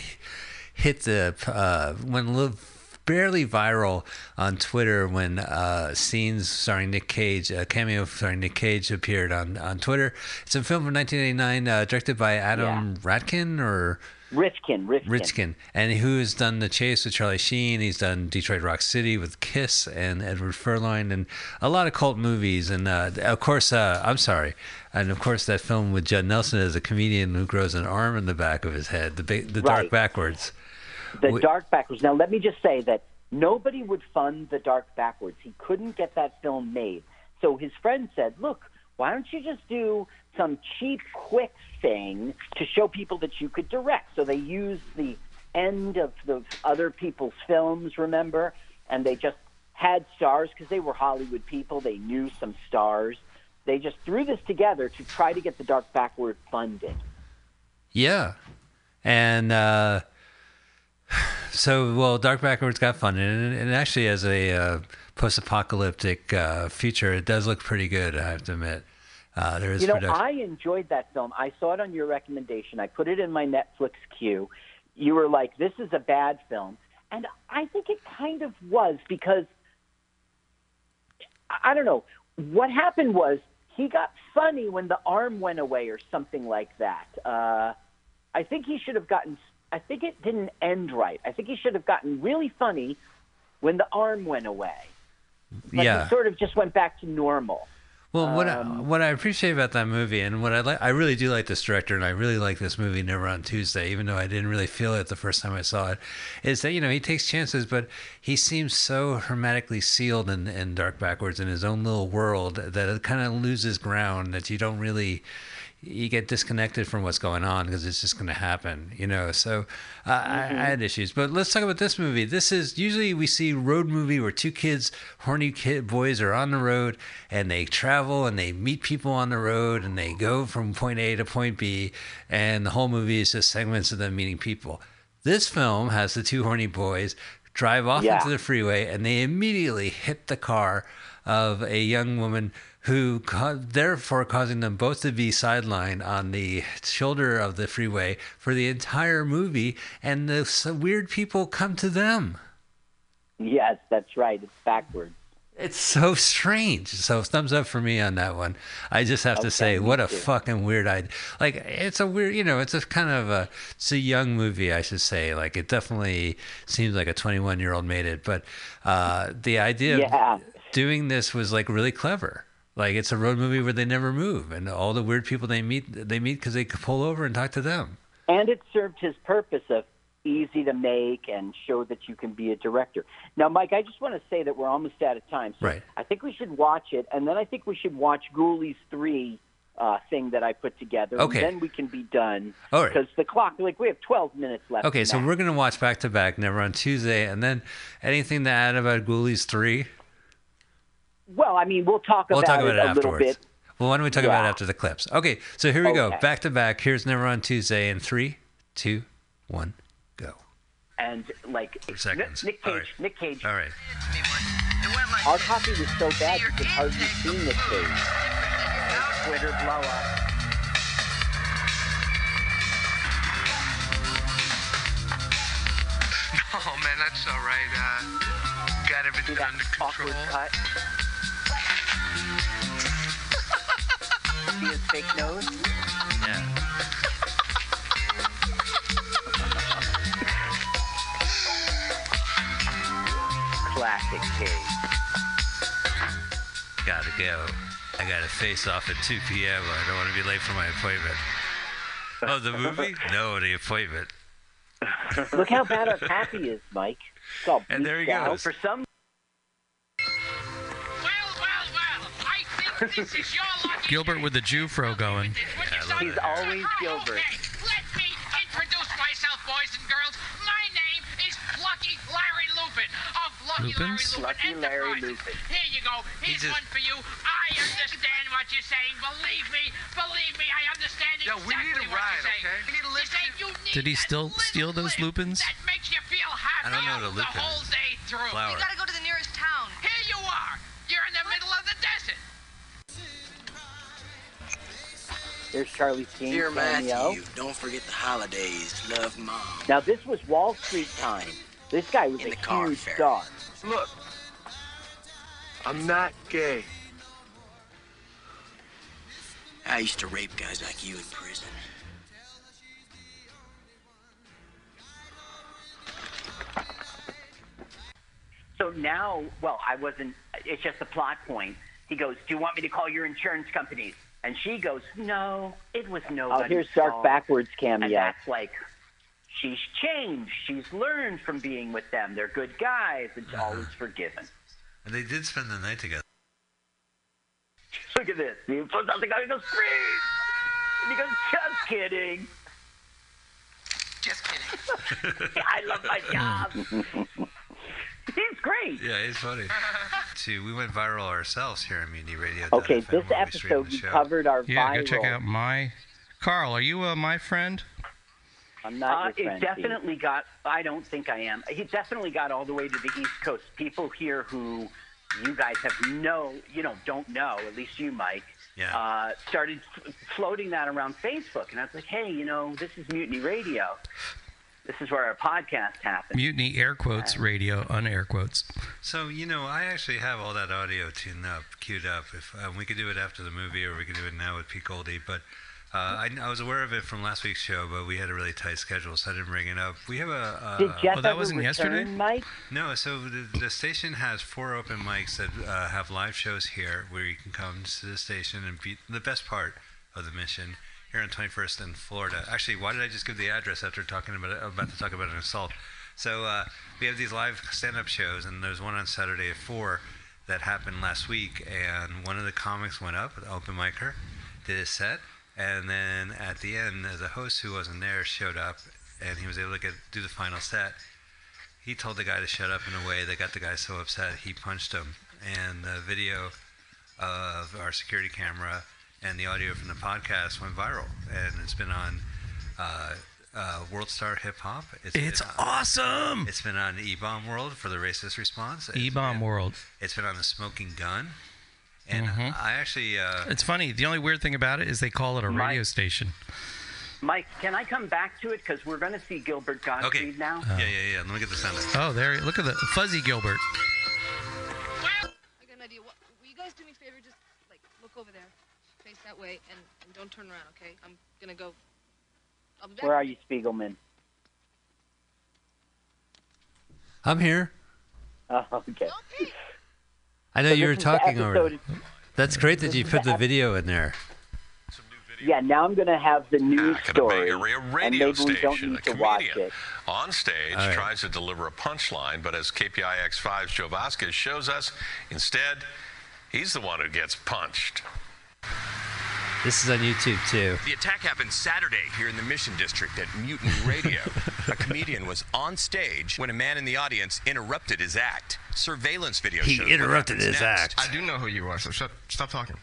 hit the uh, went a little barely viral on Twitter when uh, scenes starring Nick Cage, a cameo starring Nick Cage appeared on, on Twitter. It's a film from 1989, uh, directed by Adam Ratkin or
Rifkin, Rifkin.
Richkin, and who has done The Chase with Charlie Sheen. He's done Detroit Rock City with Kiss and Edward Furlong, and a lot of cult movies. And uh, of course, uh, I'm sorry, and of course that film with Judd Nelson as a comedian who grows an arm in the back of his head, the the dark backwards.
The
Wh-
Dark Backwards. Now, let me just say that nobody would fund The Dark Backwards. He couldn't get that film made. So his friend said, look, why don't you just do some cheap, quick thing to show people that you could direct? So they used the end of the other people's films, remember? And they just had stars because they were Hollywood people. They knew some stars. They just threw this together to try to get The Dark Backward funded.
Yeah, and uh, so well, Dark Backwards got funded, and, and actually, as a uh, post-apocalyptic uh, future, it does look pretty good. I have to admit, uh, there is
you know,
production.
I enjoyed that film. I saw it on your recommendation. I put it in my Netflix queue. You were like, "This is a bad film," and I think it kind of was because I- I don't know what happened was he got funny when the arm went away or something like that. Uh, I think he should have gotten. I think it didn't end right. I think he should have gotten really funny when the arm went away. But
yeah.
he sort of just went back to normal.
Well, what I,
Um,
what I appreciate about that movie, and what I like, I really do like this director, and I really like this movie, Never on Tuesday, even though I didn't really feel it the first time I saw it, is that you know he takes chances, but he seems so hermetically sealed in, in Dark Backwards in his own little world that it kind of loses ground. That you don't really you get disconnected from what's going on because it's just going to happen, you know. So uh, I, I had issues, but let's talk about this movie. This is usually we see road movie where two kids, horny kid boys, are on the road and they travel and they meet people on the road and they go from point A to point B, and the whole movie is just segments of them meeting people. This film has the two horny boys drive off
Yeah.
into the freeway and they immediately hit the car of a young woman who ca- therefore causing them both to be sidelined on the shoulder of the freeway for the entire movie and the weird people come to them
Yes, that's right. It's backwards.
it's so strange so thumbs up for me on that one i just have to say what a
too.
fucking weird idea like it's a weird you know it's a kind of a it's a young movie i should say like it definitely seems like a 21 year old made it but uh the idea
Yeah.
of doing this was like really clever like it's a road movie where they never move and all the weird people they meet they meet because they could pull over and talk to them
And it served his purpose of easy to make and show that you can be a director. Now, Mike, I just want to say that we're almost out of time. So
Right.
I think we should watch it, and then I think we should watch Ghoulies 3 uh, thing that I put together.
Okay.
And then we can be done.
All right.
Because the clock, like, we have 12 minutes left.
okay so
max.
we're gonna watch back to back never on tuesday and then anything to add about ghoulies 3
Well, I mean, we'll talk
We'll
about,
talk about
it,
it
a little
afterwards.
bit.
Well, why don't we talk about it after the clips? Okay, so here we go. Back to back. Here's Never on Tuesday in three, two, one, go.
And, like,
For seconds.
Nick
All
Cage,
right.
Nick Cage.
All right.
Our copy was so bad you could hardly see Nick Cage. Twitter blow up.
Oh man, that's all right. Uh, got everything under control.
cut. His fake nose?
Yeah.
Classic Cage.
Gotta go. I got to face off at 2 p.m. I don't want to be late for my appointment. Oh, the movie? No, the appointment.
Look how bad our copy is, Mike.
And there he
out.
goes.
For some
Gilbert with the Jufro going.
He's always Gilbert.
Let me introduce myself, boys and girls. My name is Lucky Larry Lupin of Lucky
Lupins?
Larry Lupin
Lucky Larry Lupin.
Here you go. Here's
just-
one for you. I understand what you're saying. Believe me. Believe me. I understand
Yo,
exactly
we need a
what
ride,
you're saying.
okay? We need to
You say you need
Did he still steal those lupins?
That makes you feel happy
I don't know what a
the
lupin
whole day through.
Flower.
There's Charlie Sheen
Dear
cameo.
Matthew, don't forget the holidays. Love, Mom.
Now this was Wall Street time.
This guy was
In
a
the car,
huge
Ferris.
star.
Look, I'm not gay.
I used to rape guys like you in prison.
So now, well, I wasn't. It's just a plot point. He goes, "Do you want me to call your insurance companies?" And she goes, "No, it was no.
Oh,
nobody."
here's Dark Backwards cameo.
And that's like, she's changed. She's learned from being with them. They're good guys. It's uh-huh. always forgiven.
And they did spend the night together.
Look at this. He puts out the guy and goes, "Freeze!" And he goes, "Just kidding."
Just kidding.
I love my job. He's great.
Yeah, it's funny. Too, we went viral ourselves here on Mutiny Radio.
Okay, this episode we covered our
Yeah,
viral.
go check out my. Carl, are you uh, my friend?
I'm not
Uh,
your friend.
it definitely got. I don't think I am. He definitely got all the way to the East Coast. People here who you guys have no, you know, don't know. At least you, Mike.
Yeah.
Uh, started f- floating that around Facebook, and I was like, hey, you know, this is Mutiny Radio. This is where our podcast happens.
Mutiny air quotes radio, on air quotes.
So you know, I actually have all that audio tuned up, queued up. If uh, we could do it after the movie, or we could do it now with Pete Goldie, but. Uh, I, I was aware of it from last week's show, but we had a really tight schedule, so I didn't bring it up. We have a. Uh,
Did Jeff ever return, Mike?
No, so the, the station has four open mics that uh, have live shows here where you can come to the station and be the best part of the mission here on 21st in Florida. Actually, why did I just give the address after talking about about to talk about an assault? So uh, we have these live stand-up shows, and there's one on Saturday at four that happened last week, and one of the comics went up, the open micer, did his set, and then at the end, the host who wasn't there showed up, and he was able to get do the final set he told the guy to shut up in a way that got the guy so upset he punched him. And the video of our security camera and the audio from the podcast went viral, and it's been on uh, uh, World Star Hip Hop.
It's
been on-
awesome.
It's been on E Bomb World for the racist response.
E Bomb World.
It's been on the Smoking Gun, and
Mhm.
I actually. Uh,
It's funny. The only weird thing about it is they call it a radio station.
Mike, can I come back to it because we're going to see Gilbert Gottfried now?
yeah, yeah, yeah. Let me get the sound. effect.
Oh, there. Look at the fuzzy Gilbert.
Way, and, and don't turn around, okay? I'm gonna go. I'll be back.
Where are you, Spiegelman?
I'm here.
Oh, okay.
I know
So
you were
this is the
talking
episode-
already. That's great that you put
the
the video in there.
Yeah, now I'm going to have the news story,
Area
and
radio
maybe we don't need
A
to watch
comedian
it.
on stage
All right.
tries to deliver a punchline, but as KPIX5's Joe Vasquez shows us, instead, he's the one who gets punched.
This is on YouTube too.
The attack happened Saturday here in the Mission District at Mutiny Radio. a comedian was on stage when a man in the audience interrupted his act. Surveillance video
He
shows what
interrupted his
next.
act.
I do know who you are, so shut, stop talking.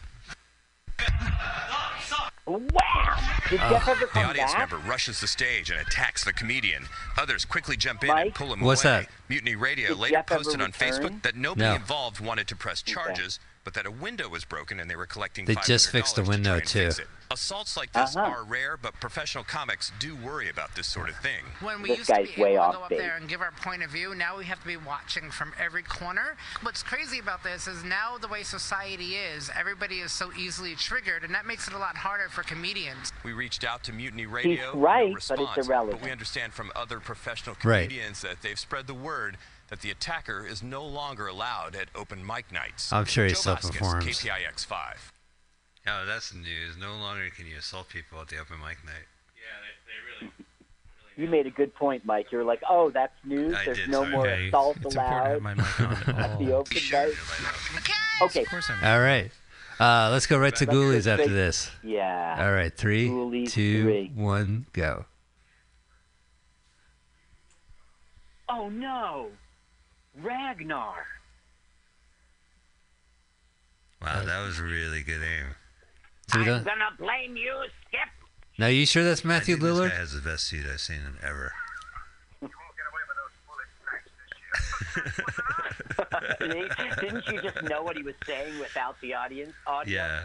Wow! Uh, Did Jeff ever
the audience
back?
member rushes the stage and attacks the comedian. Others quickly jump in
Mike?
and pull him
What's
away.
that?
Mutiny Radio
Did
later
Jeff
posted on? Facebook that nobody
No.
involved wanted to press charges, but that a window was broken and they were collecting
They just fixed the window
and
too.
Assaults like this
Uh-huh.
are rare, but professional comics do worry about this sort of thing.
When we
This
used to
guy's
be
way
able
off
to go up
base.
there and give our point of view, now we have to be watching from every corner. What's crazy about this is now the way society is, everybody is so easily triggered, and that makes it a lot harder for comedians.
We reached out to Mutiny Radio. no
right, but it's irrelevant.
But we understand from other professional
Right.
comedians that they've spread the word that the attacker is no longer allowed at open mic nights.
I'm sure he
Joe
still
Vasquez,
performs.
KPIX 5.
Oh, that's the news. No longer can you assault people at the open mic night. Yeah, they, they really.
really you made a good point, Mike. You're like, "Oh, that's news.
I
There's
did,
no
sorry.
more
Okay.
assault
It's important to have
allowed
my mic on at
at the
all.
open night." Okay.
All right. Uh, let's go right to
Let's
Ghoulies after this.
Yeah.
All right. Three,
Ghoulies
two,
three.
one, go.
Oh no, Ragnar.
Wow, that was a really good aim. So
I'm
don't,
gonna blame you, Skip.
now, you sure that's Matthew
I think this
Lillard?
guy
has the best suit I've seen in ever.
Didn't you just know what he was saying without the audience? Audio?
Yeah.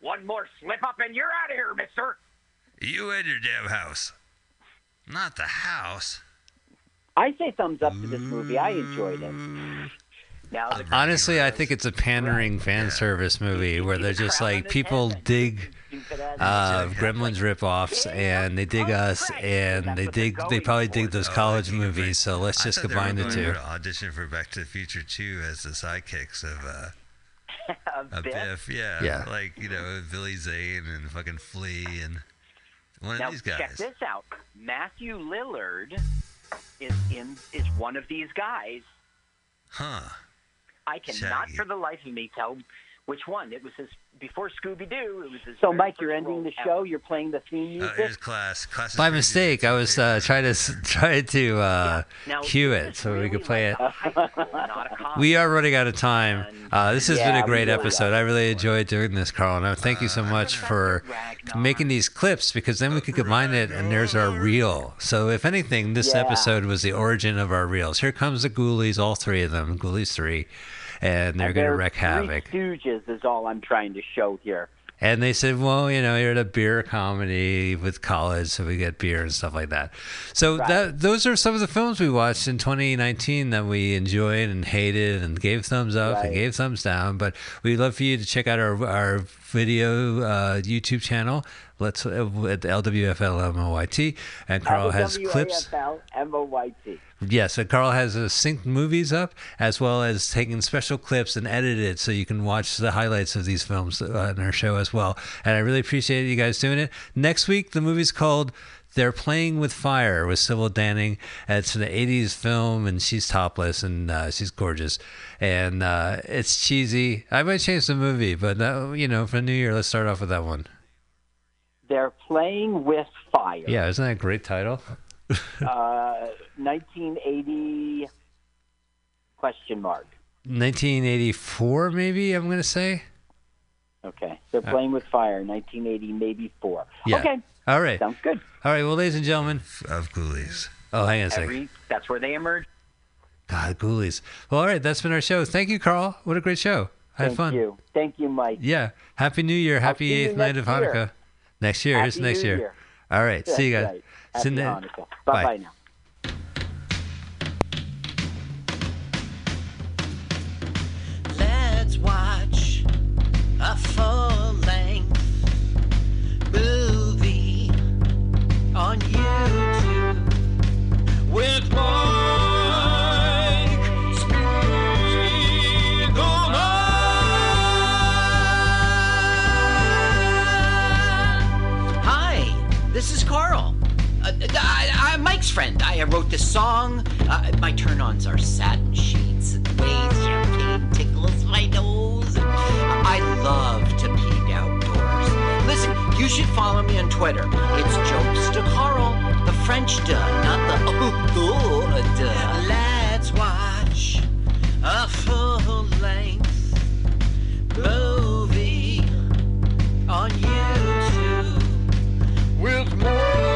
One more slip up and you're out of here, mister.
You and your damn house. Not the house.
I say thumbs up to this movie. I enjoyed it. Now,
Honestly, I think it's a pandering fan service movie where they're just like people dig uh, Gremlins ripoffs and they dig us and they dig they probably dig those college movies. So let's just I thought they combine were the two.
audition for Back to the Future 2 as the sidekicks of uh, of
Biff?
Biff. Yeah,
Yeah.
like you know Billy Zane and fucking Flea and one
now
of these guys.
check this out. Matthew Lillard is in is one of these guys.
Huh?
I cannot
Shaggy.
for the life of me tell which one. It was his before Scooby Doo. It was his.
so Mike, you're ending
role
the
ever.
show. You're playing the theme
Uh,
music.
here's class. Class. By mistake, I was uh, trying to try to uh,
Now,
cue
it
it
is
so we could play it.
not.
We are running out of time. Uh, this has been a great
really
episode. I really enjoyed doing this, Carl. And I thank you so much for making these clips because then we could combine it and there's our reel. So, if anything, this
Yeah.
episode was the origin of our reels. Here comes the Ghoulies, all three of them, Ghoulies 3, and they're going to wreak havoc.
Stooges is all I'm trying to show here.
And they said, well, you know, you're at a beer comedy with college, so we get beer and stuff like that. So that those are some of the films we watched in 2019 that we enjoyed and hated and gave thumbs up and gave thumbs down. But we'd love for you to check out our our video uh, YouTube channel. Let's uh, at LWAFLMOYT, and Carl has clips.
W-A-F-L-M-O-Y-T.
Yes, and Carl has uh, synced movies up as well as taking special clips and edited so you can watch the highlights of these films uh, in our show as well. And I really appreciate you guys doing it. Next week, the movie's called They're Playing with Fire with Sybil Danning. It's an 80s film, and she's topless and uh, she's gorgeous. And uh, it's cheesy. I might change the movie, but that, you know, for New Year, let's start off with that one.
They're playing with fire.
Yeah, isn't that a great title?
Uh, 1980 question mark.
1984, maybe, I'm going to say.
Okay. They're
Uh,
playing with fire. 1980, maybe four.
Yeah.
Okay.
All right.
Sounds good.
All right. Well, ladies and gentlemen of coolies. Oh, hang on a second.
Every, that's where they emerge.
God, Ghoulies. Well, all right. That's been our show. Thank you, Carl. What a great show. I had
Thank
fun.
you. Thank you, Mike.
Yeah. Happy New Year. Happy
see
eighth night
next
of
year.
Hanukkah. Next year. Here's next year.
Year.
All right. See you guys.
right.
See you
Hanukkah. Bye-bye now.
Let's watch a full length movie on wrote this song. Uh, my turn-ons are satin sheets and way champagne tickles my nose. I love to peek outdoors. Listen, you should follow me on Twitter. It's jokes to Carl, the French duh, not the oh, oh duh. Let's watch a full-length movie on YouTube with Mike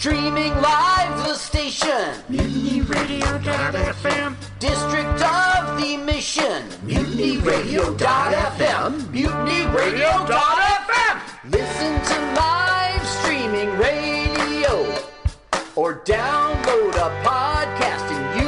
Streaming live the station. MutinyRadio.fm. District of the Mission. station. MutinyRadio.fm. MutinyRadio.fm. Listen to live streaming radio or download a podcast